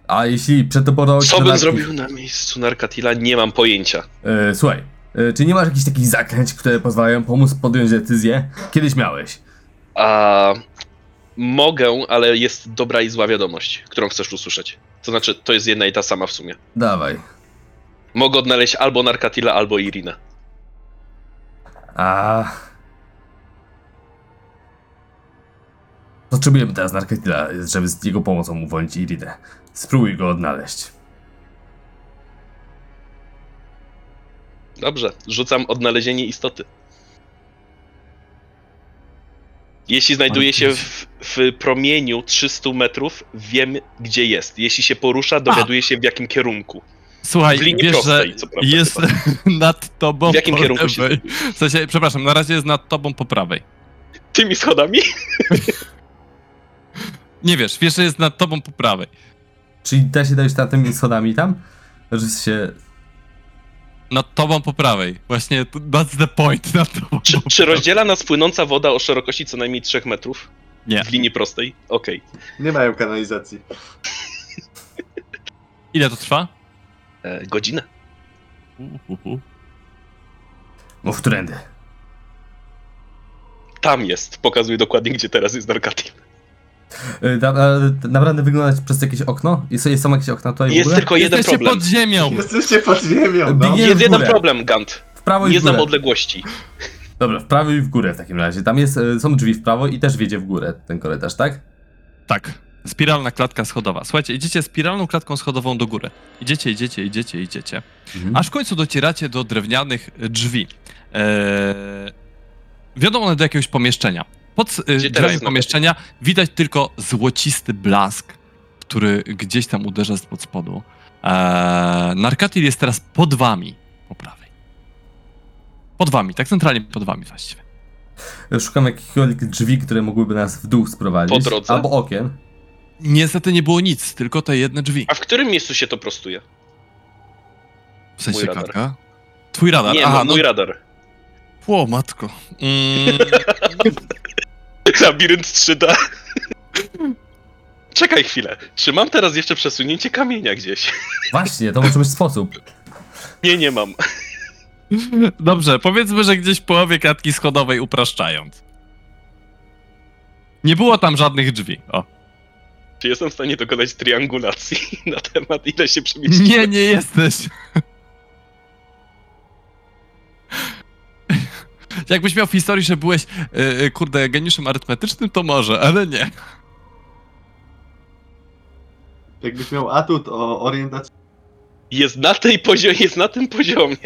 A jeśli przeteleportował się Co bym zrobił na miejscu Narkatila? Nie mam pojęcia. E, słuchaj, e, czy nie masz jakichś takich zaklęć, które pozwalają pomóc podjąć decyzję? Kiedyś miałeś. A mogę, ale jest dobra i zła wiadomość, którą chcesz usłyszeć. To znaczy, to jest jedna i ta sama w sumie. Dawaj. Mogę odnaleźć albo Narkatila, albo Irinę. A. Potrzebujemy teraz Narkatila, żeby z jego pomocą uwolnić Iridę. Spróbuj go odnaleźć. Dobrze, rzucam odnalezienie istoty. Jeśli znajduje się w, w promieniu 300 metrów, wiem gdzie jest. Jeśli się porusza, dowiaduje się w jakim kierunku. Słuchaj, W linii wiesz, prostej, że co prawda, jest nad tobą W jakim po kierunku się- lewej. W sensie, przepraszam, na razie jest nad tobą po prawej. Tymi schodami? Nie wiesz, wiesz, że jest nad tobą po prawej. Czyli da się dojść na tymi schodami tam? Że się. Nad tobą po prawej. Właśnie, to- that's the point. Nad tobą Czy, po czy prawej. rozdziela nas płynąca woda o szerokości co najmniej 3 metrów? Nie. W linii prostej? Okej. Nie mają kanalizacji. Ile to trwa? E, Godzinę. Uhuhu. Mów którędy. Tam jest. Pokazuję dokładnie, gdzie teraz jest Narkatil. Y, Da, naprawdę wyglądać przez jakieś okno? Jest, jest są jakieś okna tutaj Jest tylko jeden Jesteście problem. pod ziemią! Jesteście pod ziemią, no. Jest w jeden górę. problem, Gant. W prawo i Nie w górę. znam odległości. Dobra, w prawo i w górę w takim razie. Tam jest, y, są drzwi w prawo i też wiedzie w górę ten korytarz, tak? Tak. Spiralna klatka schodowa. Słuchajcie, idziecie spiralną klatką schodową do góry. Idziecie, idziecie, idziecie, idziecie. Mhm. Aż w końcu docieracie do drewnianych e, drzwi. Eee, wiodą one do jakiegoś pomieszczenia. Pod teraz drzwiami pomieszczenia widać tylko złocisty blask, który gdzieś tam uderza spod spodu. Eee, Narkatil jest teraz pod wami, po prawej. Pod wami, tak centralnie pod wami właściwie. Szukam jakichkolwiek drzwi, które mogłyby nas w dół sprowadzić. Po drodze? Albo okien. Niestety nie było nic, tylko te jedne drzwi. A w którym miejscu się to prostuje? W sensie mój radar. Twój radar, Nie, aha, no, mój radar. O, matko. Mm, Labirynt 3D. Czekaj chwilę. Czy mam teraz jeszcze przesunięcie kamienia gdzieś? Właśnie, to może być sposób. Nie, nie mam. Dobrze, powiedzmy, że gdzieś w połowie klatki schodowej upraszczając. Nie było tam żadnych drzwi. O. Czy jestem w stanie dokonać triangulacji na temat, ile się przemieściło? Nie, nie jesteś. Jakbyś miał w historii, że byłeś, yy, kurde, geniuszem arytmetycznym, to może, ale nie. Jakbyś miał atut o orientacji. Jest na tej poziomie, jest na tym poziomie.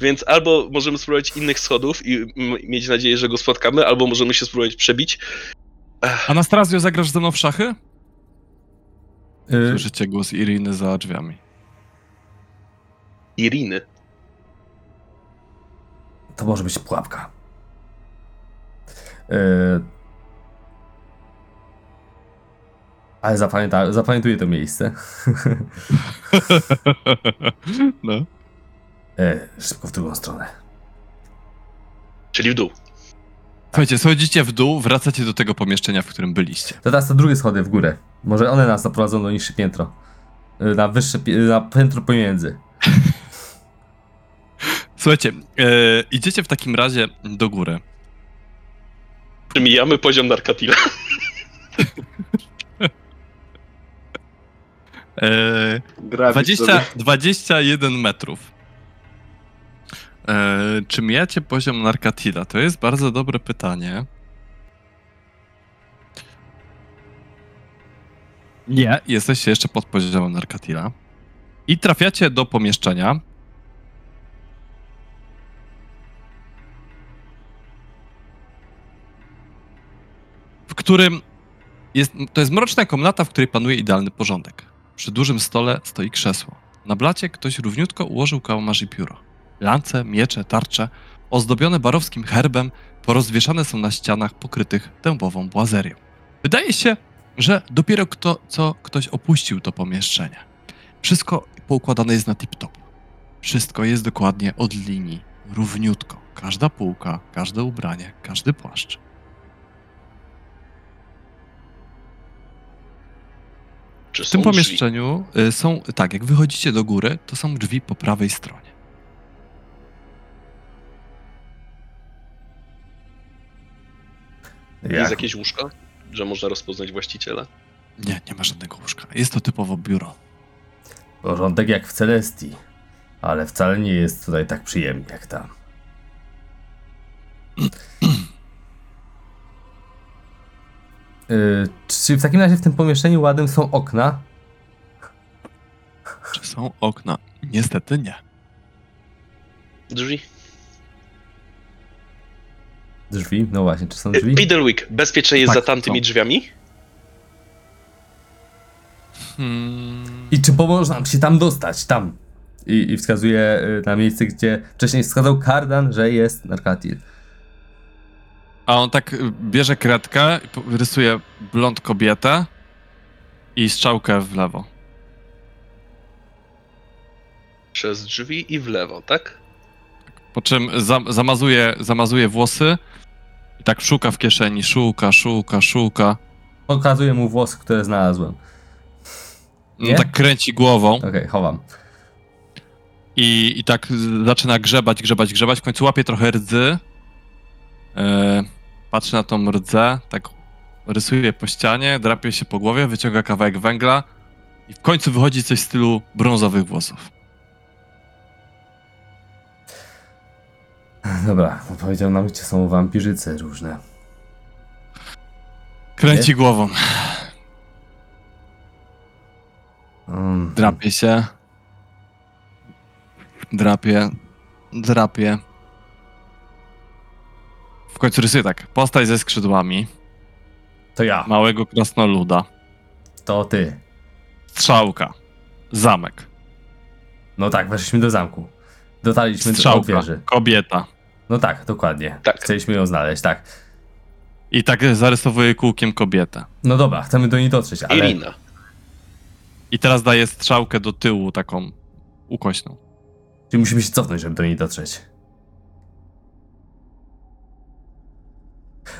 Więc albo możemy spróbować innych schodów i mieć nadzieję, że go spotkamy, albo możemy się spróbować przebić. Anastrazjo, zagrasz ze mną w szachy? Y, Słyszycie głos Iriny za drzwiami. Iriny. To może być pułapka. Y, ale zapamięta, zapamiętuję to miejsce. No. E, szybko w drugą stronę. Czyli w dół. Słuchajcie, schodzicie w dół, wracacie do tego pomieszczenia, w którym byliście. To teraz te drugie schody w górę. Może one nas zaprowadzą do niższe piętro. Y, Na wyższe, pi- na piętro pomiędzy. Słuchajcie, e, idziecie w takim razie do góry. Mijamy poziom Narkatila. E, Grabić 20, sobie. 21 metrów. E, czy mijacie poziom Narkatila? To jest bardzo dobre pytanie. Nie, jesteście jeszcze pod poziomem Narkatila. I trafiacie do pomieszczenia. Którym jest, to jest mroczna komnata, w której panuje idealny porządek. Przy dużym stole stoi krzesło. Na blacie ktoś równiutko ułożył kałamarz i pióro. Lance, miecze, tarcze, ozdobione barowskim herbem, porozwieszane są na ścianach pokrytych dębową błazerią. Wydaje się, że dopiero kto, co ktoś opuścił to pomieszczenie. Wszystko poukładane jest na tip-top. Wszystko jest dokładnie od linii, równiutko. Każda półka, każde ubranie, każdy płaszcz. Czy W tym są drzwi? pomieszczeniu y, są, tak, jak wychodzicie do góry, to są drzwi po prawej stronie. Jest Jak? jakieś łóżko, że można rozpoznać właściciela? Nie, nie ma żadnego łóżka. Jest to typowo biuro. Porządek jak w Celestii. Ale wcale nie jest tutaj tak przyjemnie jak tam. Yy, czy w takim razie w tym pomieszczeniu ładnym są okna? Czy są okna? Niestety nie. Drzwi? Drzwi? No właśnie, czy są drzwi? Piddlewick, bezpiecznie jest Tak, za tamtymi są. drzwiami? Hmm, I czy pomoże nam się tam dostać? Tam. I, i wskazuje y, na miejsce, gdzie wcześniej wskazał Kardan, że jest Narkatil. A on tak y, bierze kredkę, rysuje blond kobietę i strzałkę w lewo. Przez drzwi i w lewo, tak? Po czym za, zamazuje, zamazuje włosy i tak szuka w kieszeni, szuka, szuka, szuka. Pokazuje mu włosy, które znalazłem. No, Nie? tak kręci głową Okej, chowam. i, i tak zaczyna grzebać, grzebać, grzebać. W końcu łapie trochę rdzy. E, patrzy na tą rdzę, tak rysuje po ścianie, drapie się po głowie, wyciąga kawałek węgla i w końcu wychodzi coś w stylu brązowych włosów. Dobra, no powiedział nam, gdzie są wampirzyce różne. Kręci głową, Mm, drapie się, drapie, drapie. W końcu rysuje tak, postać ze skrzydłami, To ja, małego krasnoluda, to ty. strzałka, zamek, No tak, weszliśmy do zamku. Dotarliśmy do strzałka, wieży. kobieta. No tak, dokładnie. Tak. Chcieliśmy ją znaleźć, tak. I tak zarysowuje kółkiem kobietę. No dobra, chcemy do niej dotrzeć, ale... Irina. I teraz daje strzałkę do tyłu, taką ukośną. Czyli musimy się cofnąć, żeby do niej dotrzeć.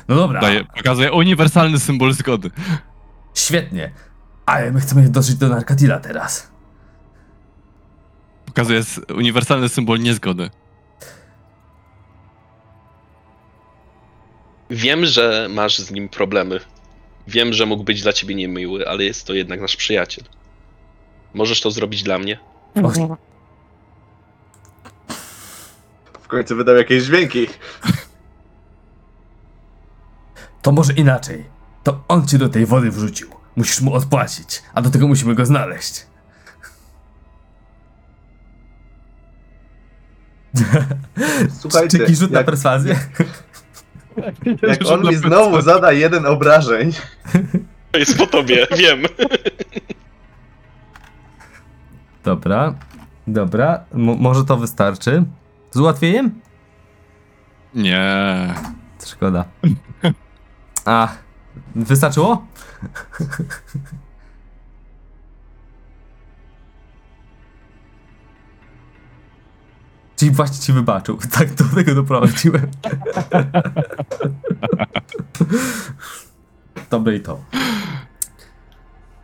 No dobra, Daje, pokazuje uniwersalny symbol zgody. świetnie. Ale my chcemy dotrzeć do Narkatila teraz. Pokazuje s- uniwersalny symbol niezgody. Wiem, że masz z nim problemy. Wiem, że mógł być dla ciebie niemiły, ale jest to jednak nasz przyjaciel. Możesz to zrobić dla mnie? Och, W końcu wydał jakieś dźwięki. To może inaczej. To on cię do tej wody wrzucił. Musisz mu odpłacić, a do tego musimy go znaleźć. Słuchajcie, Czy jakiś rzut na jak, perswazję? jak on mi znowu zada jeden obrażeń, To jest po tobie, wiem. Dobra, dobra, mo- może to wystarczy. Z ułatwieniem? Nie. Szkoda. A, wystarczyło? Czyli właśnie ci wybaczył. Tak do tego doprowadziłem. Dobre i to.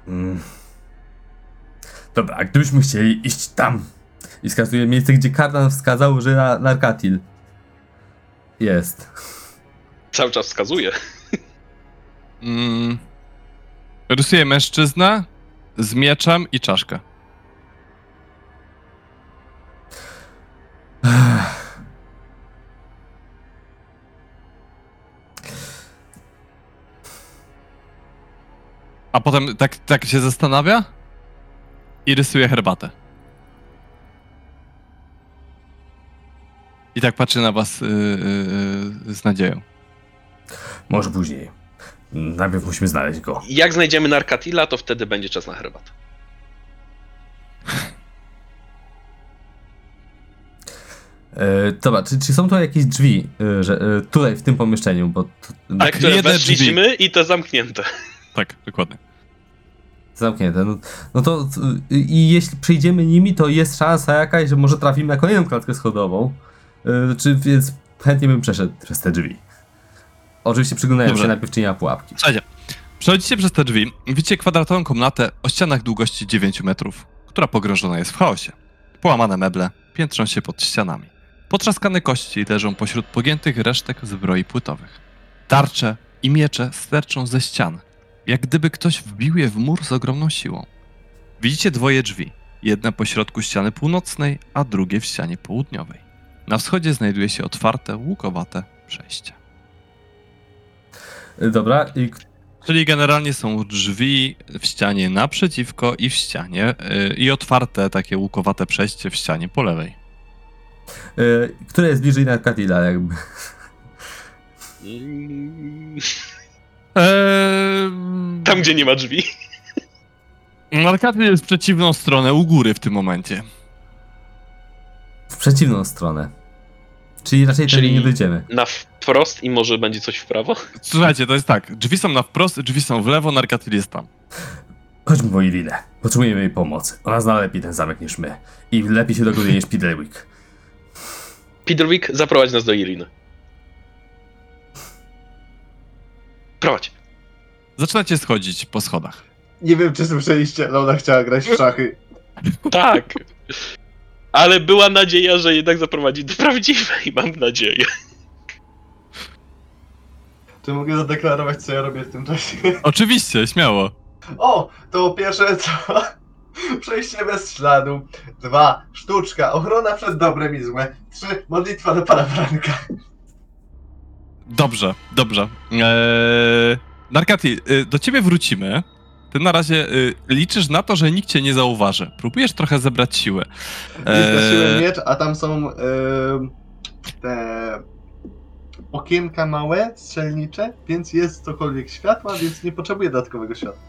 Mm. Dobra, a gdybyśmy chcieli iść tam i wskazuje miejsce, gdzie Kardan wskazał, że na Narkatil jest. Cały czas wskazuje. Mm. Rysuję mężczyznę z mieczem i czaszkę. A potem tak, tak się zastanawia i rysuje herbatę. I tak patrzy na was yy, yy, z nadzieją. Może później. Najpierw musimy znaleźć go. Jak znajdziemy Narkatila, to wtedy będzie czas na herbatę. E, dobra, czy, czy są tu jakieś drzwi, e, że, e, tutaj w tym pomieszczeniu, bo to, Te, Tak, które jedne weszliśmy i te zamknięte. Tak, dokładnie. zamknięte. No, no to i i jeśli przejdziemy nimi, to jest szansa jakaś, że może trafimy na kolejną klatkę schodową. E, czy więc chętnie bym przeszedł przez te drzwi. Oczywiście przyglądając Dobrze. się najpierw czynienia pułapki. Słuchajcie, przechodzicie przez te drzwi widzicie kwadratową komnatę o ścianach długości 9 metrów, która pogrążona jest w chaosie. Połamane meble piętrzą się pod ścianami. Potrzaskane kości leżą pośród pogiętych resztek zbroi płytowych. Tarcze i miecze sterczą ze ścian, jak gdyby ktoś wbił je w mur z ogromną siłą. Widzicie dwoje drzwi, jedne pośrodku ściany północnej, a drugie w ścianie południowej. Na wschodzie znajduje się otwarte, łukowate przejście. E, Dobra, i Czyli generalnie są drzwi w ścianie naprzeciwko i w ścianie yy, i otwarte takie łukowate przejście w ścianie po lewej. e, które jest bliżej Narkatila jakby. Mm, Eee, Tam, gdzie nie ma drzwi. Markaty jest w przeciwną stronę, u góry w tym momencie. W przeciwną stronę. Czyli raczej Czyli- nie dojdziemy. Na wprost i może będzie coś w prawo. Słuchajcie, to jest tak, drzwi są na wprost, drzwi są w lewo, Narkatyl jest tam. Chodźmy po Irinę. Potrzebujemy jej pomocy. Ona zna lepiej ten zamek niż my. I lepiej się dogoduje niż Piddlewick. Peterwick, zaprowadź nas do Iriny. Prowadź. Zaczynacie schodzić po schodach. Nie wiem, czy słyszeliście, ale ona chciała grać w szachy. Tak. Ale była nadzieja, że jednak zaprowadzi do prawdziwej, mam nadzieję. Czy mogę zadeklarować, co ja robię w tym czasie? Oczywiście, śmiało. O, to pierwsze co? Przejście bez śladu. Dwa, sztuczka, ochrona przed dobrem i złe. Trzy, modlitwa do Pana Franka. Dobrze, dobrze. Eee, Narkati, y, do ciebie wrócimy. Ty na razie y, liczysz na to, że nikt cię nie zauważy. Próbujesz trochę zebrać siłę. Eee... Eee, miecz, a tam są em, te okienka małe, strzelnicze, więc jest cokolwiek światła, więc nie potrzebuję dodatkowego światła.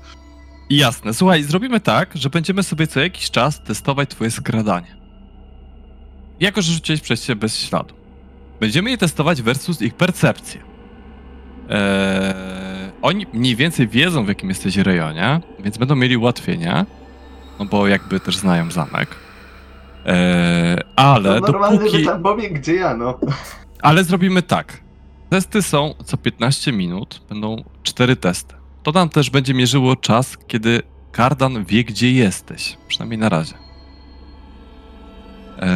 Jasne. Słuchaj, zrobimy tak, że będziemy sobie co jakiś czas testować twoje skradanie. Jako, że rzuciłeś przejście bez śladu. Będziemy je testować versus ich percepcję. Eee, oni mniej więcej wiedzą, w jakim jesteś rejonie, więc będą mieli ułatwienia, no bo jakby też znają zamek. Eee, ale to normalny, dopóki... że tam powie, gdzie ja, no. Ale zrobimy tak. Testy są co 15 minut, będą cztery testy. To nam też będzie mierzyło czas, kiedy Kardan wie, gdzie jesteś. Przynajmniej na razie. Eee,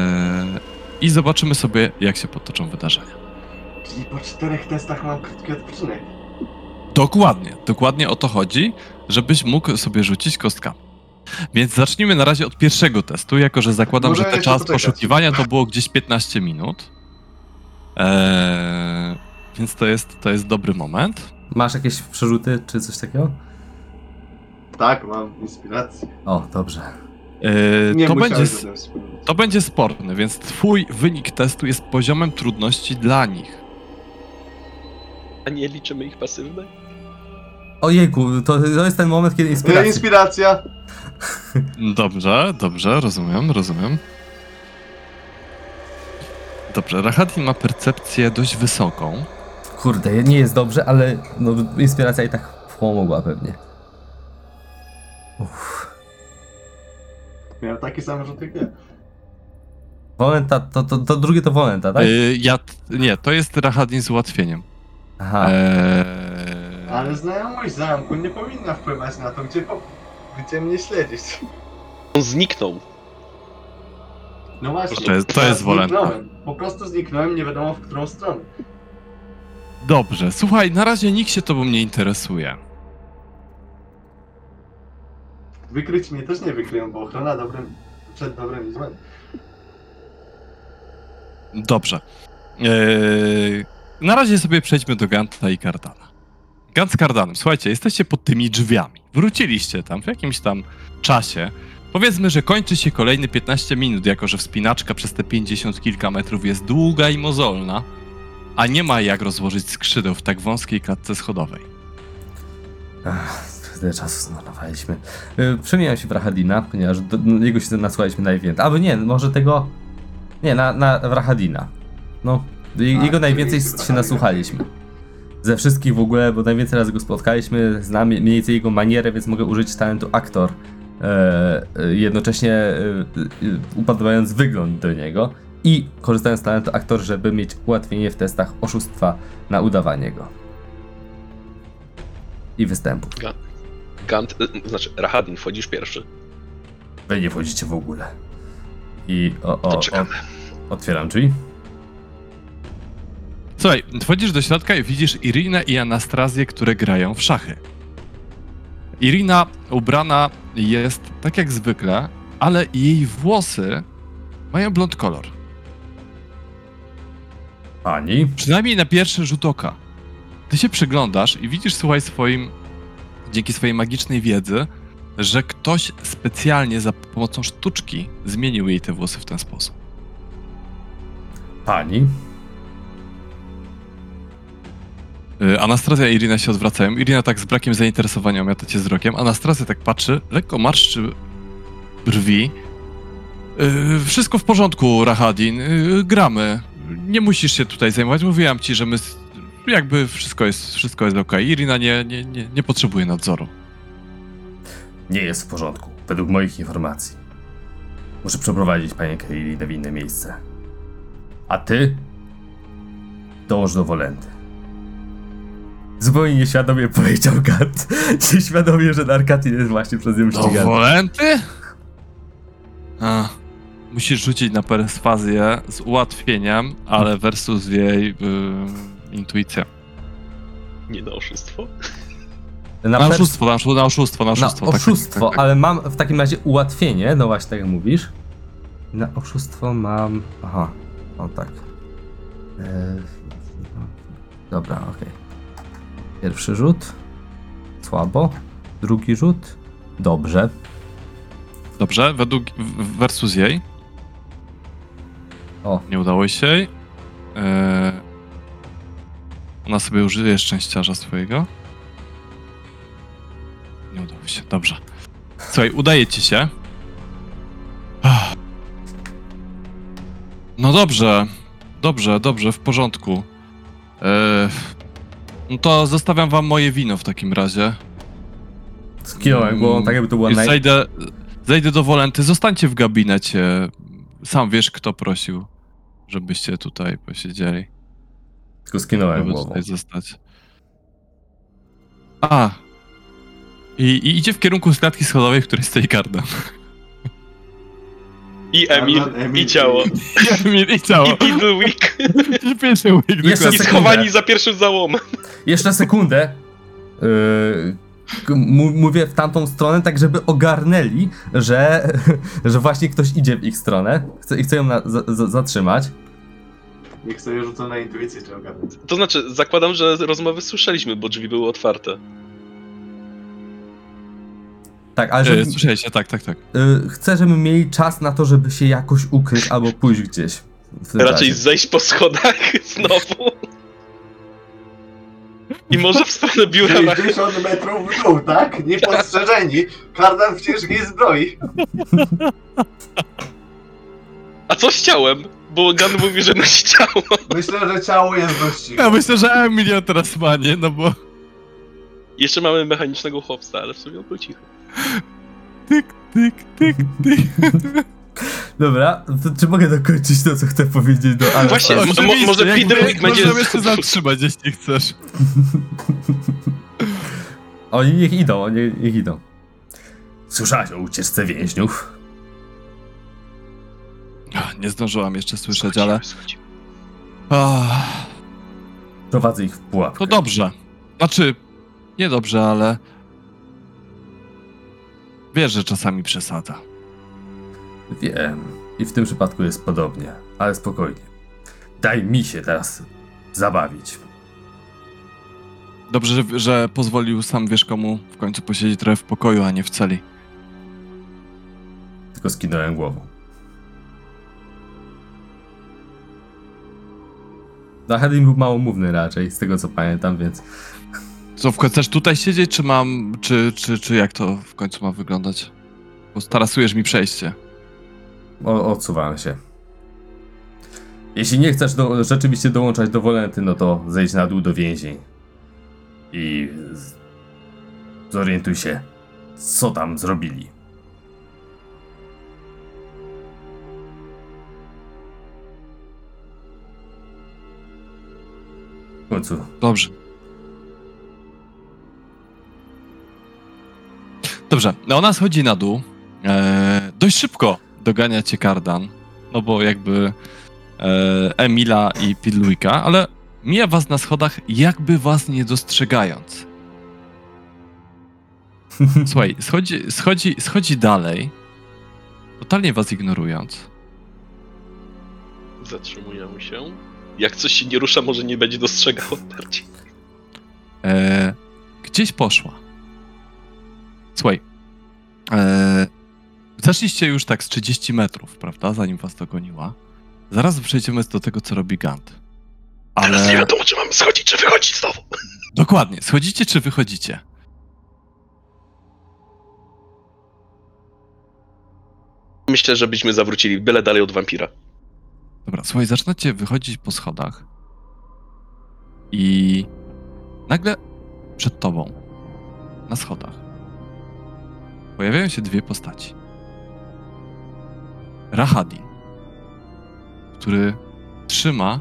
I zobaczymy sobie, jak się potoczą wydarzenia. Czyli po czterech testach mam krótki odpoczynek. Dokładnie, dokładnie o to chodzi, żebyś mógł sobie rzucić kostka. Więc zacznijmy na razie od pierwszego testu, jako że zakładam, Może że ten czas poczekać. poszukiwania to było gdzieś 15 minut. Eee, więc to jest, to jest dobry moment. Masz jakieś przerzuty czy coś takiego? Tak, mam inspirację. O, dobrze. Eee, Nie to, musiałem będzie, z to będzie sporny, więc twój wynik testu jest poziomem trudności dla nich. A nie liczymy ich pasywne? Ojejku, to, to jest ten moment, kiedy inspiracja. Inspiracja. Dobrze, dobrze, rozumiem, rozumiem. Dobrze, Rahadin ma percepcję dość wysoką. Kurde, nie jest dobrze, ale no, inspiracja i tak pomogła pewnie. Uff. Miałem taki sam rzut jak ja. Wolenta, to, to, to drugie to Wolenta, tak? Eee, ja, nie, to jest Rahadin z ułatwieniem. Aha. Eee, Ale znajomość zamku nie powinna wpływać na to, gdzie po... Gdzie mnie śledzić? On zniknął. No właśnie. To jest- to jest Wolenta. zniknąłem. Po prostu zniknąłem, nie wiadomo w którą stronę. Dobrze, słuchaj, na razie nikt się tobą nie interesuje. Wykryć mnie też nie wykryją, bo ochrona dobrym, przed dobrem i złem. Dobrze. Eee, na razie sobie przejdźmy do Ganta i Cardana. Gant z Cardanem, słuchajcie, jesteście pod tymi drzwiami. Wróciliście tam w jakimś tam czasie. Powiedzmy, że kończy się kolejne 15 minut, jako że wspinaczka przez te 50 kilka metrów jest długa i mozolna, a nie ma jak rozłożyć skrzydeł w tak wąskiej klatce schodowej. Ach, tyle czasu zmarnowaliśmy. Yy, Przemieniam się w Rahadina, ponieważ do, no, jego się nasłuchaliśmy najwięcej. Albo nie, może tego... Nie, na, na Rahadina. No, je- jego najwięcej się Rahadina. nasłuchaliśmy. Ze wszystkich w ogóle, bo najwięcej razy go spotkaliśmy, znam mniej więcej jego manierę, więc mogę użyć talentu aktor. E, e, jednocześnie e, upodobając wygląd do niego i korzystając z talentu aktor, żeby mieć ułatwienie w testach oszustwa na udawanie go. I występów. Gant, y, znaczy Rahadin, wchodzisz pierwszy. Wy nie wchodzicie w ogóle. I o, o, o, otwieram drzwi. Słuchaj, wchodzisz do środka i widzisz Irinę i Anastazję, które grają w szachy. Irina ubrana jest tak jak zwykle, ale jej włosy mają blond kolor. Pani. Przynajmniej na pierwszy rzut oka. Ty się przyglądasz i widzisz, słuchaj, swoim, dzięki swojej magicznej wiedzy, że ktoś specjalnie za pomocą sztuczki zmienił jej te włosy w ten sposób. Pani. Anastazja i Irina się odwracają. Irina tak z brakiem zainteresowania miata cię wzrokiem. Anastazja tak patrzy, lekko marszczy brwi. Y, Wszystko w porządku, Rahadin. Y, Gramy. Nie musisz się tutaj zajmować. Mówiłam ci, że my jakby wszystko jest, wszystko jest ok. Irina nie, nie, nie, nie potrzebuje nadzoru. Nie jest w porządku, według moich informacji. Muszę przeprowadzić panię Keilinę w inne miejsce. A ty? Dąż do Wolenty. Zupełnie nieświadomie powiedział Gat. Nieświadomie, że Narkatin jest właśnie przez nią Do ścigany. Wolenty? A, musisz rzucić na perswazję z ułatwieniem, ale versus jej y, intuicja. Nie na oszustwo. Na, Na oszustwo, na oszustwo, na oszustwo. Na na oszustwo, tak, tak, oszustwo, tak, tak. ale mam w takim razie ułatwienie, no właśnie tak jak mówisz. Na oszustwo mam... Aha, o tak. Eee, Dobra, okej. Pierwszy rzut. Słabo. Drugi rzut. Dobrze. Dobrze, według versus jej. O. Nie udało się jej. Eee, ona sobie użyje szczęściarza swojego. Nie udało się, dobrze. Słuchaj, udaje ci się. Ach. No dobrze, dobrze, dobrze, w porządku. Eee, no to zostawiam wam moje wino w takim razie. Skinąłem głową, tak jakby to była I naj... zejdę, zejdę do Wolenty. Zostańcie w gabinecie. Sam wiesz, kto prosił, żebyście tutaj posiedzieli. Tylko skinąłem Żeby głową. tutaj zostać. A. I, I idzie w kierunku klatki schodowej, w której stoi Garda. I Emil, Emil, i ciało. I ciało. I Piddlewick. I pierwszy łyk, Jeszcze I schowani za pierwszym załomem. Jeszcze sekundę. Yy, mówię w tamtą stronę, tak żeby ogarnęli, że, że właśnie ktoś idzie w ich stronę chce, i chce ją na, za, za, zatrzymać. Niech sobie rzucą na intuicję, czy ogarnę. To znaczy, zakładam, że rozmowy słyszeliśmy, bo drzwi były otwarte. Tak, ale E, żeby, Słyszeliście, tak, tak, tak. yy, chcę, żeby mieli czas na to, żeby się jakoś ukryć albo pójść gdzieś. Raczej czasie. zejść po schodach znowu. I może w stronę biura na 60 metrów w dół, tak? Niepostrzeżeni. Kardan w ciężkiej zbroi. A co z ciałem? Bo Gun mówi, że nosi ciało. Myślę, że ciało jest dość. Ja myślę, że Emilia teraz ma, nie? No bo Jeszcze mamy mechanicznego chłopca, ale w sumie on był cichy. Tyk, tyk, tyk, tyk. Dobra, to czy mogę dokończyć to, co chcę powiedzieć do Anastasia? Właśnie, mo- Oczywiście, może jak- Peter jak będzie- Możemy się zatrzymać, jeśli chcesz. Oni niech idą, oni niech idą. Słyszałaś o ucieczce więźniów? Nie zdążyłam jeszcze słyszeć, Schodzimy, ale... schodzimy. Ach, Prowadzę ich w pułapkę. to dobrze. Znaczy, nie dobrze, ale... Wiesz, że czasami przesadza. Wiem. I w tym przypadku jest podobnie. Ale spokojnie. Daj mi się teraz zabawić. Dobrze, że, że pozwolił sam wiesz komu w końcu posiedzieć trochę w pokoju, a nie w celi. Tylko skinąłem głową. No, Hedin był małomówny raczej, z tego co pamiętam, więc Co, w końcu chcesz tutaj siedzieć, czy mam... Czy, czy, czy jak to w końcu ma wyglądać? Bo starasujesz mi przejście. o, odsuwałem się. Jeśli nie chcesz do, rzeczywiście dołączać do Wolenty, no to zejdź na dół do więzień. I z, zorientuj się, co tam zrobili. W końcu Dobrze. Dobrze, no ona schodzi na dół. E, dość szybko dogania cię Kardan. No bo jakby e, Emila i Pilluika, ale mija was na schodach, jakby was nie dostrzegając. Słuchaj, schodzi, schodzi, schodzi dalej, totalnie was ignorując. Zatrzymujemy się. Jak coś się nie rusza, może nie będzie dostrzegał bardziej. E, gdzieś poszła. Słuchaj. E, zeszliście już tak z 30 metrów, prawda? Zanim was dogoniła. Zaraz przejdziemy do tego, co robi Gant. Teraz nie Ale. wiadomo, czy mamy schodzić, czy wychodzić znowu. Dokładnie. Schodzicie czy wychodzicie? Myślę, że byśmy zawrócili byle dalej od wampira. Dobra, słuchaj, zaczynacie wychodzić po schodach. I nagle przed tobą, na schodach, pojawiają się dwie postaci. Rahadin, który trzyma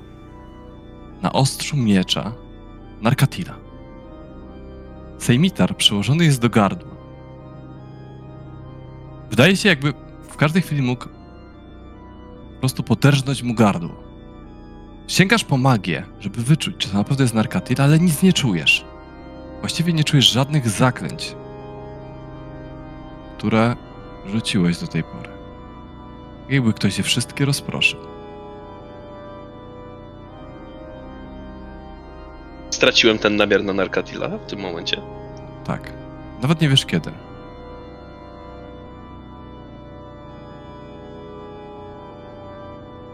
na ostrzu miecza Narkatila. Sejmitar przyłożony jest do gardła. Wydaje się, jakby w każdej chwili mógł po prostu poderżnąć mu gardło. Sięgasz po magię, żeby wyczuć, czy to naprawdę jest narkatyl, ale nic nie czujesz. Właściwie nie czujesz żadnych zaklęć, które rzuciłeś do tej pory. Jakby ktoś je wszystkie rozproszył. Straciłem ten namiar na Narkatila w tym momencie. Tak. Nawet nie wiesz kiedy.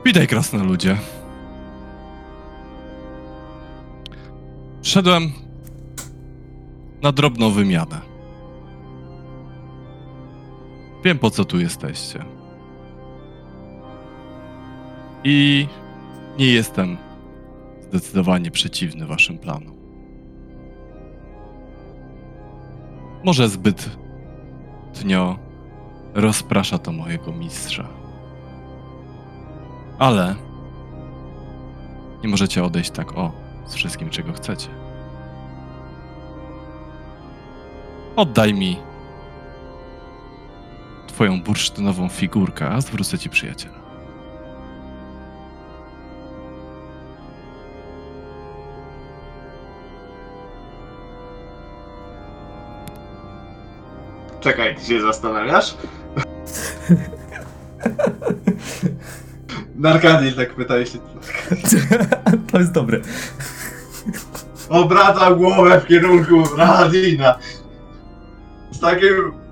Witaj, krasnoludzie. Szedłem na drobną wymianę. Wiem, po co tu jesteście. I nie jestem zdecydowanie przeciwny waszym planom. Może zbyt tnio rozprasza to mojego mistrza. Ale nie możecie odejść tak o z wszystkim, czego chcecie. Oddaj mi twoją bursztynową figurkę, a zwrócę ci przyjaciela. Czekaj, ty się zastanawiasz? Narkadil tak pyta, jeśli... to jest dobre. Obraca głowę w kierunku Radina. Z takim...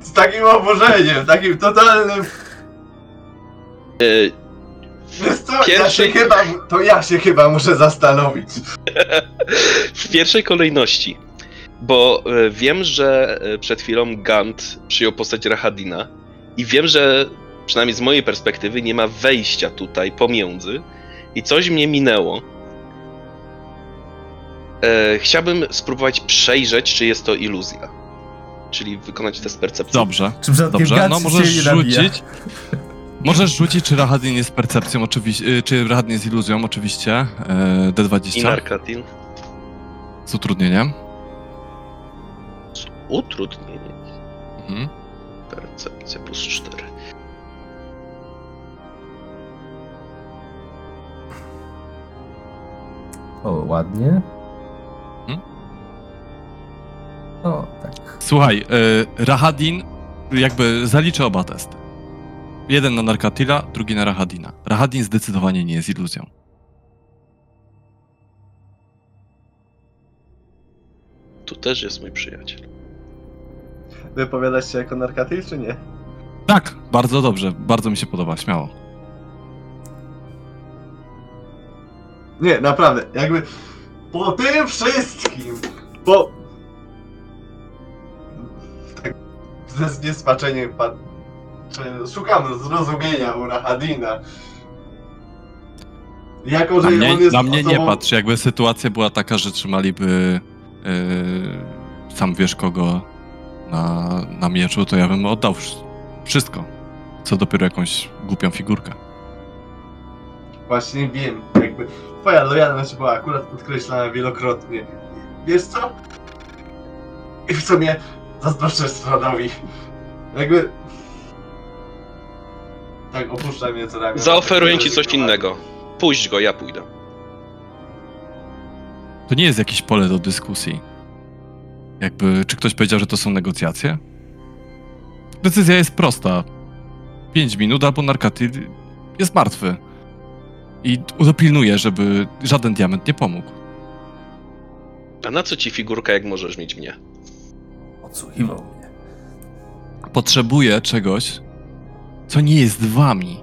Z takim oburzeniem, takim totalnym... E, Wiesz co, ja Pierwszy- się chyba... To ja się chyba muszę zastanowić. w pierwszej kolejności, bo e, wiem, że e, przed chwilą Gant przyjął postać Rahadina i wiem, że przynajmniej z mojej perspektywy nie ma wejścia tutaj pomiędzy i coś mnie minęło. E, chciałbym spróbować przejrzeć, czy jest to iluzja. Czyli wykonać test percepcji. Dobrze, Czy dobrze. No się możesz rzucić. Możesz rzucić, czy Rahadin jest percepcją, oczywiście, y, czy Rahadin jest iluzją, oczywiście. e, I D20 Narkatil. z utrudnieniem. Utrudnienie. Mhm. Percepcja plus 4. O, ładnie. O, tak. Słuchaj, y, Rahadin jakby zaliczy oba testy. Jeden na Narkatila, drugi na Rahadina. Rahadin zdecydowanie nie jest iluzją. Tu też jest mój przyjaciel. Wypowiadasz się jako narkatyl, czy nie? Tak, bardzo dobrze, bardzo mi się podoba, śmiało. Nie, naprawdę, jakby po tym wszystkim, po... ze zniesmaczeniem patrzę, szukam zrozumienia u Rahadina. Jako, że Na mnie, on jest na mnie nie osobą- patrz, jakby sytuacja była taka, że trzymaliby yy, sam wiesz kogo na, na mieczu, to ja bym oddał wsz- wszystko. Co dopiero jakąś głupią figurkę. Właśnie wiem, jakby twoja lojalność była akurat podkreślana wielokrotnie. Wiesz co? I w sumie zazdroszczę Stradawi. Jakby... Tak, opuszcza mnie co ramię. Zaoferuję ci coś innego. Puść go, ja pójdę. To nie jest jakieś pole do dyskusji. Jakby, czy ktoś powiedział, że to są negocjacje? Decyzja jest prosta. 5 minut albo narkaty jest martwy. I dopilnuję, żeby żaden diament nie pomógł. A na co ci figurka, jak możesz mieć mnie? Odsłuchiwał mnie. Potrzebuję czegoś, co nie jest wami.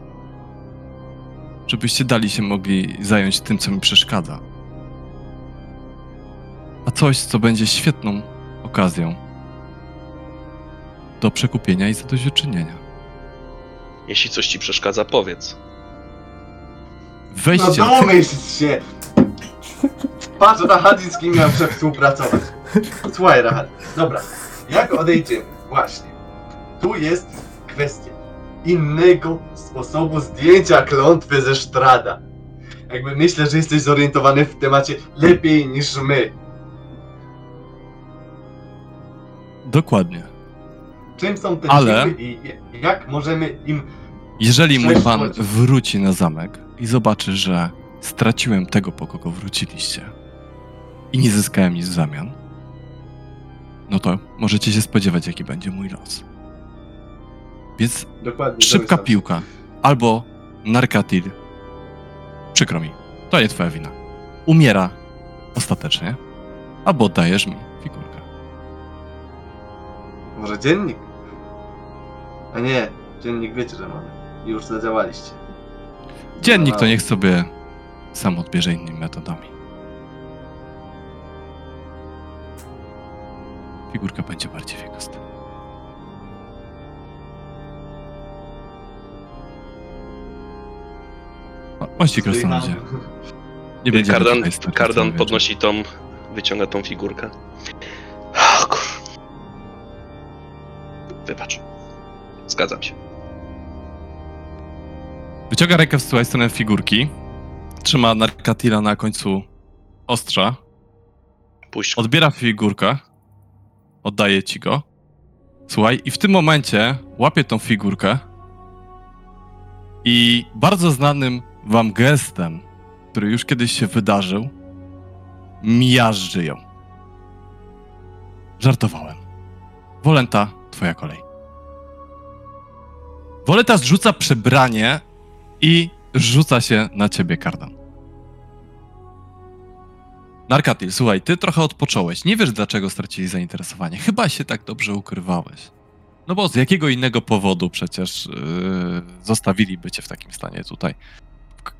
Żebyście dali się mogli zająć tym, co mi przeszkadza. A coś, co będzie świetną okazją do przekupienia i zadośćuczynienia. Jeśli coś ci przeszkadza, powiedz. No Wejście. domyśl się! Patrz, Rahadin z kim miał współpracować. Słuchaj, Rahadin. Dobra, jak odejdziemy? Właśnie. Tu jest kwestia innego sposobu zdjęcia klątwy ze Sztrada. Jakby myślę, że jesteś zorientowany w temacie lepiej niż my. Dokładnie. Czym są te Ale- siły i jak możemy im... Jeżeli mój pan wróci na zamek i zobaczy, że straciłem tego, po kogo wróciliście i nie zyskałem nic w zamian, no to możecie się spodziewać, jaki będzie mój los. Więc Dokładnie. szybka piłka. Albo Narkatil. Przykro mi, to nie twoja wina. Umiera ostatecznie, albo oddajesz mi figurkę. Może dziennik? A nie, dziennik wiecie, że mamy. Już zadziałaliście. Dziennik to niech sobie sam odbierze innymi metodami. Figurka będzie bardziej wiekusta. O, Bądźcie krasnoludzie. Nie będziemy Kardan, kardan podnosi tą, wyciąga tą figurkę. O, kur... Wybacz. Zgadzam się. Wyciąga rękę w stronę figurki. Trzyma Narkatila na końcu ostrza. Puść. Odbiera figurkę. Oddaje ci go. Słuchaj, i w tym momencie łapie tą figurkę i bardzo znanym wam gestem, który już kiedyś się wydarzył, miażdży ją. Żartowałem. Wolenta, twoja kolej. Woleta zrzuca przebranie i rzuca się na ciebie kardan. Narkatil, słuchaj, ty trochę odpocząłeś. Nie wiesz, dlaczego stracili zainteresowanie. Chyba się tak dobrze ukrywałeś. No bo z jakiego innego powodu przecież yy, zostawiliby cię w takim stanie tutaj.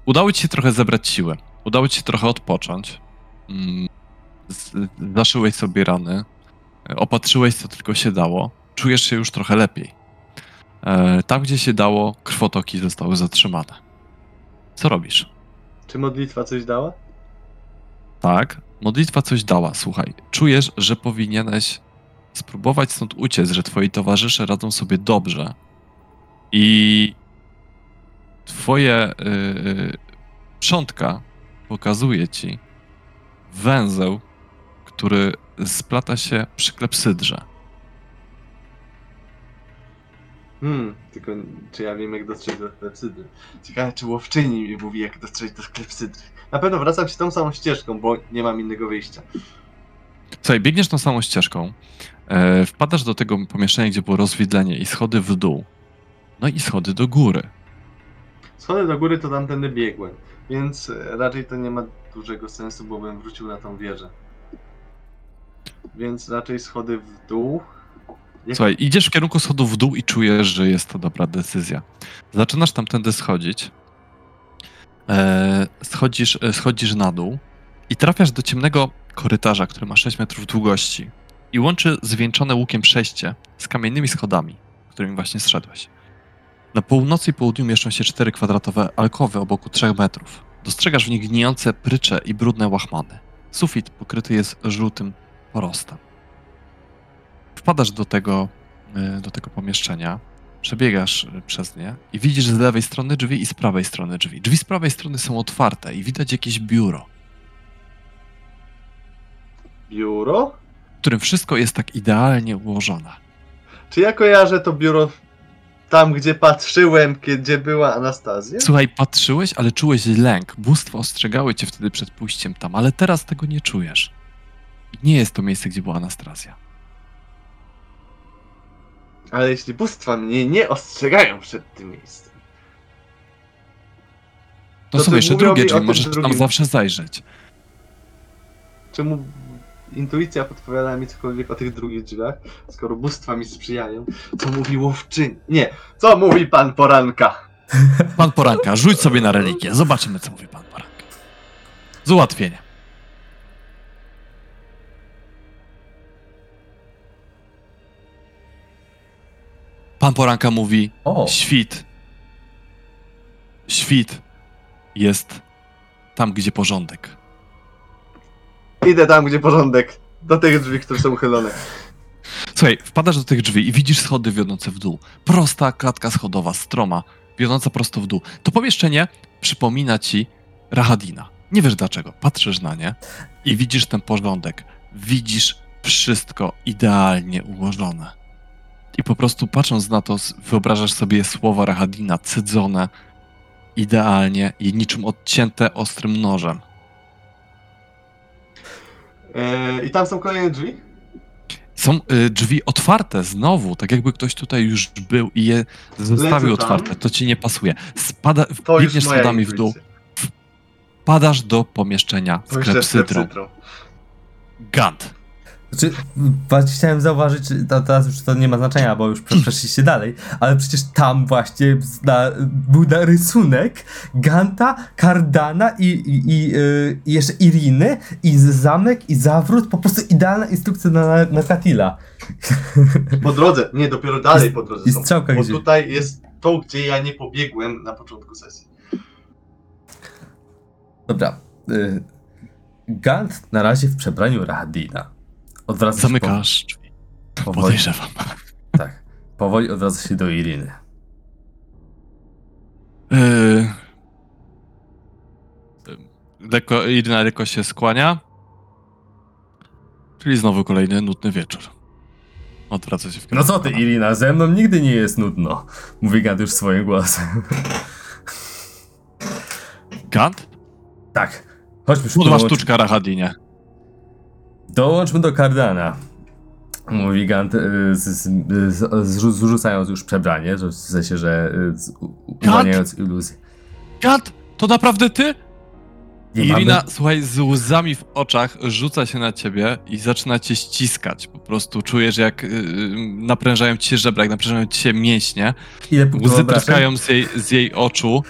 Udało ci się trochę zebrać siłę. Udało ci się trochę odpocząć. Mm, zaszyłeś sobie rany. Opatrzyłeś, co tylko się dało. Czujesz się już trochę lepiej. E, tam, gdzie się dało, krwotoki zostały zatrzymane. Co robisz? Czy modlitwa coś dała? Tak, modlitwa coś dała, słuchaj. Czujesz, że powinieneś spróbować stąd uciec, że twoi towarzysze radzą sobie dobrze. I twoje yy, przątka pokazuje ci węzeł, który splata się przy klepsydrze. Hmm, tylko czy ja wiem jak dotrzeć do klepsydry? Ciekawe czy łowczyni mi mówi jak dotrzeć do klepsydry. Na pewno wracam się tą samą ścieżką, bo nie mam innego wyjścia. Słuchaj, biegniesz tą samą ścieżką, e, wpadasz do tego pomieszczenia, gdzie było rozwidlenie i schody w dół. No i schody do góry. Schody do góry to tamtędy biegłem, więc e, raczej to nie ma dużego sensu, bo bym wrócił na tą wieżę. Więc raczej schody w dół. Jak... Słuchaj, idziesz w kierunku schodów w dół i czujesz, że jest to dobra decyzja. Zaczynasz tamtędy schodzić. E, schodzisz, e, schodzisz na dół i trafiasz do ciemnego korytarza, który ma 6 metrów długości i łączy zwieńczone łukiem przejście z kamiennymi schodami, którymi właśnie zszedłeś. Na północy i południu mieszczą się cztery kwadratowe alkowy o boku 3 metrów. Dostrzegasz w nich gnijące prycze i brudne łachmany. Sufit pokryty jest żółtym porostem. Wpadasz do tego, y, do tego pomieszczenia, przebiegasz y, przez nie i widzisz z lewej strony drzwi i z prawej strony drzwi. Drzwi z prawej strony są otwarte i widać jakieś biuro, Biuro? w którym wszystko jest tak idealnie ułożone. Czy ja kojarzę to biuro tam, gdzie patrzyłem, gdzie była Anastazja? Słuchaj, patrzyłeś, ale czułeś lęk. Bóstwa ostrzegały cię wtedy przed pójściem tam, ale teraz tego nie czujesz. Nie jest to miejsce, gdzie była Anastazja. Ale jeśli bóstwa mnie nie ostrzegają przed tym miejscem. To To są jeszcze drugie drzwi, możesz tam drugim. zawsze zajrzeć. Czemu intuicja podpowiada mi cokolwiek o tych drugich drzwiach, skoro bóstwa mi sprzyjają? Co mówi łowczyni? Nie, co mówi pan poranka? Pan Poranka, rzuć sobie na religię. Zobaczymy, co mówi pan Poranka. Z ułatwienia. Pan Poranka mówi, O, świt. Świt jest tam, gdzie porządek. Idę tam, gdzie porządek. Do tych drzwi, które są uchylone. Słuchaj, wpadasz do tych drzwi i widzisz schody wiodące w dół. Prosta klatka schodowa, stroma, wiodąca prosto w dół. To pomieszczenie przypomina ci Rahadina. Nie wiesz dlaczego. Patrzysz na nie i widzisz ten porządek. Widzisz wszystko idealnie ułożone. I po prostu patrząc na to, wyobrażasz sobie słowa Rahadina cydzone idealnie i niczym odcięte ostrym nożem. Eee, I tam są kolejne drzwi? Są y, drzwi otwarte znowu, tak jakby ktoś tutaj już był i je zostawił otwarte. To ci nie pasuje. Spada, To biegniesz schodami w dół, intuicja. padasz do pomieszczenia z To klepsydrą. klepsydrą. Gant. Znaczy, właśnie chciałem zauważyć, to, teraz już to nie ma znaczenia, bo już prze- przeszliście dalej, ale przecież tam właśnie na, był na rysunek Ganta, Kardana i, i, i, y, jeszcze Iriny, i zamek, i zawrót, po prostu idealna instrukcja na, na Katila. Po drodze, nie, dopiero dalej po drodze i są. strzałka Bo gdzie? tutaj jest to, gdzie ja nie pobiegłem na początku sesji. Dobra. Y, Gant na razie w przebraniu Rahadina. Odwraca Zamykasz drzwi. po- powoli, Podejrzewam. tak, powoli odwraca się do Iriny. Yy... Lekko, Irina lekko się skłania. Czyli znowu kolejny nudny wieczór. Odwraca się w No kierunku co ty. Irina, ze mną nigdy nie jest nudno. Mówi Gant już swoim głosem. Gant? tak. Chodźmy Udwa dołącz- sztuczka Rahadinie. Dołączmy do Kardana. Mówi Gant, y, z, z, z, zrzu- zrzucając już przebranie, w sensie, że y, z, uwalniając iluzję. Gant, to naprawdę ty? Nie Irina, mamy- słuchaj, z łzami w oczach rzuca się na ciebie i zaczyna cię ściskać. Po prostu czujesz, jak yy, naprężają ci się żebra, jak naprężają ci się mięśnie. Ile Łzy tryskają z jej, z jej oczu.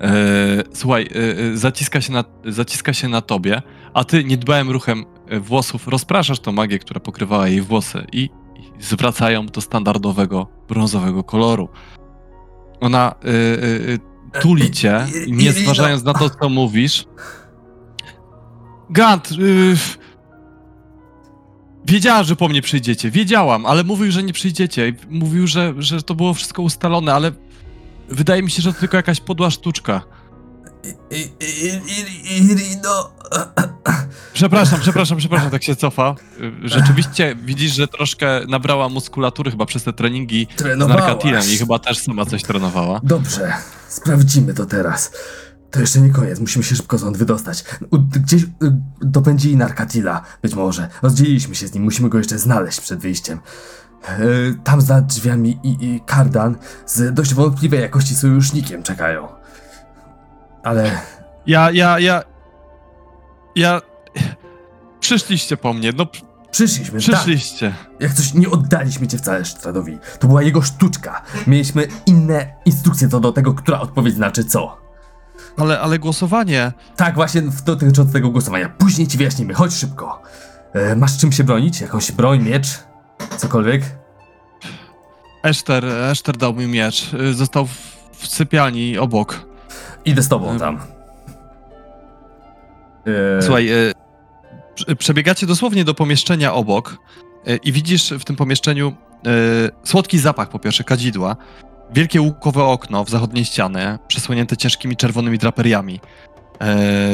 E, słuchaj, e, zaciska się, na, zaciska się na tobie, a ty niedbałym ruchem włosów rozpraszasz tą magię, która pokrywała jej włosy i, i zwracają do standardowego brązowego koloru. Ona e, e, e, tuli cię nie zważając na to, co mówisz. Gant, y, Wiedziałam, że po mnie przyjdziecie. Wiedziałam, ale mówił, że nie przyjdziecie. Mówił, że, że to było wszystko ustalone, ale wydaje mi się, że to tylko jakaś podła sztuczka. Irino... Przepraszam, przepraszam, przepraszam, tak się cofa. Rzeczywiście widzisz, że troszkę nabrała muskulatury chyba przez te treningi z Trenowałaś. narkatilem i chyba też sama coś trenowała. Dobrze, sprawdzimy to teraz. To jeszcze nie koniec, musimy się szybko stąd wydostać. U, gdzieś y, dopędzili Narkatila, być może. Rozdzieliliśmy się z nim, musimy go jeszcze znaleźć przed wyjściem. Y, tam za drzwiami i, i Kardan z dość wątpliwej jakości sojusznikiem czekają. Ale Ja, ja, ja... Ja... Przyszliście po mnie, no pr- przyszliśmy, tak. przyszliście. Jak coś nie oddaliśmy cię wcale Sztradowi. To była jego sztuczka. Mieliśmy inne instrukcje co do tego, która odpowiedź znaczy co. Ale, ale głosowanie... Tak, właśnie dotyczące tego głosowania. Później ci wyjaśnimy, chodź szybko. E, masz czym się bronić? Jakąś broń, miecz? Cokolwiek? Eszter, Eszter dał mi miecz. Y, Został w, w sypialni obok. Idę z tobą tam. E, Słuchaj, prze- przebiegacie dosłownie do pomieszczenia obok y, i widzisz w tym pomieszczeniu słodki zapach, po pierwsze, kadzidła, wielkie łukowe okno w zachodniej ścianie, przesłonięte ciężkimi czerwonymi draperiami,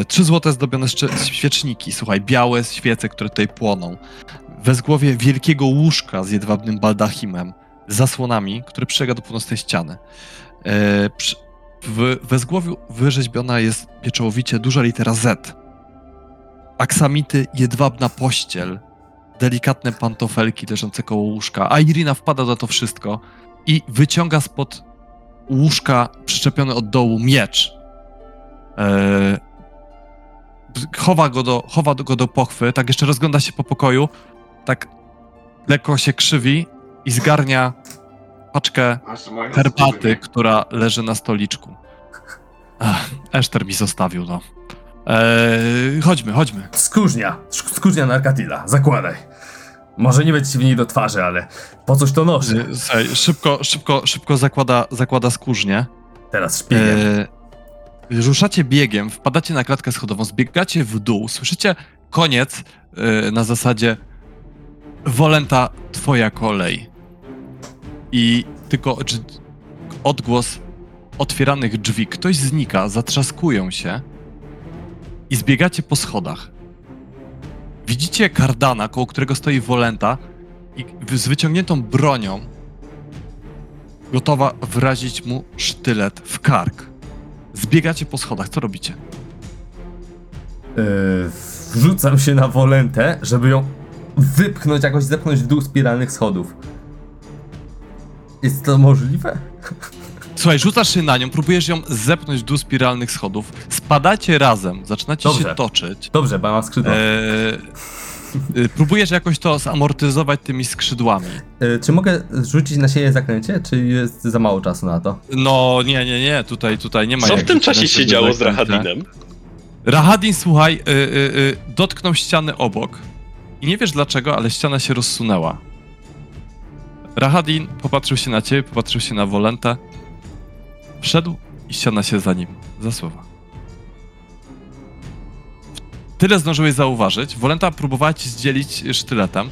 trzy złote zdobione świeczniki, słuchaj, białe świece, które tutaj płoną, wezgłowie wielkiego łóżka z jedwabnym baldachimem, z zasłonami, który przylega do północnej ściany. Y, przy- w wezgłowiu wyrzeźbiona jest pieczołowicie duża litera Z, aksamity, jedwabna pościel, delikatne pantofelki leżące koło łóżka, a Irina wpada na to wszystko i wyciąga spod łóżka przyczepiony od dołu miecz. Eee, chowa, go do, chowa go do pochwy, tak jeszcze rozgląda się po pokoju, tak lekko się krzywi i zgarnia paczkę herbaty, która leży na stoliczku. Ach, Eszter mi zostawił, no. Eee, chodźmy, chodźmy. Skórznia. Sk- Skórznia Narkatila. Zakładaj. Może nie być ci w niej do twarzy, ale po coś to noszę. Eee, Słuchaj, szybko, szybko, szybko zakłada, zakłada skórznię. Teraz szpiegiem. Eee, ruszacie biegiem, wpadacie na klatkę schodową, zbiegacie w dół, słyszycie koniec eee, na zasadzie Wolenta, twoja kolej. I tylko odgłos otwieranych drzwi. Ktoś znika, zatrzaskują się i zbiegacie po schodach. Widzicie kardana, koło którego stoi Wolenta i z wyciągniętą bronią gotowa wrazić mu sztylet w kark. Zbiegacie po schodach, co robicie? Yy, wrzucam się na wolentę, żeby ją wypchnąć, jakoś zepchnąć w dół spiralnych schodów. Jest to możliwe? Słuchaj, rzucasz się na nią, próbujesz ją zepchnąć w dół spiralnych schodów, spadacie razem, zaczynacie Dobrze. się toczyć. Dobrze, bo mam skrzydła. Eee, y, próbujesz jakoś to zamortyzować tymi skrzydłami. Yy, czy mogę rzucić na siebie zaklęcie, czy jest za mało czasu na to? No, nie, nie, nie, tutaj, tutaj nie ma Co w jak tym rzucić na czasie się siebie działo z zaklęcia. Rahadinem? Rahadin, słuchaj, y, y, y, dotknął ściany obok i nie wiesz dlaczego, ale ściana się rozsunęła. Rahadin popatrzył się na ciebie, popatrzył się na Wolentę, wszedł i ściana się za nim zasuwa. Tyle zdążyłeś zauważyć. Wolenta próbowała ci zdzielić sztyletem.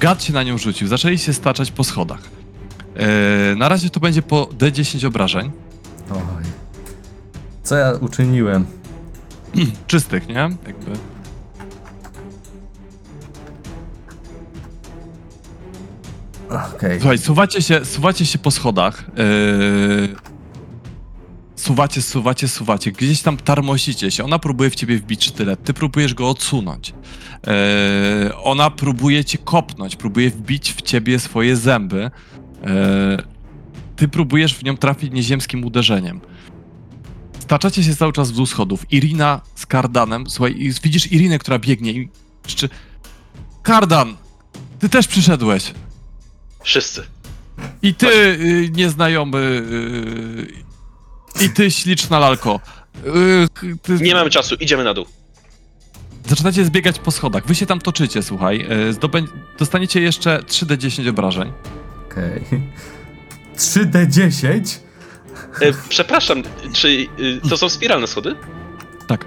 Gad się na nią rzucił. Zaczęli się staczać po schodach. Yy, na razie to będzie po D10 obrażeń. Oj. Co ja uczyniłem? Czystych, nie? Jakby. Słuchaj, suwacie się, suwacie się po schodach. Yy... Suwacie, suwacie, suwacie. Gdzieś tam tarmosicie się. Ona próbuje w ciebie wbić sztylet. Ty próbujesz go odsunąć. Yy... Ona próbuje cię kopnąć. Próbuje wbić w ciebie swoje zęby. Yy... Ty próbujesz w nią trafić nieziemskim uderzeniem. Staczacie się cały czas w schodów. Irina z Kardanem. Słuchaj, widzisz Irinę, która biegnie i Kardan! Ty też przyszedłeś! Wszyscy. I ty, y, nieznajomy. Y, I ty, śliczna lalko. Y, ty, Nie mamy czasu, idziemy na dół. Zaczynacie zbiegać po schodach. Wy się tam toczycie, słuchaj. Y, zdobę... Dostaniecie jeszcze 3d10 obrażeń. Okej. 3D10? E, przepraszam, czy y, to są spiralne schody? Tak.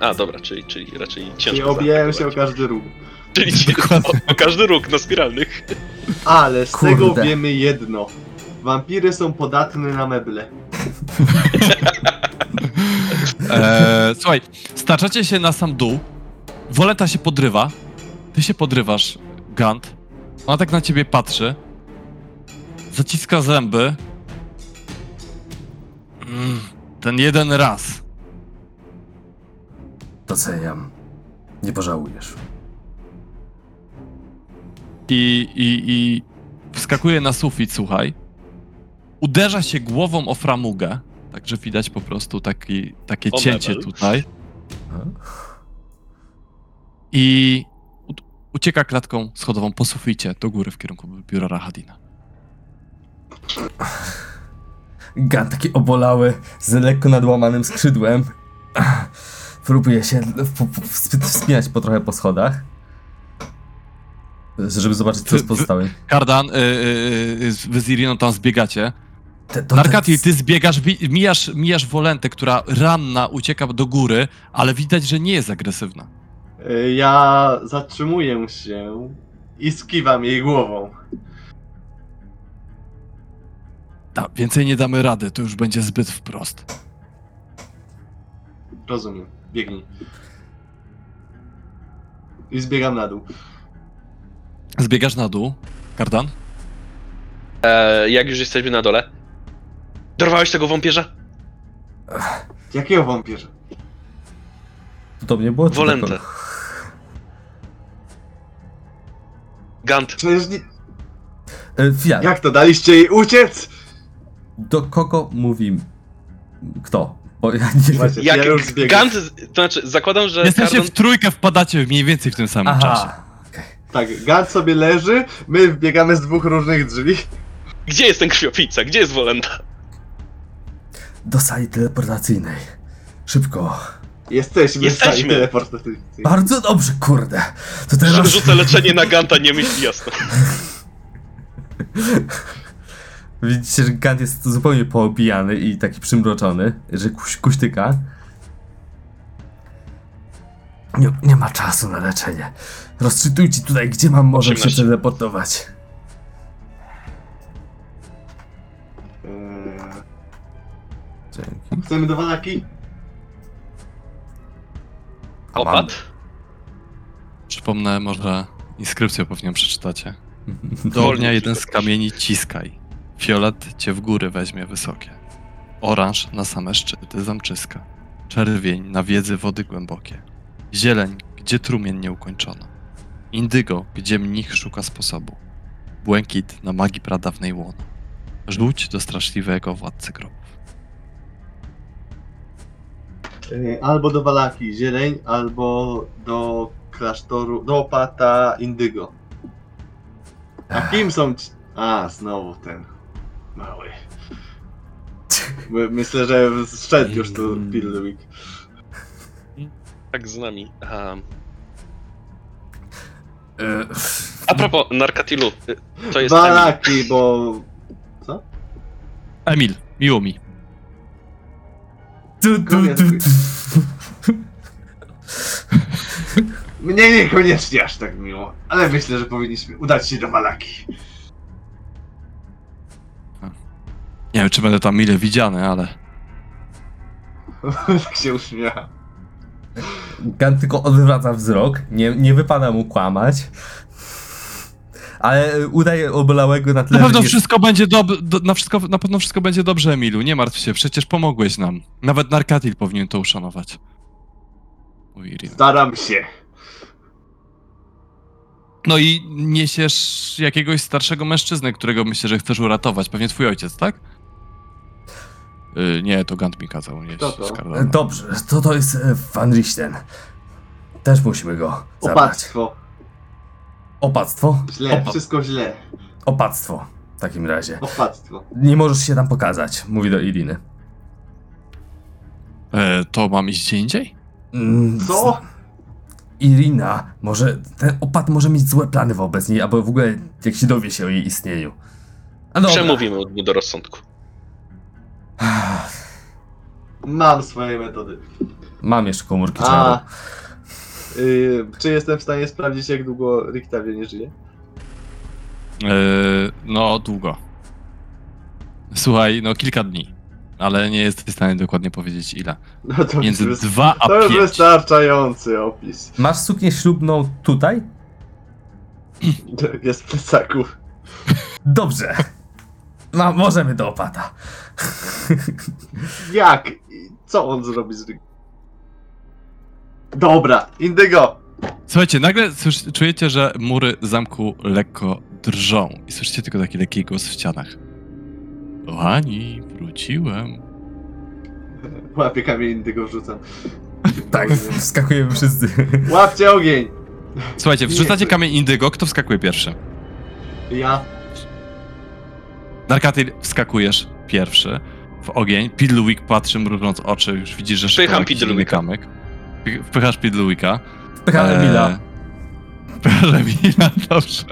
A, dobra, czyli, czyli raczej ciężko. Nie obijałem się o zaatakować. każdy róg. Czyli Dokładnie. o, o każdy róg na spiralnych. Ale z Kurde. tego wiemy jedno. Wampiry są podatne na meble. E, słuchaj, staczacie się na sam dół. Woleta się podrywa, ty się podrywasz, Gant. Ona tak na ciebie patrzy, zaciska zęby. Mm, ten jeden raz. Doceniam. Nie pożałujesz. I, i, i wskakuje na sufit, słuchaj. Uderza się głową o framugę, także widać po prostu taki, takie O cięcie mebel. tutaj. I ucieka klatką schodową po suficie do góry w kierunku biura Rahadina. Gan taki obolały, z lekko nadłamanym skrzydłem. Próbuje się w- w- w- wspinać po trochę po schodach. Żeby zobaczyć, co wy- pozostałych. Kardan, y, y, y, wy z Iriną tam zbiegacie. Te- to Narkatil, ty zbiegasz, wi- mijasz, mijasz Wolentę, która ranna ucieka do góry, ale widać, że nie jest agresywna. Y, Ja zatrzymuję się i skiwam jej głową. Da, więcej nie damy rady, to już będzie zbyt wprost. Rozumiem. Biegnij. I zbiegam na dół. Zbiegasz na dół, Kardan? E, jak już jesteśmy na dole. Dorwałeś tego wąpierza? Jakiego wampirza? To do mnie było? czy do kogo? Gant. Przecież nie... E, Jak to, daliście jej uciec? do kogo mówi kto? Bo ja nie wiem. Właśnie, Jak ja już zbiegam. Gant, to znaczy, zakładam, że Jesteście Kardon... w trójkę, wpadacie mniej więcej w tym samym czasie. Aha. Tak, Gant sobie leży, my wbiegamy z dwóch różnych drzwi. Gdzie jest ten krwiopijca? Gdzie jest Wolenta? Do sali teleportacyjnej. Szybko. Jesteśmy, Jesteśmy. w sali teleportacyjnej. Bardzo dobrze, kurde. To Rzu- teraz... Rzucę leczenie na Ganta, nie myśli jasno. Widzicie, że Gant jest zupełnie poobijany i taki przymroczony, że kuś, kuśtyka. Nie, nie ma czasu na leczenie. Rozczytujcie tutaj, gdzie mam może się teleportować. Eee, Dzięki. Chcemy do walaki? Opat? Przypomnę, może inskrypcję pewnie przeczytacie. Do ognia jeden z kamieni ciskaj. Fiolet cię w góry weźmie wysokie. Oranż na same szczyty zamczyska. Czerwień na wiedzy wody głębokie. Zieleń, gdzie trumien nie ukończono. Indygo, gdzie mnich szuka sposobu. Błękit na magii pradawnej łono. Żółć do straszliwego władcy grobów. Albo do walaki zieleń, albo do klasztoru, do opata indygo. A kim są ci... A, znowu ten mały. My- Myślę, że szedł już tu Pildwik. Tak z nami. Aha. E, A propos Narkatilu, to jest Emil. Walaki, bo... Co? Emil, miło mi. tu, tu, tu, tu. Mnie niekoniecznie aż tak miło, ale myślę, że powinniśmy udać się do Walaki. Nie wiem, czy będę tam mile widziany, ale tak się uśmiecha. Gant tylko odwraca wzrok, nie, nie wypada mu kłamać. Ale udaje obolałego na tyle, Na pewno że nie- wszystko będzie dobrze, do, na, wszystko, na pewno wszystko będzie dobrze, Emilu. Nie martw się, przecież pomogłeś nam. Nawet Narkatil powinien to uszanować. Mówi. Staram się. No i niesiesz jakiegoś starszego mężczyznę, którego myślę, że chcesz uratować. Pewnie twój ojciec, tak? Yy, nie, to Gant mi kazał nieść Kto to? z Kardanem. Dobrze, to to jest e, Van Richten. Też musimy go zabrać. Opactwo. Opactwo? Źle, Opa- wszystko źle. opactwo. W takim razie. Opactwo. Nie możesz się tam pokazać, mówi do Iriny. E, to mam iść gdzie indziej? Mm, Co? Irina, może ten opat może mieć złe plany wobec niej, albo w ogóle jak się dowie się o jej istnieniu. A dobra. Przemówimy mu do rozsądku. Mam swoje metody. Mam jeszcze komórki A. czaru. Yy, czy jestem w stanie sprawdzić, jak długo Rictavia nie żyje? E, no, długo. Słuchaj, no kilka dni. ale nie jesteś w stanie dokładnie powiedzieć ile. No to, Między już, 2 a to już 5. wystarczający opis. Masz suknię ślubną tutaj? Jest w plecaku. Dobrze. Ma, możemy do opata. Jak? Co on zrobi z rygą? Dobra, Indygo! Słuchajcie, nagle słysz, czujecie, że mury zamku lekko drżą i słyszycie tylko taki lekki głos w ścianach. Kochani, wróciłem. Łapie kamień Indygo wrzucam. Tak, wskakujemy wszyscy. Łapcie ogień! Słuchajcie, wrzucacie kamień indygo, kto wskakuje pierwszy? Ja. Narkatyl, wskakujesz pierwszy w ogień. Pidluik patrzy, mrużąc oczy, już widzisz, że Wpycham jakiś inny Pidluika. kamyk. Wpy- Wpychasz Pidluika. Wpychamy Eee, Mila. Wpychasz Emila, dobrze.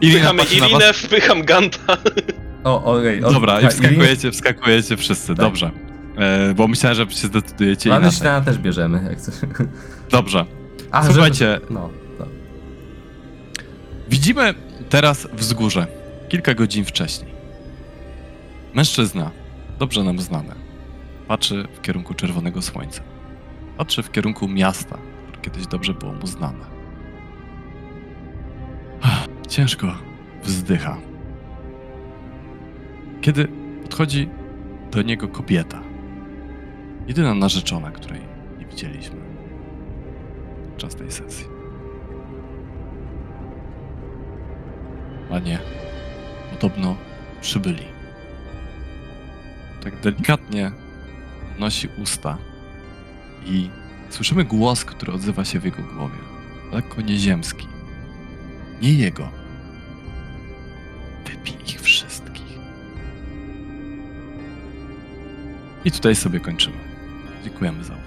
Irina Wpychamy patrzy na was. Irinę, wpycham Ganta. O, okej. o, Dobra, i tak, wskakujecie, wskakujecie wszyscy, Tak. dobrze. E, bo myślałem, że się zdecydujecie Mamy inaczej. śniadania też bierzemy, jak coś. Dobrze. A, Słuchajcie. Żeby... No, no. Widzimy teraz wzgórze, kilka godzin wcześniej. Mężczyzna, dobrze nam znany, patrzy w kierunku czerwonego słońca. Patrzy w kierunku miasta, które kiedyś dobrze było mu znane. Ciężko wzdycha. Kiedy podchodzi do niego kobieta, jedyna narzeczona, której nie widzieliśmy podczas tej sesji. Panie, podobno przybyli. Tak delikatnie nosi usta i słyszymy głos, który odzywa się w jego głowie. Lekko nieziemski. Nie jego. Wypij ich wszystkich. I tutaj sobie kończymy. Dziękujemy za.